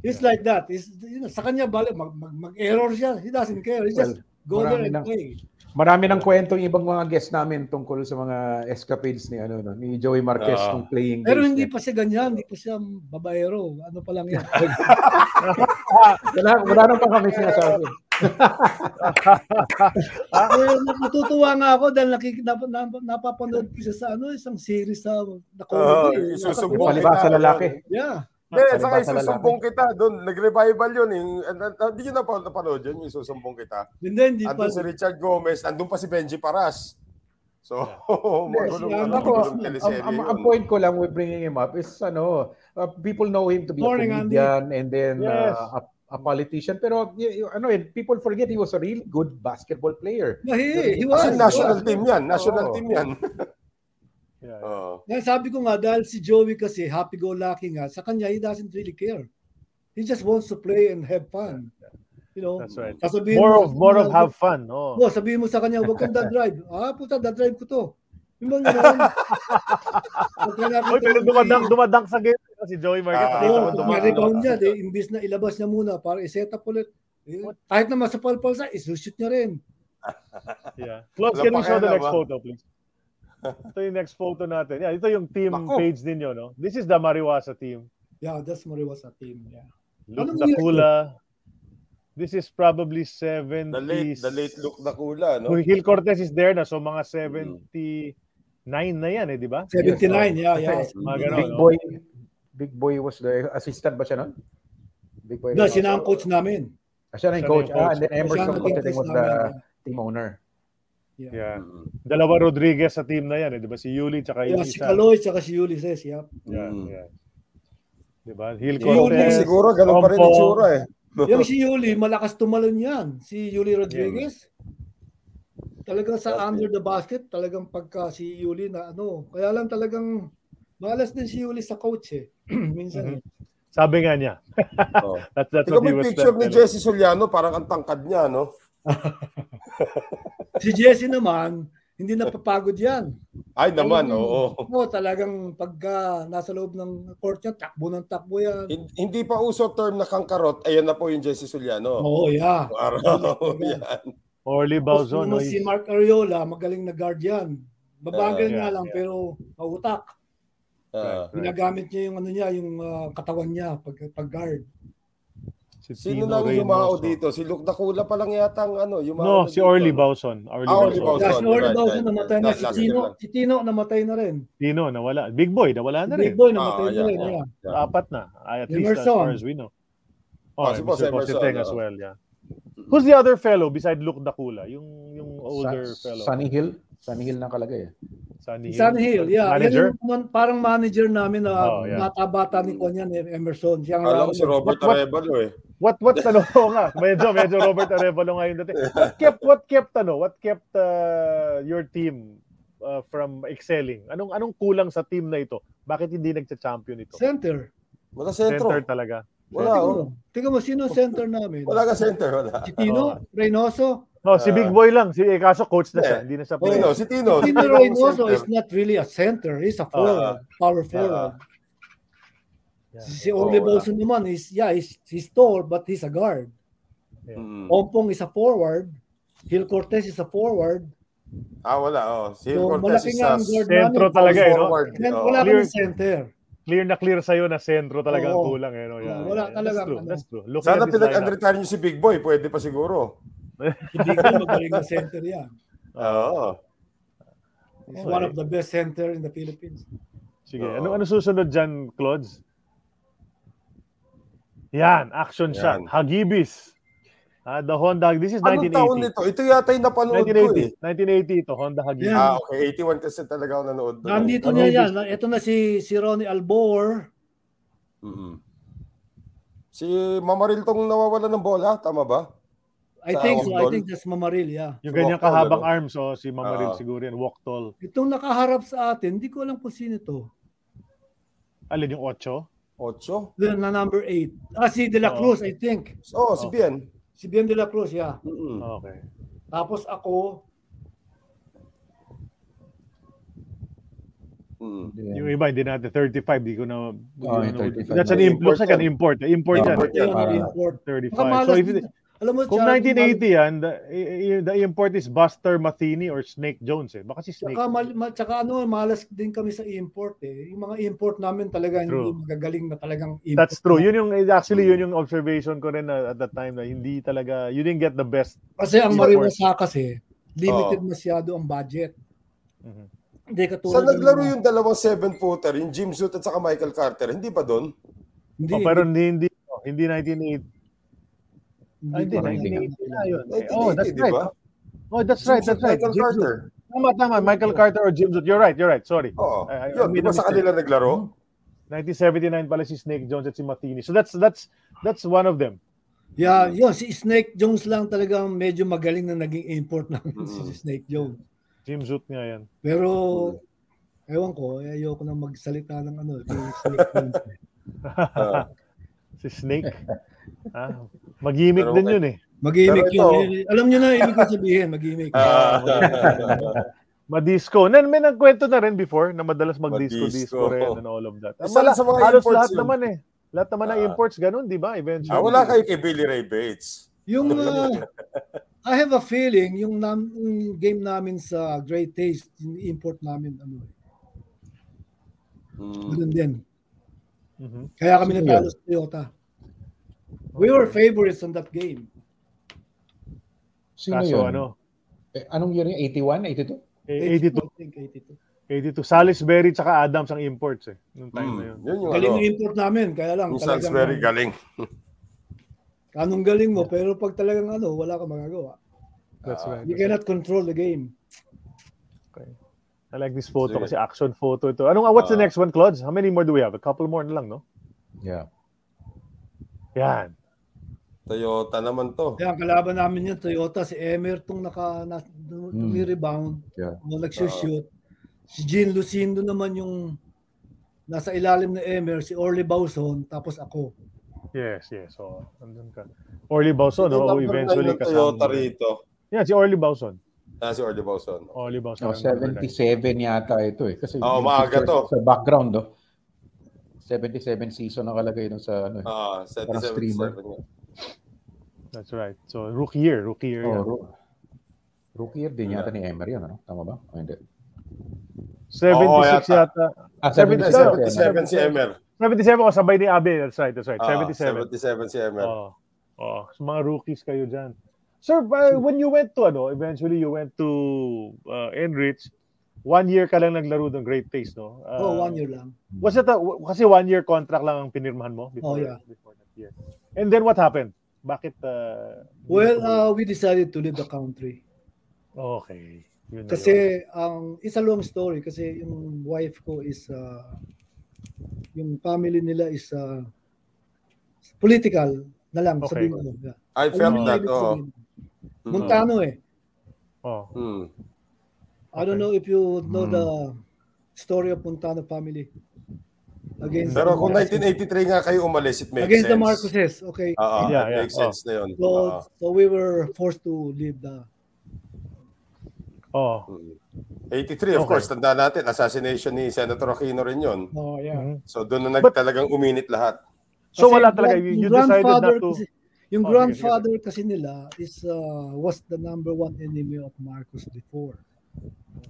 He's like that. He's, you know, sa kanya, balik, mag, mag, mag-error siya. He doesn't care. He just go there and na- play. Marami ng kwento yung ibang mga guests namin tungkol sa mga escapades ni ano no, ni Joey Marquez Ah. nung playing Pero hindi niya. pa siya ganyan. Hindi pa siya babaero. Ano pa lang yan. wala wala nang pa kami sinasabi. Kaya natutuwa nga ako dahil nakik, nap, nap, napapanood ko siya sa ano, isang series sa na comedy. isusumbong Nasa- Palibasa kita, lalaki. Yeah. Hindi, saka isusumbong kita doon. Nag-revival yun. eh. Hindi nyo na napanood yun, yung isusumbong kita. Hindi, hindi pa. Si Richard Gomez, andun pa si Benji Paras. So, magulong ano, ang, teleserye ang, yun. ang point ko lang with bringing him up is ano, uh, people know him to be Morning, a comedian and then Yes. uh, a, a politician pero y- y- ano eh, people forget he was a really good basketball player. Yeah, he, he was. Kasi national team yan. National team yan. Yeah. Oo. Kaya sabi ko nga, dahil si Joey kasi happy-go-lucky nga, sa kanya, he doesn't really care. He just wants to play and have fun. You know, That's right. More mo, of, more of have fun. Oh. Oh, sabihin mo sa kanya, huwag kang drive. Ah, puta, drive ko to. Yung mga Uy, pero dumadang, dumadang sa game si Joey Marquez. Ah, pag may dumadang. niya, de, imbis na ilabas niya muna para i-set up ulit. Eh, kahit na masapal-pal sa, isushoot niya rin. Yeah. Close, can we show the next ah. photo, please? Ito yung next photo natin. Yeah, ito yung team Nako. page ninyo, no? This is the Mariwasa team. Yeah, that's Mariwasa team. Yeah. Luke year Dakula. This is probably 70s. The late, the late look na kula, no? Gil Cortez is there na, so mga 79 na yan eh, di ba? 79, yeah, yeah. Mga ganun, Big no? boy Big boy was the assistant ba siya nun? Big boy. No, siya na ang coach namin. Ah, siya na yung coach. Ah, and then Emerson coach was the team owner. Yeah. Yeah. Mm. Dalawa Rodriguez sa team na yan eh, di ba? Si Yuli tsaka Yeah, si isa. Kaloy tsaka si Ulysses, yeah. Yeah, Mm. yeah. Di ba? Gil Si Siguro, Cortez. siguro ganun pa rin Compo. yung tsura eh. Yung si Yuli, malakas tumalon yan. Si Yuli Rodriguez. Talagang sa under the basket, talagang pagka si Yuli na ano, kaya lang talagang malas din si Yuli sa coach eh. Minsan. Mhm. Sabi nga niya. Oh. That's, that's Tingnan what he was picture ni. Jesse Soliano, parang ang tangkad niya, no? Si Jesse naman, hindi napapagod yan. Ay naman, Talagang- oo. Oo, talagang pagka nasa loob ng court niya, takbo ng takbo yan. Hin- Hindi pa uso term na kangkarot, ayan na po yung Jesse Soliano. Oo, yeah. Araw, yan. Orly naman no, si Mark Ariola, magaling na guard yan. Babagal nga yeah, lang, yeah. pero mautak. Ah. Right. Ginagamit niya yung ano niya, yung ah, katawan niya pag, pag guard. Si Sino Tino nang yumao Reynoso. dito? Si Luke Dakula pa lang yata ang ano, yumao No, si. Orly Bauson. Orly Ah, Orly Bauson. Bauson. Yeah, si Orly right, Dawson right, namatay right. na. Last Si year Tino, lang. si Tino namatay na rin. Tino, nawala. Big Boy, nawala na Big rin. Boy namatay Ah, na yeah, rin. yeah. Yeah. Apat na. At least as Emerson. far as we know. Oh, Ah, si Boss Mr. Emerson, Positeng as ah. well, yeah. Who's the other fellow beside Luke Dakula? Yung yung older Sa- fellow. Sunny Hill. Sunny Hill na kalagay. eh. Sunny Hill. Sun Hill, yeah. Manager? Yan yung parang manager namin na Oh, yeah. bata-bata ni Kwan yan, eh, Emerson. Siyang Kala ko si Robert What- what- Arevalo eh. What what ano nga, medyo medyo Robert Arevalo ngayon dati. What kept what kept ano, what kept uh, your team uh, from excelling? Anong anong kulang sa team na ito? Bakit hindi nagcha-champion ito? center. Wala sentro. Center talaga. Wala, Tingnan oh. mo. Tingnan mo, sino center namin? Wala ka center, wala. Si Tino, Reynoso. No, si Big Boy lang. Si eh, kaso coach na siya, Eh, hindi na siya Tino, player. si Tino. Si si Tino Tino ang Reynoso is not really a center. He's a forward, power forward. Si, si Orly Oo, wala. Bolson naman is yeah, he's, he's tall but he's a guard. Mm. Ompong is a forward. Gil Cortez is a forward. Ah, wala. Oh. Si So, Cortez is a ang Sentro namin. talaga, eh, no? Then, Oo. wala Clear. center. Clear na clear sa'yo na sentro talaga ang Oo. kulang. Eh, no? Yeah, Wala yeah, talaga, That's true. ano. That's true. Looking Sana pinag-unretire niyo si Big Boy. Pwede pa siguro. Hindi ko magaling na center yan. Oo. He's one of the best center in the Philippines. Sige. Oo. Ano ano susunod dyan, Clods? Yan, action shot. Yan. Hagibis. Ah, the Honda. This is Anong taon 1980. nito? Ito yata yung napanood ko eh. 1980. 1980 ito, Honda Hagibis. Yeah. Ah, okay. 81 kasi talaga ako nanood. doon. Nandito Ano niya yan. Ito na si si Ronnie Albor. Mhm. Si Mamaril tong nawawala ng bola, tama ba? I Sa think so. I think that's Mamaril, yeah. Yung ganyan Walk tall, kahabang ano? arms, oh, si Mamaril Ah. siguro yan. Walk tall. Itong nakaharap sa atin, hindi ko alam kung sino to. Alin yung 8? Ocho? The, na number 8. Ah, si De La Oo. Cruz, I think. Oh, si Bien. Si Bien De La Cruz, yeah. Mm-mm. Okay. Tapos ako, Mm. Yung iba, hindi natin 35. Di ko na... di ko Oh, na- yung 35. That's an import. Looks like an import. Import yan. Import yan. import. 35. Nakamalas So if Alam mo, kung Charlie, 1980 yan, the, the import is Buster Matheny or Snake Jones eh. Baka si Snake. Tsaka, mal, ma, tsaka ano, malas din kami sa import eh. Yung mga import namin talaga True. hindi magagaling na talagang import. That's true. Yun yung actually yun yung observation ko rin na, at that time na hindi talaga you didn't get the best. Kasi ang import. Mariwasa kasi, limited Oo. masyado ang budget. Mhm. Hindi katulad Sa naglaro yung dalawang seven-footer, yung Jim Suit at saka Michael Carter, hindi ba doon? Hindi, Oh, pero hindi hindi oh, hindi 1980. Hindi, Ah, hindi, ko- 1980 na yun. Eh, 1980, Oh, that's right. Oh, that's right. That's right. Michael Carter. Tama, tama. Michael Carter or Jim Zoot. You're right. You're right. Sorry. Oo. Yun, di ba sa kanila naglaro? 1979 pala si Snake Jones at si Matheny. So that's that's that's one of them. Yeah, yun, si Snake Jones lang talagang medyo magaling na naging import Mm-mm. si Snake Jones. Jim Zoot nga yan. Pero, ewan ko, eh, ayoko na magsalita ng ano. kay Snake Jones. Si Snake. ah, mag-gimmick din yun eh. Mag-gimmick ito- yun. Eh, Alam nyo na, ibig ko sabihin, mag-gimmick. Ah. Madisco. Nan may nagkwento na rin before na madalas mag-disco disco rin and all of that. Isa rin sa mga halos imports lahat yun. naman eh. Lahat naman ng Ah. imports ganun, di ba? Eventually. ah, wala kayo kay Billy Ray Bates. Yung, uh, I have a feeling, yung, nam, yung game namin sa Great Taste, yung import namin, ano, Mm. ganun din. Mhm. Kaya kami natalo sa Toyota. We were favorites on that game. Sino Kaso yun? ano, Eh, anong year yun? 81? 82? eh, 82. I think 82. 82. Salisbury tsaka Adams ang imports eh. Nung time na yun. Mm. Yun yung Galing ano. import namin, kaya lang Yung Salisbury galing. anong galing mo, pero pag talagang ano, wala ka magagawa. That's right. You cannot control the game. I like this photo Sige. kasi action photo ito. Anong, what's the Ah. next one, Claude? How many more do we have? A couple more na lang, no? Yeah. Yan. Toyota naman to. Kaya ang kalaban namin yung Toyota, si Emer tong naka, na, rebound Yeah. o nagsushoot. Si Jean Lucindo naman yung nasa ilalim na Emer, si Orly Bauson, tapos ako. Yes, yes. So, andun ka. Orly Bauson, Yung no? number Eventually ng Toyota kasama. rito. Yeah, si Orly Bauson. Ah, si Orly Bauson. Orly Bauson. Oh, ang number nine. 77 yata ito eh. Kasi yung maaga to. Sa background, oh. 77 season nakalagay dun sa ano. eh. Ah, Parang streamer. 77. That's right. So, rookie year. Rookie year. Oh, ro- rookie year din yata ni Emer yun, ano? Tama ba? O hindi. 76 Oo, yata. yata. Ah, 77. 77 si Emer. 77 o sabay ni Abe. That's right. That's right. Ah, 77. 77 si Emer. Oh. Oh, so mga rookies kayo diyan. Sir, uh, when you went to ano, eventually you went to uh, Enrich, one year ka lang naglaro ng Great Taste, no? Uh, oh, one year lang. Was it a, kasi one year contract lang ang pinirmahan mo Oh, before, yeah. before that year. And then what happened? Bakit uh, Well, uh, we decided to leave the country. okay. Yun. Kasi ang it's a long story kasi yung wife ko is uh, yung family nila is uh, political na lang Okay. sabihin ko. Yeah. I Alam felt mo, that, oh. sabihin. Montano eh. oh. Hmm. I don't Okay. know if you know the story of Montano family. Against Pero kung Marcoses. 1983 nga kayo umalis, it makes Against sense. the Marcoses, okay. Oo, Yeah, it yeah. makes sense na yun. So, Oo. so we were forced to leave the Oh. 83, of Okay. course, tanda natin, assassination ni Senator Aquino rin yun. Oh, yeah. So doon na nag, But- talagang uminit lahat. So Kasi wala talaga. You, you decided not to... Kasi, yung Oh, grandfather kasi nila is uh, was the number one enemy of Marcos before.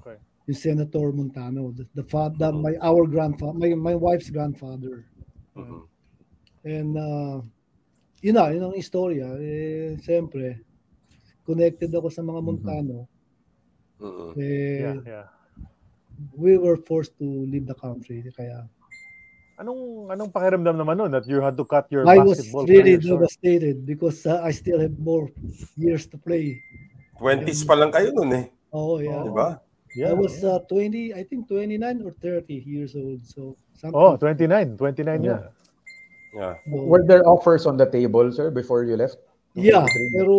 Okay. Yung Senator Montano, the, the father, my our grandfather, my my wife's grandfather. Mhm. And uh, yun na, yun ang istorya. Eh, siyempre, connected ako sa mga Montano. Mhm. Eh, Yeah, yeah. we were forced to leave the country. Kaya Anong anong pakiramdam naman nun that you had to cut your I was really career short? devastated because uh, I still have more years to play. 20s pa lang kayo nun eh. Oh, yeah. Di ba? Yeah, I was yeah. uh, 20, I think 29 or 30 years old. So something. Oh, 29. 29 Yeah. yeah. Yeah. So, Were there offers on the table, sir, before you left? yeah, Meron. pero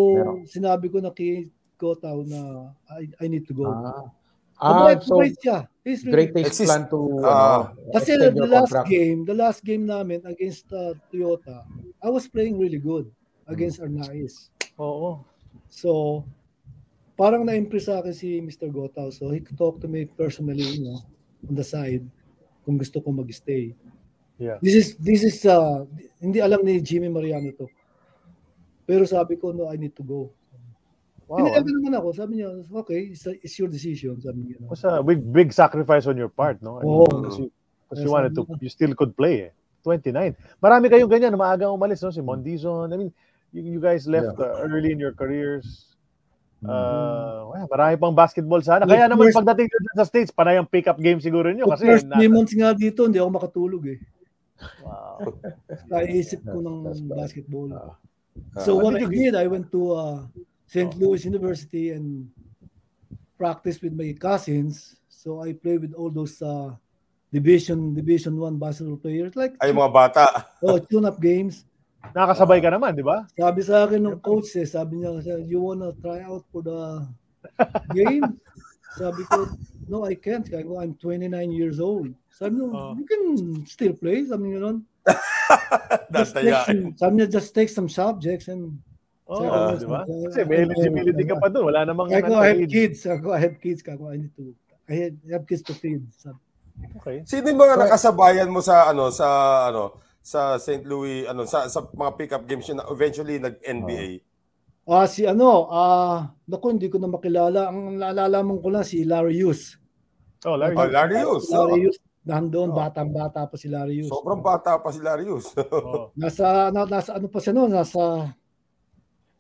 sinabi ko na kay Kotaw na I, I need to go. Ah, ah so siya. He's really, Great Exist- plan to Ah. ano, Kasi the last contract. game, the last game namin against uh, Toyota, I was playing really good against Arnaiz. Oo. So, parang na-impress sa akin si Mr. Gotaw. So, he talked to me personally, you know, on the side, kung gusto ko mag-stay. Yeah. This is, this is, uh, hindi alam ni Jimmy Mariano to. Pero sabi ko, no, I need to go. Wow. Pinayagan naman ako. Sabi niya, okay, it's, it's your decision. Sabi niya. Was a big big sacrifice on your part, no? I mean, Oo. Because you, because you wanted to, you still could play eh. 29. Marami kayong ganyan maagang umalis, no? Si Mondizon. I mean, you, you guys left uh, early in your careers. Uh, well, marami pang basketball sana. Kaya naman first- pagdating nyo dyan sa States, panay ang pick-up game siguro nyo. The Kasi first three months nga dito, hindi ako makatulog eh. Wow. Naisip ko ng basketball. Ah. so What did I you did, I went to uh, St. Louis University and practiced with my cousins. So I played with all those uh, division division one basketball players like Ay, mga bata. oh, tune-up games. Nakasabay ka naman, di ba? Sabi sa akin ng coach eh, sabi niya, you wanna try out for the game? Sabi ko, no, I can't. Sabi ko, I'm 29 years old. Sabi niya, Oh. you can still play. Sabi niya nun. Just take some, sabi niya, just take some subjects and Oo, Second di ba? uh, Kasi may eligibility ka pa doon. Wala namang I go, I have kids. I go, I have kids. I go, I need to, I have, I have kids to feed. Sabi, Okay. Sino yung mga nakasabayan mo sa ano sa ano sa St. Louis ano sa sa mga pickup games yun na eventually nag-NBA? Ah, si ano, ah, naku, hindi ko na makilala. Ang naalala ko lang si Larry Hughes. Oh, Larry. Oh, Larry Hughes. Larry oh. Hughes, nandoon, batang-bata pa si Larry Hughes. Sobrang bata pa si Larry Hughes. Oh. Nasa, na, nasa ano pa siya noon, nasa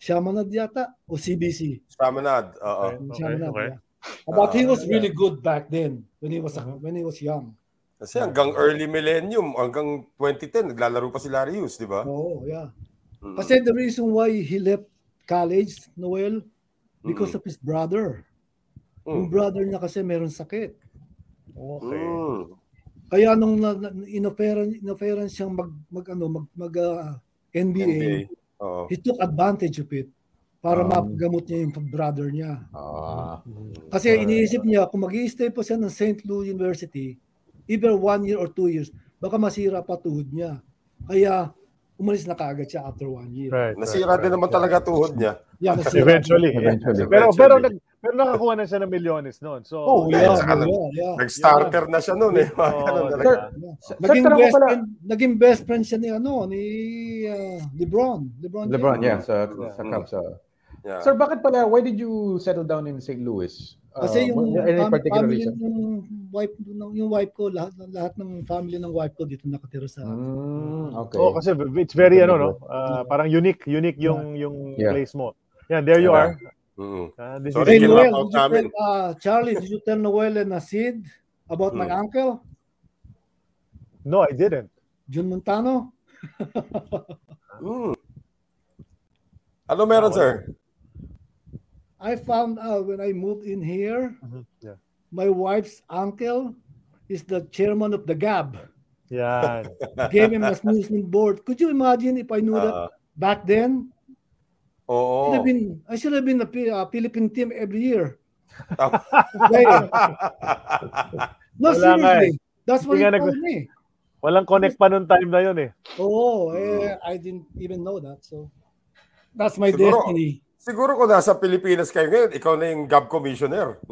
Shamanad yata o CBC. Chaminade. Oo. Okay, Shamanad, okay. yeah. But he Ah, was really good back then when he was when he was young. Kasi hanggang early millennium, hanggang 2010, naglalaro pa si Larry Hughes, di ba? Oo, yeah. Mm. Kasi the reason why he left college, Noel, because of his brother. Yung Mm. brother niya kasi meron sakit. Okay. Mm. Kaya nung na, na, inoferan, inoferan siyang mag, mag, ano, mag, mag ah, NBA, NBA. Oo. he took advantage of it para Um, magamot niya yung brother niya. Ah. Kasi iniisip niya, kung mag stay pa siya ng St. Louis University, either one year or two years, baka masira pa tuhod niya. Kaya umalis na kaagad siya after one year. Right. Nasira din naman talaga tuhod niya. Yeah, nasira. Eventually. yeah. Eventually. Pero Eventually. pero nag pero nakakuha na siya ng milyones noon. So Oh, Yeah, yeah, yeah, yeah. Nag-starter na siya noon eh. Oo, Ganun diba? talaga. Yeah. Sir, Naging ko best pala- friend, naging best friend siya ni ano, ni uh, LeBron. LeBron. LeBron, James. yeah, sa, Mm. sa Cubs. ah. Yeah. Sir, bakit pala, why did you settle down in St. Louis? Kasi Uh, yung any particular family reason? ng wife ng yung wife ko, lahat lahat ng family ng wife ko dito nakatira sa Mm, okay. Oh, kasi it's very ano no, ah, parang unique, unique yung yung Yeah. place mo. Yan, there you are. Yeah. Mm. Ah, this Sorry, is Noel, did you tell, uh, Charlie, did you tell Noel and Sid about my Hmm. uncle, No, I didn't. Jun Montano? Mm. Ano meron, sir? I found out when I moved in here, Yeah. my wife's uncle is the chairman of the GAB, Yan. Game and Amusement Board. Could you imagine if I knew Ah, that back then? I should have been, I should have been a uh, Philippine team every year. Right? no, Wala nga seriously. That's what Hindi he nag- told me. Walang connect pa nung time na yun eh. Oh, eh, I didn't even know that. So that's my Siguro, destiny. Siguro kung nasa Pilipinas kayo ngayon, ikaw na yung GAB commissioner.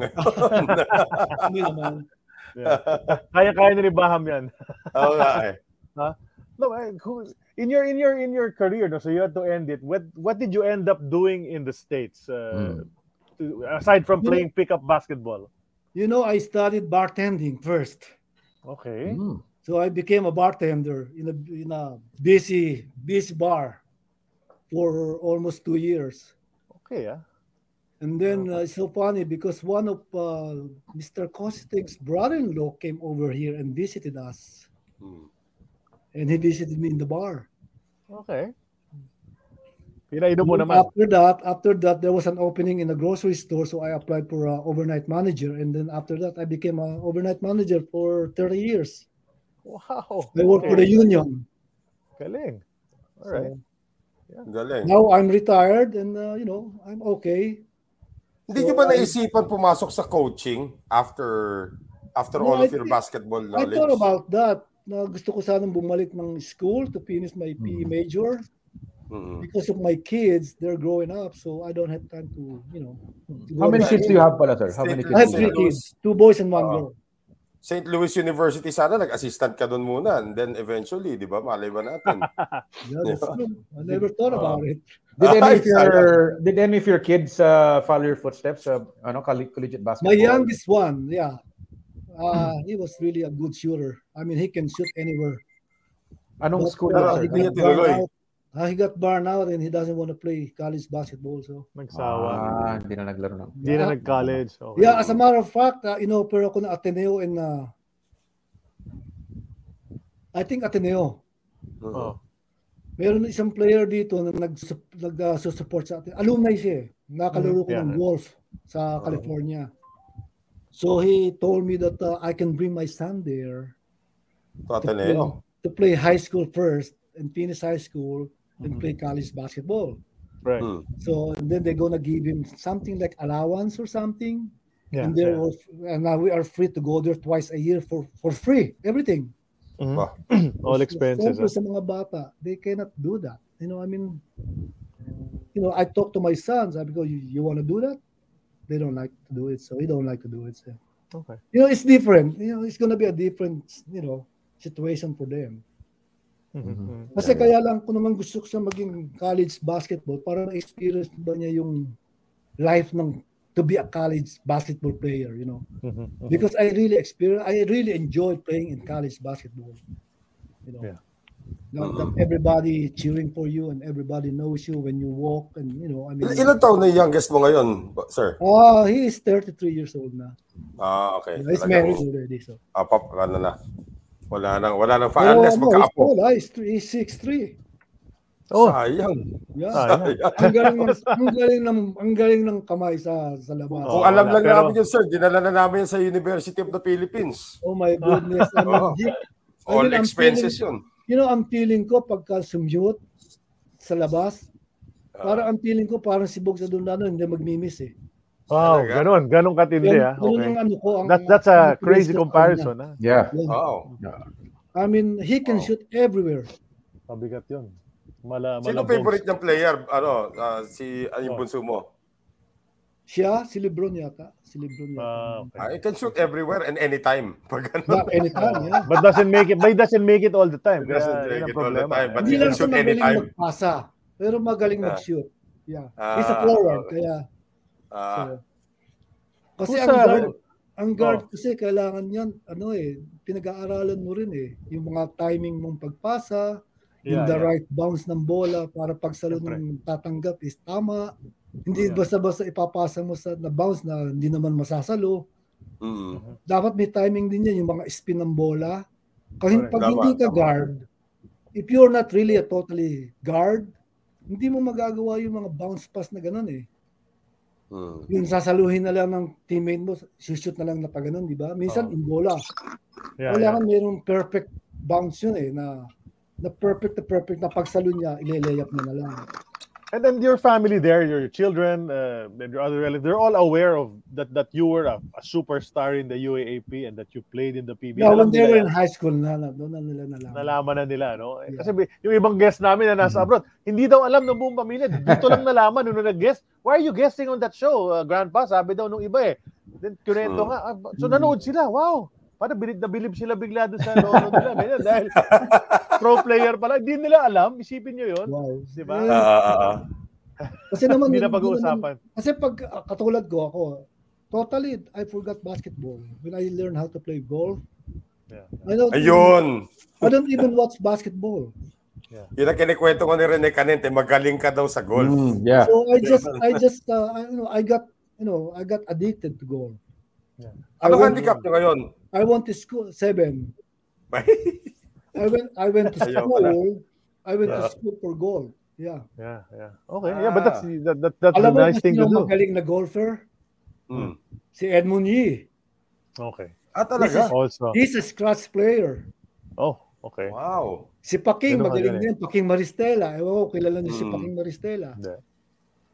Hindi naman. Yeah. Kaya-kaya ni Baham yan. Oo nga eh. Huh? No, eh, who- in your in your in your career, no, so you had to end it. What what did you end up doing in the states uh, to, aside from playing pickup basketball? You know, I studied bartending first. Okay. Hmm. So I became a bartender in a in a busy busy bar for almost two years. Okay, ah. And then uh, it's so funny because one of uh, Mr. Kostik's brother-in-law came over here and visited us, Hmm. and he visited me in the bar. Okay. Pinainom mo naman. After that, after that, there was an opening in a grocery store, so I applied for a overnight manager, and then after that, I became an overnight manager for 30 years. Wow. I worked for the Okay. union. Galing. All right. Galing. Now I'm retired, and uh, you know I'm okay. Hindi nyo ba naisipan pumasok sa coaching after after No, all I of your think- basketball I knowledge? thought about that. Na gusto ko sanang bumalik ng school to finish my PE major. Mm-mm. Because of my kids, they're growing up, so I don't have time to, you know. to How many kids do you have pala, sir? How many kids? I have three kids, two boys and one Oo. girl. St. Louis University sana, nag-assistant ka doon muna. And then eventually, di ba, malay ba natin? Yeah, true. I never thought about it. Did any of your did any of your kids uh, follow your footsteps? Uh, ano, coll- collegiate My basketball? youngest one, yeah, uh, he was really a good shooter. I mean, he can shoot anywhere. Anong But, school? uh, sir? he Uh, he got burned out and he doesn't want to play college basketball. So Nagsawa. Ah, hindi na naglaro ng. Hindi na nag-college. Okay. yeah, as a matter of fact, uh, inoffer ako ng Ateneo in uh, I think Ateneo. Oh. Meron isang player dito na nag nag uh, support sa atin. Alumni siya. eh. Nakalaro ko Mm, yeah. ng golf sa California. So he told me that uh, I can bring my son there To Ateneo. to play high school first and finish high school and Mm-hmm. play college basketball. Right. Hmm. So and then they're gonna give him something like allowance or something. Yeah. and there yeah. was and now we are free to go there twice a year for for free everything. Mhm. All expenses. Siyempre ah. sa mga bata, they cannot do that. You know, I mean, you know, I talk to my sons. I go, you, you want to do that? They don't like to do it, so we don't like to do it. So, Okay. you know, it's different. You know, it's gonna be a different, you know, situation for them. Mhm. Kasi kaya lang ko naman gusto ko siya maging college basketball para na-experience ba niya yung life ng to be a college basketball player, you know. Mhm. Mhm. Because I really experience, I really enjoyed playing in college basketball. You know, Yeah. Now that everybody cheering for you and everybody knows you when you walk, and you know, I mean, Il- ilan taon na yung youngest mo ngayon, sir? ah, he is 33 years old now. Ah, okay. He's Talagang- married already, so. Ah, pap, ano na. Wala nang, wala nang Pero fa- unless ano, magkaapo. ah, three- he's 6'3". Oh. Sayang. Yeah. Sayang. ang galing ng, ang galing ng ang galing ng kamay sa sa labas. Kung Oo, alam wala. lang Pero- namin yun, sir, dinala na namin yan sa University of the Philippines. Oh my goodness. Mean, Oo. he- I All mean, expenses feeling- yun. You know, ang feeling ko pagka sumute sa labas, parang ang feeling ko parang si Bog sa Dundano hindi magmimiss eh. Wow, Talaga? ganun. Ganun katindi ah. Okay. ang ano ko. Ang, That, that's a ang crazy sa comparison ah. Yeah. kanya. Wow. I mean, he can shoot everywhere. Mabigat yun. Mala, Sino malabog. favorite niyang player? Ano, ah, si ano yung Oh. bunso mo? Siya, si Lebron yata. Si Lebron yata. Ah, okay. He can shoot everywhere and anytime. Pag ano. Yeah, anytime, yeah. But doesn't make it, but he doesn't make it all the time. He doesn't Kaya, make it all the time, but Hindi he lang can siya shoot magaling anytime. magpasa, pero magaling mag-shoot. Yeah. Ah, He's a forward, okay. kaya Ah, so, kasi ang a- guard, ang guard Oh. kasi kailangan yan, ano eh, pinag-aaralan mo rin eh, yung mga timing mong pagpasa, yung Yeah, the yeah. right bounce ng bola para pag salo Siyempre. ng tatanggap is tama. Hindi Yeah. basta-basta ipapasa mo sa na bounce na hindi naman masasalo. mm. Dapat may timing din yan, yung mga spin ng bola. Kahit Correct. pag Tama, hindi ka tama. guard, if you're not really a totally guard, hindi mo magagawa yung mga bounce pass na ganun eh. Mm. Yung sasaluhin na lang ng teammate mo, shoot na lang na pa ganun, di ba? Minsan, Oo. in bola. Yeah, Wala yeah. mayroong perfect bounce yun eh, na na perfect na perfect na pagsalo niya, ile-layup mo na lang. And then your family there, your children, uh, and your other relatives, they're all aware of that that you were a, a superstar in the UAAP and that you played in the PBA. Yeah, Alam when they were in high school na, na doon na nila nalaman. nalaman na nila, no? Eh, Yeah. Kasi yung ibang guest namin na nasa abroad, hindi daw alam ng buong pamilya. Dito lang nalaman nung nag-guest. Why are you guesting on that show, uh, Grandpa? Sabi daw nung iba eh. Then, kunento Hmm. nga. ah, So, nanood sila. Wow! Parang bilib na bilib sila bigla doon sa lolo nila. Ganyan, dahil pro player pala. Hindi nila alam. Isipin nyo yun. Wow. Di ba? Eh, ah. kasi naman, Hindi na naman- pag-uusapan. Kasi pag katulad ko ako, totally, I forgot basketball. When I learned how to play golf, Yeah. I don't, Ayun. I don't even watch basketball. Yun ang kinikwento ko ni Rene Canente, magaling ka daw sa golf. Mm, yeah. So I just, I just, uh, I, you know, I got, you know, I got addicted to golf. I Ano went, handicap nyo ngayon? I went to school, seven. I went, I went to school. I went to Yeah. school for golf. Yeah. Yeah, yeah. Okay. Yeah, but that's that, that, that's Alam mo nice thing to do. magaling na golfer? Hmm. Si Edmund Yee. Okay. Ah, talaga? Also. He's a scratch player. Oh, okay. Wow. Si Paking, magaling galing. din. Paking Maristela. Ewan ko, kilala niyo si Mm. Paking Maristela. Hindi.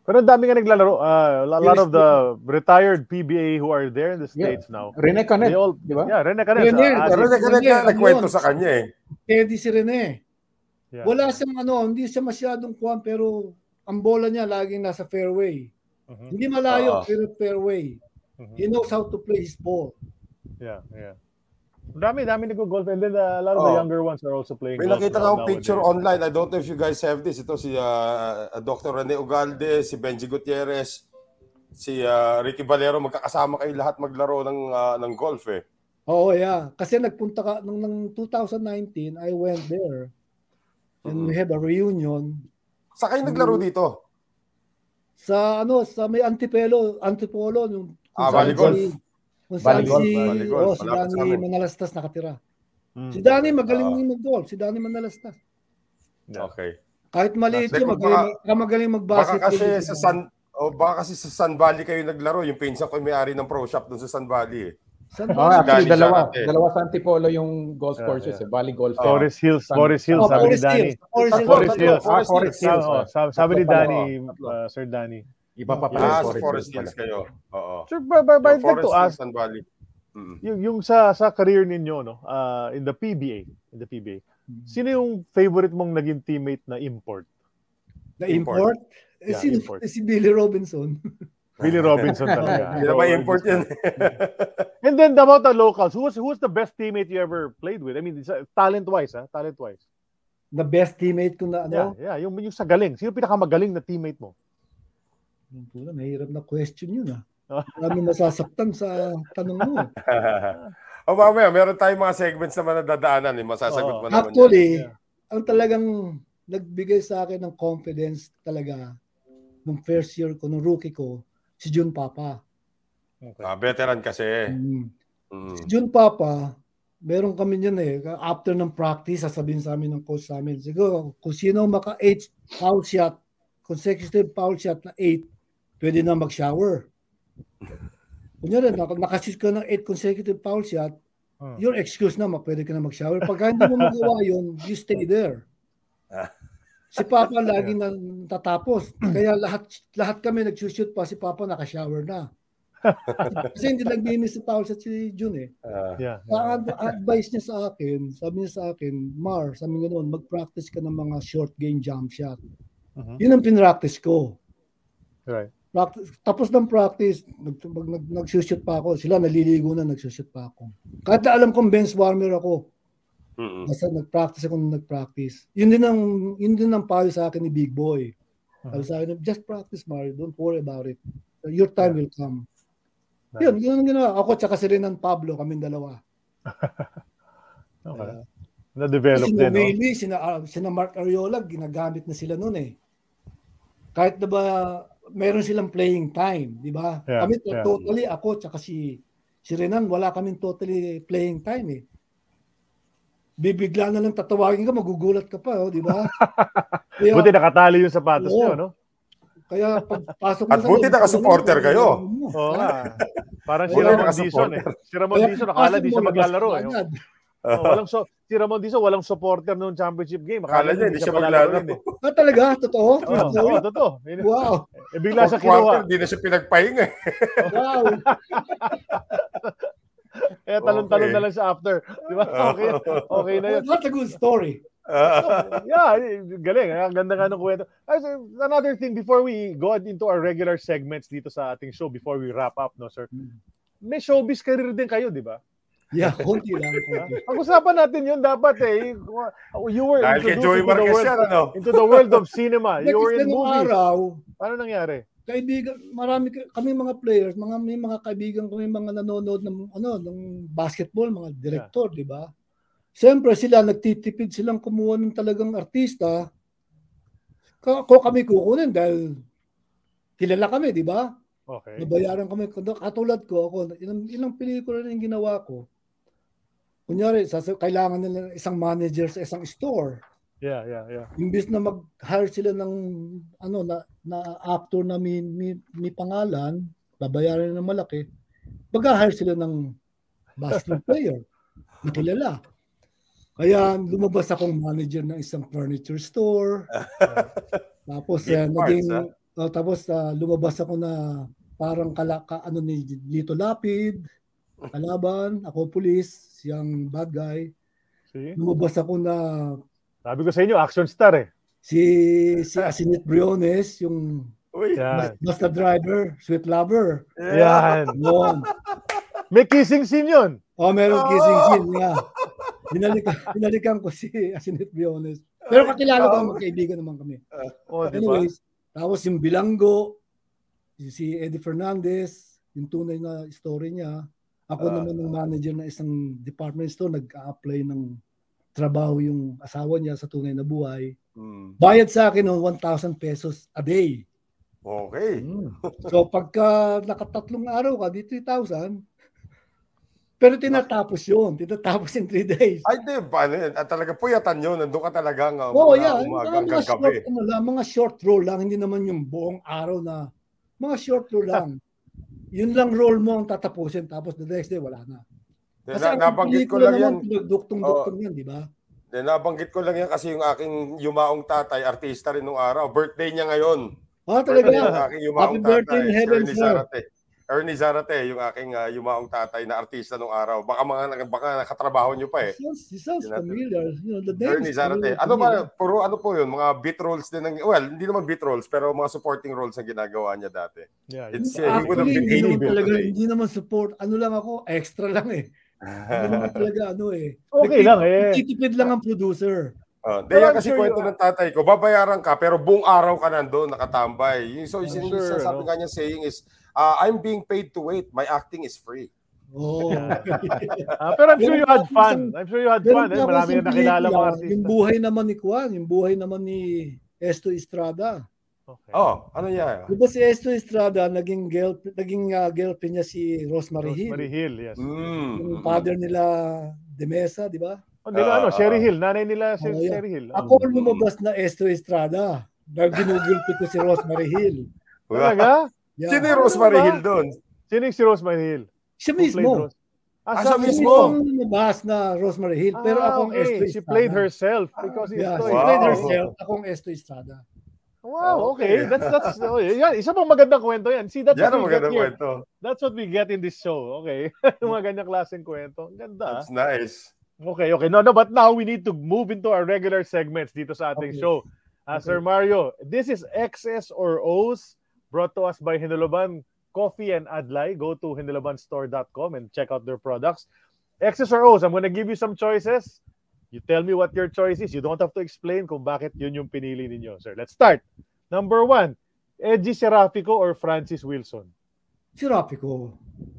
Pero dami nga naglalaro. Uh, a lot of the retired PBA who are there in the Yeah. States now. Rene Canet, all, di ba? yeah, Rene Canet. Rene, Asis. Rene Rene, nagkwento ano yun? sa kanya eh. Eddie si Rene. Yeah. Wala siyang ano, hindi siya masyadong kuwan, pero ang bola niya laging nasa fairway. Mhm. Hindi malayo, Oo. pero fairway. Mhm. He knows how to play his ball. Yeah, yeah. Dami, dami nag-golf. And then uh, a lot of the Oh. younger ones are also playing May golf nakita akong picture nowadays. online. I don't know if you guys have this. Ito si uh, Dr. Rene Ugalde, si Benji Gutierrez, si uh, Ricky Valero. Magkakasama kayo lahat maglaro ng, uh, ng golf eh. Oo, yeah. Kasi nagpunta ka, nung, nung 2019, I went there. And we had a reunion Sa kayo naglaro dito? sa ano sa may Antipolo, Antipolo yung Ah, Valley Golf. Kung saan Valley Golf, si, Valley Golf, oh, si Danny. Manalastas nakatira. Mm. Si Danny magaling Ah. din mag-golf. Si Danny Manalastas. Yeah. Okay. Kahit maliit yun, baka- magaling, baka magaling Baka mag-basket. kasi sa San o baka kasi sa Sun Valley kayo naglaro. Yung pinsan ko yung may-ari ng pro shop doon sa Sun Valley. eh. Saan Oh, actually, dalawa. Zarate. Dalawa sa Antipolo yung golf Yeah, courses, yeah. eh. Valley Golf. Oh. Forest Hills, San- Forest Hills, Oh, sabi ni Forest Danny. Hills. Forest Hills. Forest Tatlo, Hills. Forest Forest Hills. Oh, sabi, ni Danny, uh, Sir Danny. Iba pa pala Ah, sa Forest Forest Hills kayo. Oo. Sir, but, but, but I'd like Forest to Hills, ask, Sun Valley. Mm. yung, yung sa sa career ninyo, no, uh, in the PBA, in the PBA, sino yung favorite mong naging teammate na import? Na import? Eh, Yeah, si, import. si Billy Robinson. Billy Robinson talaga. Hindi ba import yun? And then about the locals, who was who was the best teammate you ever played with? I mean, talent wise, ha? Talent wise. The best teammate ko na ano. Yeah, yeah, yung yung sa galing. Sino pinakamagaling na teammate mo? Yung Pula, mahirap na question yun ah. Ah. Marami masasaktan sa tanong mo. o mamaya, meron tayong mga segments naman na dadaanan. Eh. Masasagot Oo. mo naman Actually, Yeah. ang talagang nagbigay sa akin ng confidence talaga nung first year ko, nung rookie ko, si Jun Papa. yan. Ah, veteran kasi. Mm. Mm. Si Jun Papa, meron kami yun eh. After ng practice, sasabihin sa amin ng coach sa amin, siguro, kung sino maka-8 foul shot, consecutive foul shot na 8, pwede na mag-shower. Kunyari, nak- nakashoot ka ng 8 consecutive foul shot, Hmm. your excuse na, pwede ka na mag-shower. Pagka hindi mo magawa yun, you stay there. Ah. Si Papa lagi na tatapos. Kaya lahat lahat kami nagsushoot pa, si Papa naka-shower na. Kasi hindi nag-miss sa foul shot si Jun eh. Ah, Yeah. Ang ad- advice niya sa akin, sabi niya sa akin, Mar, sabi niya noon, mag-practice ka ng mga short game jump shot. Mhm. Yun ang pinractice ko. Right. Practice, tapos ng practice, nag, mag, nag, nagsushoot pa ako. Sila naliligo na, nagsushoot pa ako. Kahit na alam kong bench warmer ako, mm-mm. basta nag-practice ako nung nag-practice. Yun din ang, yun din ang payo sa akin ni Big Boy. Sabi sa akin, just practice, Mar. Don't worry about it. Your time will come. Yun, yun ang ginawa. Ako tsaka si Renan Pablo, kaming dalawa. Okay. Na-develop Sina din, no? Sina, ah, sina Mark Ariola, ginagamit na sila noon eh. Kahit na ba, meron silang playing time, di ba? Yeah, kami to- yeah. totally, ako tsaka si, si Renan, wala kaming totally playing time eh. Bibigla na lang tatawagin ka, magugulat ka pa, oh, di ba? Kaya, Buti nakatali yung sapatos Oo. niyo, no? kaya pagpasok At sa buti loob, naka-supporter ano, kayo. Oo nga. Parang si Ramon. Dizon, eh. Si Ramon Dizon, nakala di siya mo, maglalaro, eh. Oh, walang so, si Ramon Dizon, walang supporter nung championship game. Akala niya, hindi siya maglalaro. yun eh. Ah, talaga? Totoo? Oo, oo, totoo. Wow. Eh, bigla quarter, kinuha. Hindi na siya pinagpahinga. eh. Wow. Kaya talon-talon Okay. na lang siya after. Di ba? Okay, okay na yun. That's a good story. yeah, eh, galing. Ang ganda nga ng kwento. Another thing, before we go into our regular segments dito sa ating show, before we wrap up, no, sir? May showbiz career din kayo, di ba? Yeah, konti lang. Konti. Pag-usapan natin yun dapat eh. You were Dahil kay Joey into the Marquez world, yan, ano? into the world of cinema. You were in movies. araw, Paano nangyari? kaibigan, marami ka- kami mga players, mga may mga kaibigan kami mga nanonood ng ano ng basketball, mga direktor, di ba? Siyempre sila nagtitipid silang kumuha ng talagang artista. Ako kami kukunin dahil kilala kami, di ba? Okay. Nabayaran kami. Katulad ko, ako, ilang, ilang pelikula na yung ginawa ko. Kunyari, sasa, kailangan nila ng isang manager sa isang store. Yeah, yeah, yeah. Imbis na mag-hire sila ng ano na, na actor na may, may, may pangalan, babayaran ng malaki, mag-hire sila ng basketball player na kilala. Kaya lumabas akong manager ng isang furniture store. tapos uh, naging ha? oh, tapos uh, lumabas ako na parang kala, ka, ano ni Lito Lapid, kalaban, ako pulis, siyang bad guy. See? Lumabas ako na Sabi ko sa inyo, action star eh. si si Asinit Briones, yung Uy, basta driver, sweet lover. Yan. Yun. May kissing scene yun. Oh, meron kissing scene niya. Binalikan, binalikan ko si Asinit Briones. Pero kakilala ko, magkaibigan naman kami. O, di ba? Anyways, tapos yung Bilanggo, si Eddie Fernandez, yung tunay na story niya. Ako naman ang manager ng isang department store, nag-a-apply ng trabaho yung asawa niya sa tunay na buhay. Hmm. Bayad sa akin ng 1,000 pesos a day. Okay. So pagka nakatatlong araw ka, di 3,000. Pero tinatapos yun. Tinatapos in 3 days. Ay, di, yun? At talaga puyatan yun. Nandun ka talaga. Oo, mula yeah. umaga hanggang short, gabi. ano lang, mga short role lang. Hindi naman yung buong araw na. Mga short role lang. Yun lang role mo ang tatapusin. Tapos the next day, wala na. Kasi na, ang nabanggit ko lang yan. duktong-duktong yan, di ba? Di, nabanggit ko lang yan kasi yung aking yumaong tatay, artista rin nung araw. Birthday niya ngayon. Ah, Birthday talaga. aking yumaong Happy birthday tatay, in heaven, sir. Zarate. Ernie Zarate, yung aking uh, yumaong tatay na artista nung araw. Baka mga baka nakatrabaho niyo pa eh. Sounds, it sounds Yun natin. familiar. You know, the name Ernie Zarate. Ano ba, puro ano po yun, mga beat roles din ng, well, hindi naman beat roles, pero mga supporting roles na ginagawa niya dati. Yeah, It's, uh, he would have Actually, been hindi naman 80 talaga, today. hindi naman support. Ano lang ako, extra lang eh. Hindi naman talaga ano eh. Okay lang eh. Titipid lang ang producer. Oh, Pero Daya I'm kasi sure kwento ng tatay ko, babayaran ka pero buong araw ka nandoon nakatambay. Yung so yung sure, sabi no? nga niya saying is uh, I'm being paid to wait. My acting is free. Oh. Ah, pero I'm sure you had fun. I'm sure you had fun. Eh. Marami na nakilala mga artista. Yung buhay naman ni Kwan, yung buhay naman ni Esto Estrada. Okay. Oh, ano yan? Di ba si Esto Estrada, naging, girl, naging uh, girlfriend niya si Rosemary Hill. Rosemary Hill, yes. Mm. Yung father nila, Demesa, di ba? Oh, nila, ano, Ah, Sherry. Hill. Nanay nila si Oh, yeah. Sherry Hill. Ako lumabas na Esto Estrada. Dahil ginugulpi ko si Rosemary Hill. Talaga? Yeah. Sino yung Rosemary Ano ba? Hill doon? Sino yung si Rosemary Hill? Siya mismo. Rose? Ah, Ah, siya siya Siya mismo. ang lumabas na Rosemary Hill. Pero Ah, akong okay. Esto She Estrada. played herself because Yeah, ito she. Wow. played herself. Akong Esto Estrada. Wow, Okay. okay. That's that's oh, yan. Isa pang magandang kwento yan. See, that's Yan what we get magandang here. kwento. That's what we get in this show. Okay. Yung mga ganyang klaseng kwento. Ang Ganda. ah. That's nice. Okay, okay. No, no, but now we need to move into our regular segments dito sa ating Okay. show. Uh, Sir Mario, this is X's or O's brought to us by Hinuluban Coffee and Adlay. Go to hinulubanstore.com and check out their products. X's or O's, I'm gonna give you some choices. You tell me what your choice is. You don't have to explain kung bakit yun yung pinili ninyo, sir. Let's start. Number one, Edgy Serafico or Francis Wilson? Si Rapico.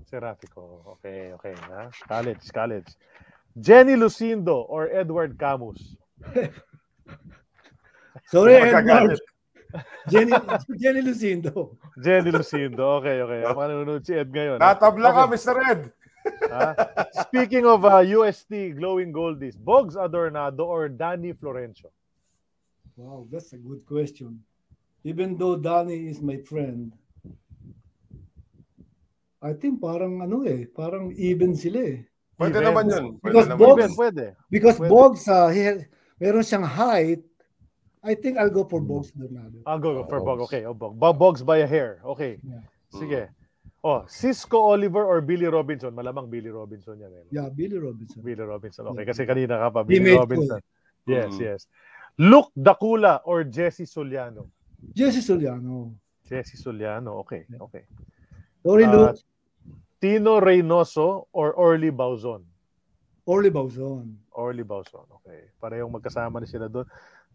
Serafico. Okay, okay. Ha? College, college. Jenny Lucindo or Edward Camus? Sorry, Edward. Jenny, Jenny Lucindo. Jenny Lucindo. Okay, okay. Ang Manunod si Ed ngayon. Natabla ka, Okay. Mr. Ed. Ha? Speaking of uh, UST glowing goldies, Bogs Adornado or Danny Florencio? Wow, that's a good question. Even though Danny is my friend, I think parang ano eh, parang even sila eh. Pwede Even. naman yun. Pwede Because naman Bogs- Pwede. Because Pwede. Bogs, uh, he has, meron siyang height. I think I'll go for Bogs Bernardo. I'll go for Bog. Bogs. Okay, oh, Bog. Bo- Bogs by a hair. Okay. Yeah. Sige. Oh, Cisco Oliver or Billy Robinson? Malamang Billy Robinson yan. Eh. Yeah, Billy Robinson. Billy Robinson. Okay, Yeah. kasi kanina ka pa. Billy Teammate ko Robinson. Yes, Mm. yes. Luke Dacula or Jesse Soliano? Jesse Soliano. Jesse Soliano. Okay, okay. Sorry, Ah, Luke. Tino Reynoso or Orly Bauzon? Orly Bauzon. Orly Bauzon. Okay. Parehong magkasama na sila doon.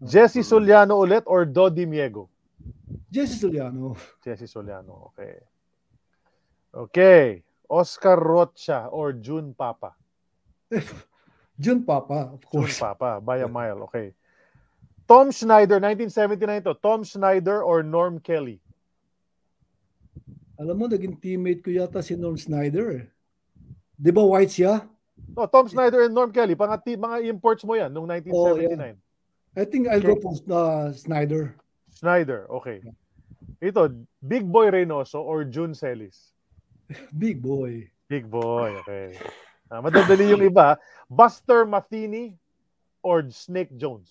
Jesse Soliano ulit or Dodi Miego? Jesse Soliano. Jesse Soliano. Okay. Okay. Oscar Rocha or June Papa? Jun Papa, of June course. Papa by a mile. Okay. Tom Schneider, 1979 to. Tom Schneider or Norm Kelly? Alam mo, naging teammate ko yata si Norm Snyder. eh. Di ba white siya? No, Tom Schneider and Norm Kelly. Mga, mga imports mo yan noong 1979. I think I'll go for uh, Snyder. Schneider. Okay. Ito, Big Boy Reynoso or June Celis? Big boy. Big Boy. Okay. Ah, madadali yung iba. Buster Matheny or Snake Jones?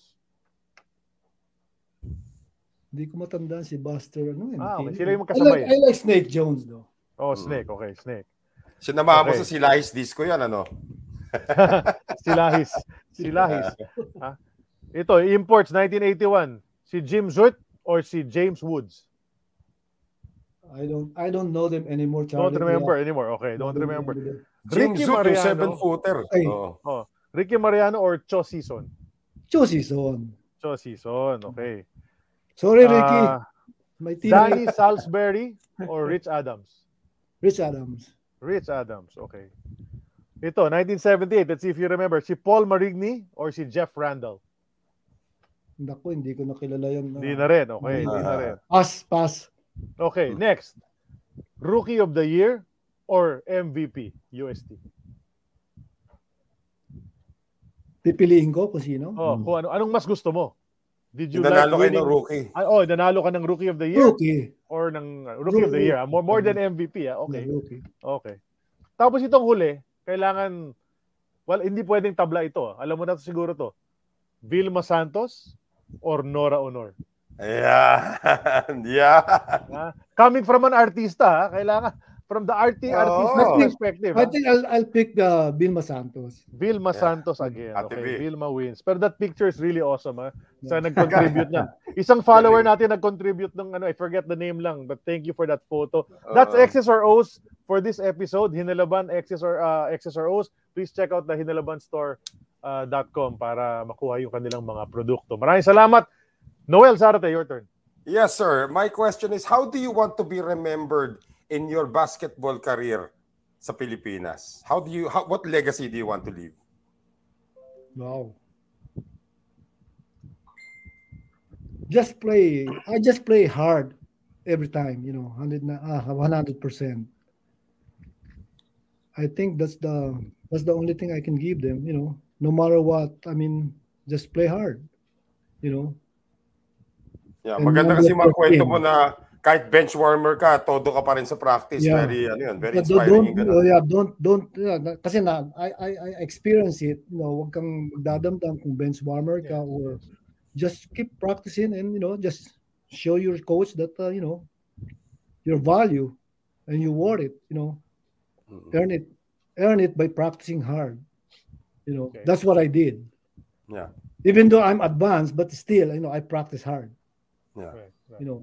Hindi ko matandaan si Buster. Ano, yun? Ah, okay. Sila yung I magkasabay. like, I like Snake Jones, though. Oh, Snake. Okay, Snake. Sinamahan mo Okay. sa Silahis Disco yan, ano? Silahis. Silahis. Ha? Ito, imports 1981. Si Jim Zut or si James Woods? I don't I don't know them anymore, Don't Charlie. remember anymore. Okay, don't remember. Ricky Zoot, Mariano. seven-footer. Ay. Oo. Oh, Ricky Mariano or Cho Season? Cho Season. Cho Season, okay. Sorry, Ricky. Ah, My team. Danny Salisbury or Rich Adams? Rich Adams. Rich Adams, okay. Ito, 1978. Let's see if you remember. Si Paul Marigny or si Jeff Randall? Naku, hindi ko nakilala yan. Hindi na rin. Okay, hindi na Ah. rin. Pass, pass. Okay, next. Rookie of the Year or MVP UST? Pipiliin ko kung sino. Oh, kung ano anong mas gusto mo? Did you nanalo like kayo ng rookie. Ah, oh, nanalo ka ng Rookie of the Year Rookie. or ng uh, Rookie of the Year? Ah, More, more than MVP, ah. Okay. Rookie. Okay. Tapos itong huli, kailangan well, hindi pwedeng tabla ito. ah. Alam mo na to siguro to. Vilma Santos or Nora Honor? Ayan. Yan. Ah, coming from an artista, ha? kailangan from the arti Oo. artist perspective. I think I'll, I'll pick uh, Vilma Santos. Vilma Yeah. Santos again. Ate Okay, V. Vilma wins. Pero that picture is really awesome, ha? Sa nag-contribute na. Isang follower natin nag-contribute ng ano, I forget the name lang, but thank you for that photo. That's Oo. X's or O's for this episode. Hinalaban X's or uh, X's or O's. Please check out the hinalabanstore.com para makuha yung kanilang mga produkto. Maraming salamat. Noel Zarate, your turn. Yes, sir. My question is, how do you want to be remembered in your basketball career sa Pilipinas? How do you, how, what legacy do you want to leave? Wow. Just play. I just play hard every time, you know, 100 na, ah, 100%. I think that's the that's the only thing I can give them, you know, no matter what. I mean, just play hard. You know. Yeah, And maganda kasi mga kwento 14. mo na kahit bench warmer ka, todo ka pa rin sa practice. Yeah. Very, ano yun, very inspiring. don't yung ganun. oh, yeah, don't don't yeah, na- kasi na I, I I experience it, you know, wag kang magdadamdam kung bench warmer ka or just keep practicing and you know, just show your coach that uh, you know, your value and you worth it, you know. Mm. Earn it earn it by practicing hard. You know, Okay. that's what I did. Yeah. Even though I'm advanced, but still, you know, I practice hard. Yeah. Right, right. You know,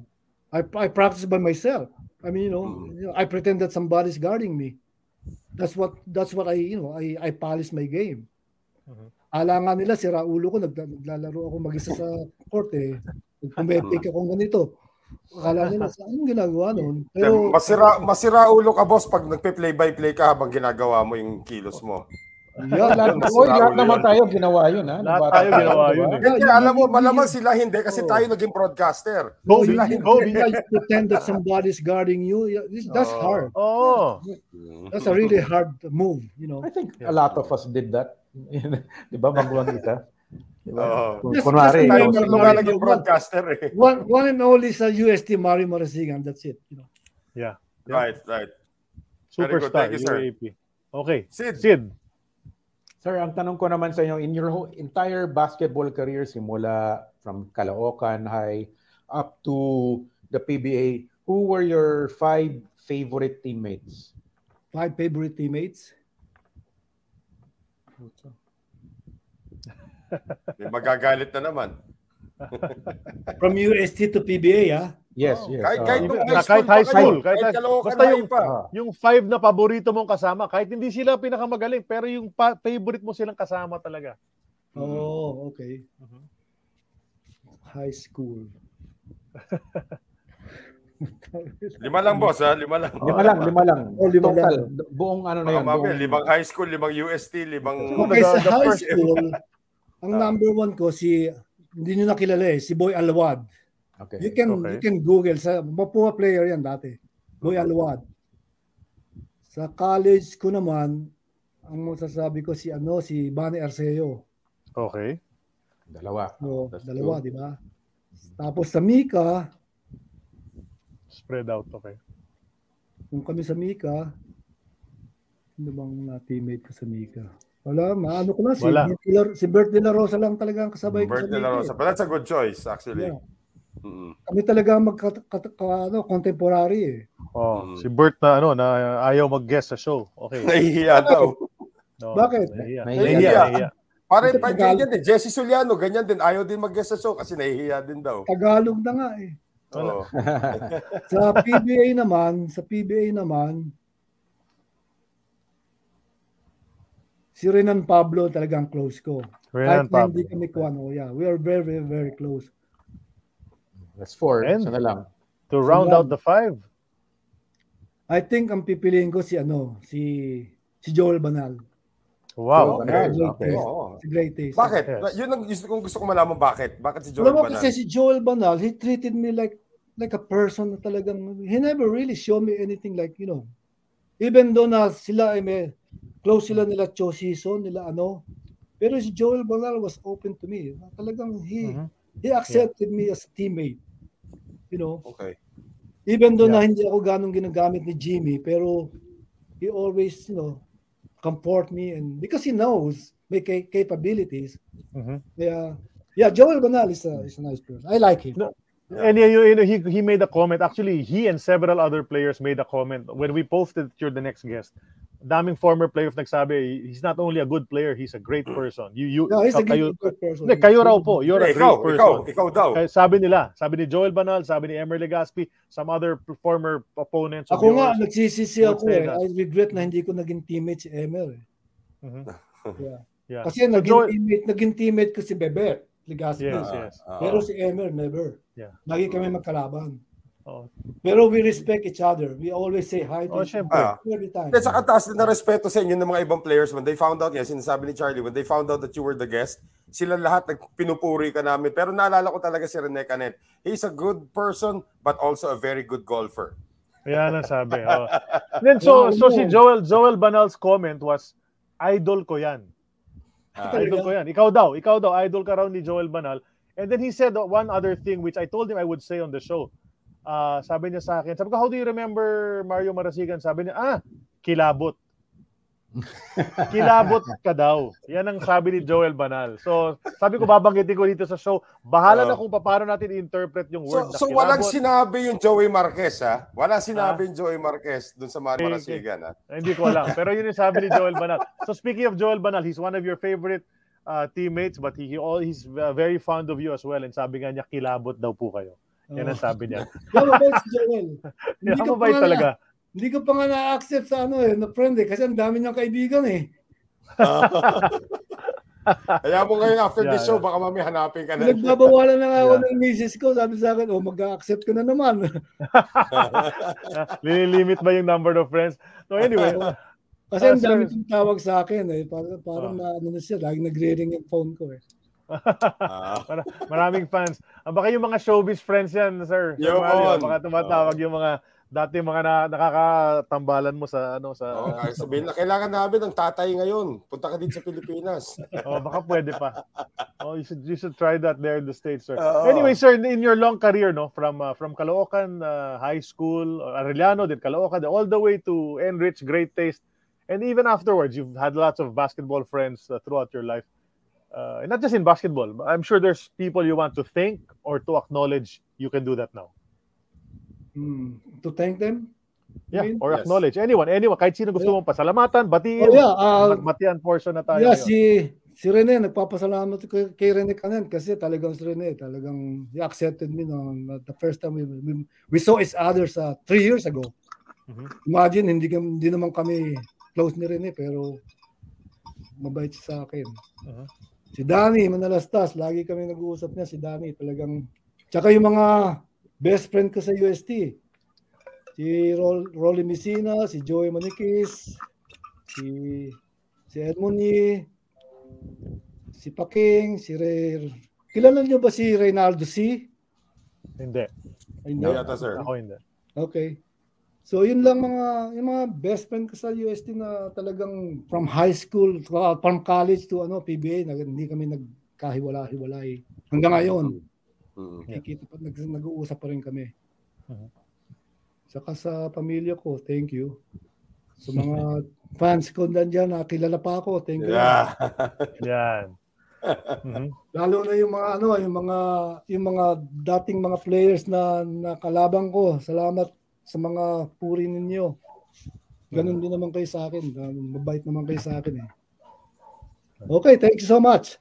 I, I practice by myself. I mean, you know, Mhm. you know, I pretend that somebody's guarding me. That's what that's what I you know I I polish my game. Mhm. Alangan nila sira ulo ko nagla- naglalaro ako mag-isa sa court eh. Pumetik ako ganito. Akala nila sa anong ginagawa noon. Pero masira, masira ulo ka, boss, pag nagpe-play-by-play ka habang ginagawa mo yung kilos mo. Yeah, lahat, oy, lahat naman yun. tayo ginawa yun, ha? Lahat tayo ginawa yun, eh. Kasi Yeah, alam mo, malamang sila hindi kasi Oh. tayo naging broadcaster. no, Kobe, you, you, Kobe. you guys pretend that somebody's guarding you. That's Oh. hard. Oh, That's a really hard move, you know. I think a lot of us did that. di ba? Baguhan kita. Di ba? Oo. Kung- Yes, Kunwari, yes, Tayo nga naging broadcaster eh. One one and only sa UST Mario Marasigan. That's it. You know. yeah. Right, right. Superstar, Thank you, sir. UAP. Okay. Sid. Sid. Sir, ang tanong ko naman sa inyo, in your whole entire basketball career, simula from Caloocan High up to the PBA, who were your five favorite teammates? Five favorite teammates. May magagalit na naman. From UST to PBA, ah. Yes, yes. Kahit, uh, kahit, na high kahit school high pa school, kayo, kahit, kahit Caloocan basta High yung, pa. yung five na paborito mong kasama, kahit hindi sila pinakamagaling, pero yung pa- favorite mo silang kasama talaga. Oh, okay. Mhm. High school. Lima lang, boss, ha? Lima lang. lima lang, lima lang. Oh, lima Total, lang. buong ano na yun. buong- limang high school, limang UST, limang... Okay, sa high first- school, ang number one ko si hindi nyo nakilala eh, si Boy Alwad. Okay. You can Okay. you can Google sa mapuha player yan dati. Boy Alwad. Sa college ko naman, ang masasabi ko si ano si Bani Arceo. Okay. Dalawa. That's dalawa, di ba? Tapos sa Mika, Spread out, okay. kung kami sa Mika, ano bang na teammate ko sa Mika? Wala, maano ko na si Wala. Bert, si Bert de la Rosa lang talaga ang kasabay ko Bert sa de la. Rosa. eh. But that's a good choice, actually. Yeah. Mm-mm. Kami talaga ang magka, ka- ka- ano, contemporary eh. Oh, Mhm. si Bert na ano na ayaw mag-guest sa show. Okay. Nahihiya daw. No, Bakit? Nahiya. Parang Ito, pa ganyan din. Jesse Suliano, ganyan din. Ayaw din mag-guest sa show kasi nahihiya din daw. Tagalog na nga eh. Oo. Sa PBA naman, sa PBA naman, si Renan Pablo talagang close ko. Renan Kahit na hindi Pablo. kami kuwan, oh, yeah, we are very, very, very close. That's four. And- Isa na lang. To round out the five. I think ang pipiliin ko si ano, si si Joel Banal. Wow. Okay. Great okay. taste. Oo. Si Great Taste. Bakit? Yes. Yun ang gusto kong gusto ko malaman bakit. Bakit si Alam Joel mo Banal? kasi si Joel Banal, he treated me like like a person na talagang, he never really showed me anything like, you know, even though na sila ay may, close sila nila Cho Season, nila ano, pero si Joel Banal was open to me. Talagang he, Mhm. he accepted me as a teammate. You know, Okay. even though na Yeah. hindi ako ganong ginagamit ni Jimmy, pero he always, you know, comfort me and because he knows my ca- capabilities. Mhm. Yeah, yeah, Joel Banal is a, is a nice person. I like him. No, And yeah, you, you know, he he made a comment. Actually, he and several other players made a comment when we posted you're the next guest. Daming former players nagsabi, he's not only a good player, he's a great person. You you Yeah, he's a kayo, good, person. Hindi, kayo raw po. You're a Eh, ikaw, great ikaw, person. ikaw daw. Kaya sabi nila, sabi ni Joel Banal, sabi ni Emer Legaspi, some other former opponents of Ako nga, yours. nagsisisi would ako eh. I regret na hindi ko naging teammate si Emer. Eh. Mhm. Yeah. Yeah. Kasi naging Joel- teammate, naging teammate ko si Bebet. Ligaspi. Yes, yes. Oo. Pero si Emer, never. Yeah. Lagi kami magkalaban. Oo. Pero we respect each other. We always say hi to Oh, each other every time. Hindi, saka taas din na respeto sa inyo ng mga ibang players. When they found out, yan, sinasabi ni Charlie, when they found out that you were the guest, sila lahat nagpinupuri ka namin. Pero naalala ko talaga si Rene Canet. He's a good person, but also a very good golfer. Yan ang sabi. Oh. Then so so si Joel Joel Banal's comment was idol ko 'yan. Ah, Idol ko 'yan. Ikaw daw, ikaw daw idol ka raw ni Joel Banal. And then he said one other thing which I told him I would say on the show. Ah, sabi niya sa akin, sabi ko, how do you remember Mario Marasigan? Sabi niya, ah, kilabot. kilabot ka daw. Yan ang sabi ni Joel Banal. So, sabi ko, babanggitin ko dito sa show. Bahala na Oh. kung paano natin i-interpret yung So, word na so kilabot. walang sinabi yung Joey Marquez, ha? Wala sinabi yung Joey Marquez dun sa Mario Okay, Marasigan, ha? Hindi ko alam. Pero yun yung sabi ni Joel Banal. So speaking of Joel Banal, he's one of your favorite uh, teammates but he, he all he's uh, very fond of you as well and sabi nga niya kilabot daw po kayo. Yan ang sabi niya. Yeah, mabait si Joel. Yan ko mabait talaga. Na, hindi ko pa nga na-accept sa ano eh, na friend eh, kasi ang dami niyang kaibigan eh. Kaya mo ngayon after Yeah, this show, yeah. baka mami hanapin ka na. Nagbabawalan na nga ako Yeah. ng misis ko. Sabi sa akin, oh, mag-accept ka na naman. Lililimit ba yung number of friends? So anyway, Kasi Ah, ang dami sir. kong tawag sa akin eh. Parang, parang Ah. na, ano na siya, laging nagre-ring yung phone ko eh. Ah. Mar- maraming fans. Ah, baka yung mga showbiz friends yan, sir. Sir Yun. Mario, baka tumatawag yung mga dati mga na, nakakatambalan mo sa ano sa Oo, kaya sabihin na kailangan namin ng tatay ngayon. Punta ka dito sa Pilipinas. Oh, baka pwede pa. Oh, you should you should try that there in the States, sir. Oo. Anyway, sir, in your long career, no, from uh, from Caloocan uh, High School, Arellano, then Caloocan, all the way to Enrich, Great Taste, and even afterwards, you've had lots of basketball friends uh, throughout your life. Uh, not just in basketball. I'm sure there's people you want to thank or to acknowledge. You can do that now. Hmm, to thank them? Yeah, mean? or Yes. acknowledge anyone, anyone, kahit sino gusto mong pasalamatan, batiin. Oh, yeah, uh, Magbatian portion na tayo. Yeah, ngayon. si si Rene, nagpapasalamat kay, kay Rene Canen kasi talagang si Rene, talagang he accepted me no, the first time we, we, we saw each other sa three years ago. Mhm. Imagine, hindi, hindi naman kami close ni Rene, pero mabait siya sa akin. Mhm. Si Danny, Manalastas, lagi kami nag-uusap niya, si Danny, talagang, tsaka yung mga best friend ko sa UST, si Rol, Rolly Messina, si Joey Manikis, si si Edmond Yee, si Paking, si Ray. Kilala niyo ba si Reynaldo C? Hindi. Hindi yata, sir. Ako hindi. Okay. So yun lang mga yung mga best friend ko sa UST na talagang from high school from college to ano PBA na hindi kami nagkahiwala-hiwalay hanggang ngayon. Mm. Nakikita pa nag, nag-uusap pa rin kami. Mhm. Saka sa pamilya ko, thank you. Sa mga fans ko nandiyan, nakilala pa ako, thank you. Yeah. Yan. Mhm. Lalo na yung mga ano, yung mga yung mga dating mga players na nakalaban ko. Salamat sa mga puri ninyo. Ganun din naman kayo sa akin. Ganun, Mabait naman kayo sa akin eh. Okay, thank you so much.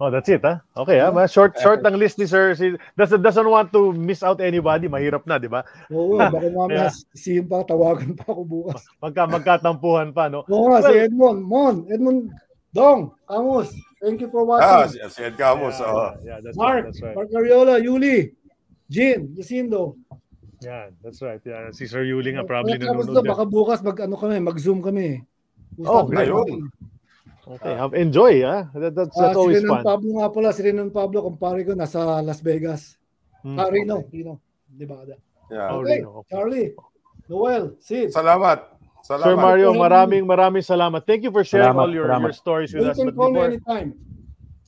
Oh, that's it, ha? Okay, ha? Ma- Short, short ang list ni Sir. Si, doesn't, doesn't want to miss out anybody. Mahirap na, di ba? Oo, baka mamaya Yeah. pa, tawagan pa ako bukas. Magka, magkatampuhan pa, no? Oo nga, si Well- Edmond. Mon, Edmond, Dong, Kamus. Thank you for Ah, watching. si, si Ed Camus. Yeah, oo. yeah, that's right, Mark, that's right. Mark Ariola, Yuli, Jin, Jacindo. Yan, that's right. Yeah, si Sir Yuli nga probably Tapos nanonood. na, baka bukas mag ano kami, mag-zoom kami. Oh, Usap ayun. kami. Okay, have, enjoy, ha? That, that's, Ah, that's si always Renan fun. Pablo nga pala, si Renan Pablo, kumpare ko, nasa Las Vegas. Hmm, Ah, Reno, okay. Reno. Di ba? Yeah. Oh, Okay, Reno, okay. Charlie, Noel, Sid. Salamat. Salamat. Sir Mario, maraming maraming salamat. Thank you for sharing Salamat, all your, salamat. your stories with You us. can But call me before, anytime.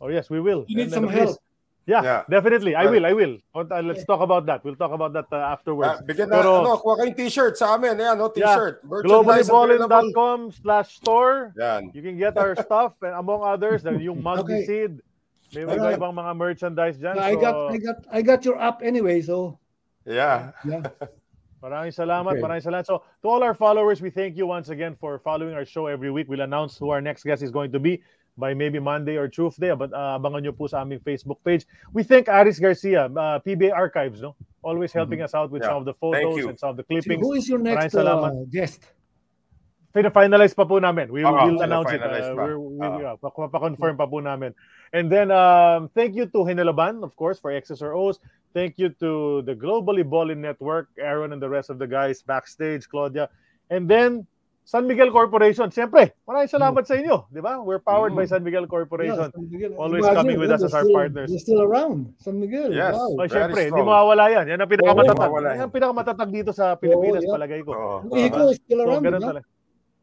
oh yes, we will. You need some help. Yeah, Yeah. definitely. I will, I will. Uh, Let's talk about that. We'll talk about that uh, afterwards. Ah, bigyan na, Pero- ano, kuha kayong t-shirt sa amin. Ayan, no, t-shirt. Merchandise available. globallyballin.com slash store. Yan. You can get our stuff and among others, the- yung mug ni Okay. Sid. May mga Alright. ibang mga merchandise dyan. I So, got, I got, I got your app anyway, so Yeah. yeah. maraming salamat, Okay. maraming salamat. So, to all our followers, we thank you once again for following our show every week. We'll announce who our next guest is going to be by maybe Monday or Tuesday. But uh, abangan nyo po sa aming Facebook page. We thank Aris Garcia, uh, PBA Archives, no? Always helping us out with Yeah. some of the photos and some of the So clippings. who is your next Maraming salamat. uh, guest? Pina-finalize pa po namin. We will announce it. Uh, we're, we, Oo. yeah, pa- pa-confirm pa po namin. And then, um, thank you to Hinelaban, of course, for XSROs. Thank you to the Globally Ballin Network, Aaron and the rest of the guys backstage, Claudia. And then, San Miguel Corporation. Siyempre, maraming salamat sa inyo. Di ba? We're powered by Mm. San Miguel Yeah, Corporation. San Miguel. Always Imagine, coming with yeah, us as they're our still- partners. They're still around. San Miguel. Yes. Wow. Oh, siyempre, hindi mawawala yan. Yan ang pinakamatatag. mawawala yan ang pinakamatatag dito sa Pilipinas, yeah. palagay ko. Oo. Ang Iko is still So, around, ganun di ba? talaga.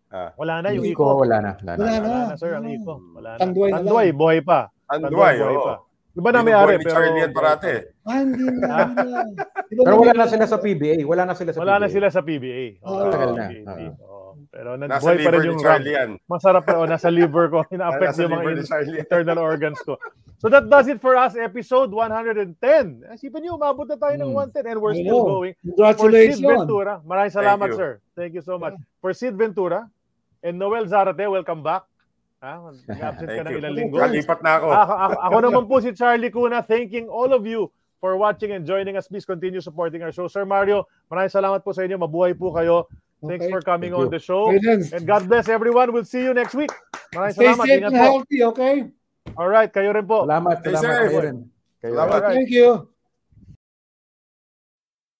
Ah. Wala na yung Iko, iko. wala na. Wala na. Wala na. Wala na, sir, ang Wala. iko. Wala na. Tanduay na. Tanduay, buhay pa. Anduay, buhay pa. Iba na Binubuhay may-ari, ni pero... Charlie yan parate. Ah, hindi na. na. Di ba Pero wala na sila sa PBA. Wala na sila sa Wala na PBA. sila sa PBA. Ah, tagal na. Pero Nasa nagbuhay pa rin yung Charlie ram. yan. Masarap pa. Oh, nasa liver ko. Ina-affect yung mga in- Charlie. internal organs ko. So that does it for us, episode 110. Isipin niyo, umabot na tayo ng Hmm. 110 and we're still going. For Sid Congratulations. Ventura, maraming salamat, you. sir. Thank you so much. For Sid Ventura and Noel Zarate, welcome back. Ha? Nag-absent ka Thank ng ilang linggo. Kalipat na ako. Ako, ako, ako naman po si Charlie Cuna, thanking all of you for watching and joining us. Please continue supporting our show. Sir Mario, maraming salamat po sa inyo. Mabuhay po kayo. Thanks Okay. for coming Thank on you. the show. And God bless everyone. We'll see you next week. Maraming Stay salamat. safe Ingat and healthy, okay? Alright, kayo rin po. Salamat, salamat. safe. Kayo rin. Kayo Salamat. rin. Alright. Thank you.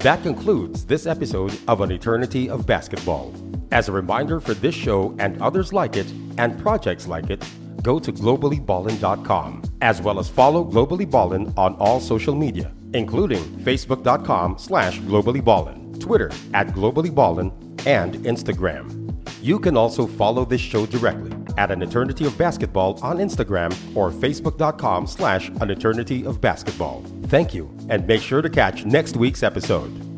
That concludes this episode of An Eternity of Basketball. As a reminder for this show and others like it, and projects like it, go to globallyballin.com, as well as follow Globally Ballin on all social media, including facebook.com slash globallyballin, Twitter at globallyballin, and Instagram. You can also follow this show directly at An Eternity of Basketball on Instagram or facebook.com slash An Eternity of Basketball. Thank you, and make sure to catch next week's episode.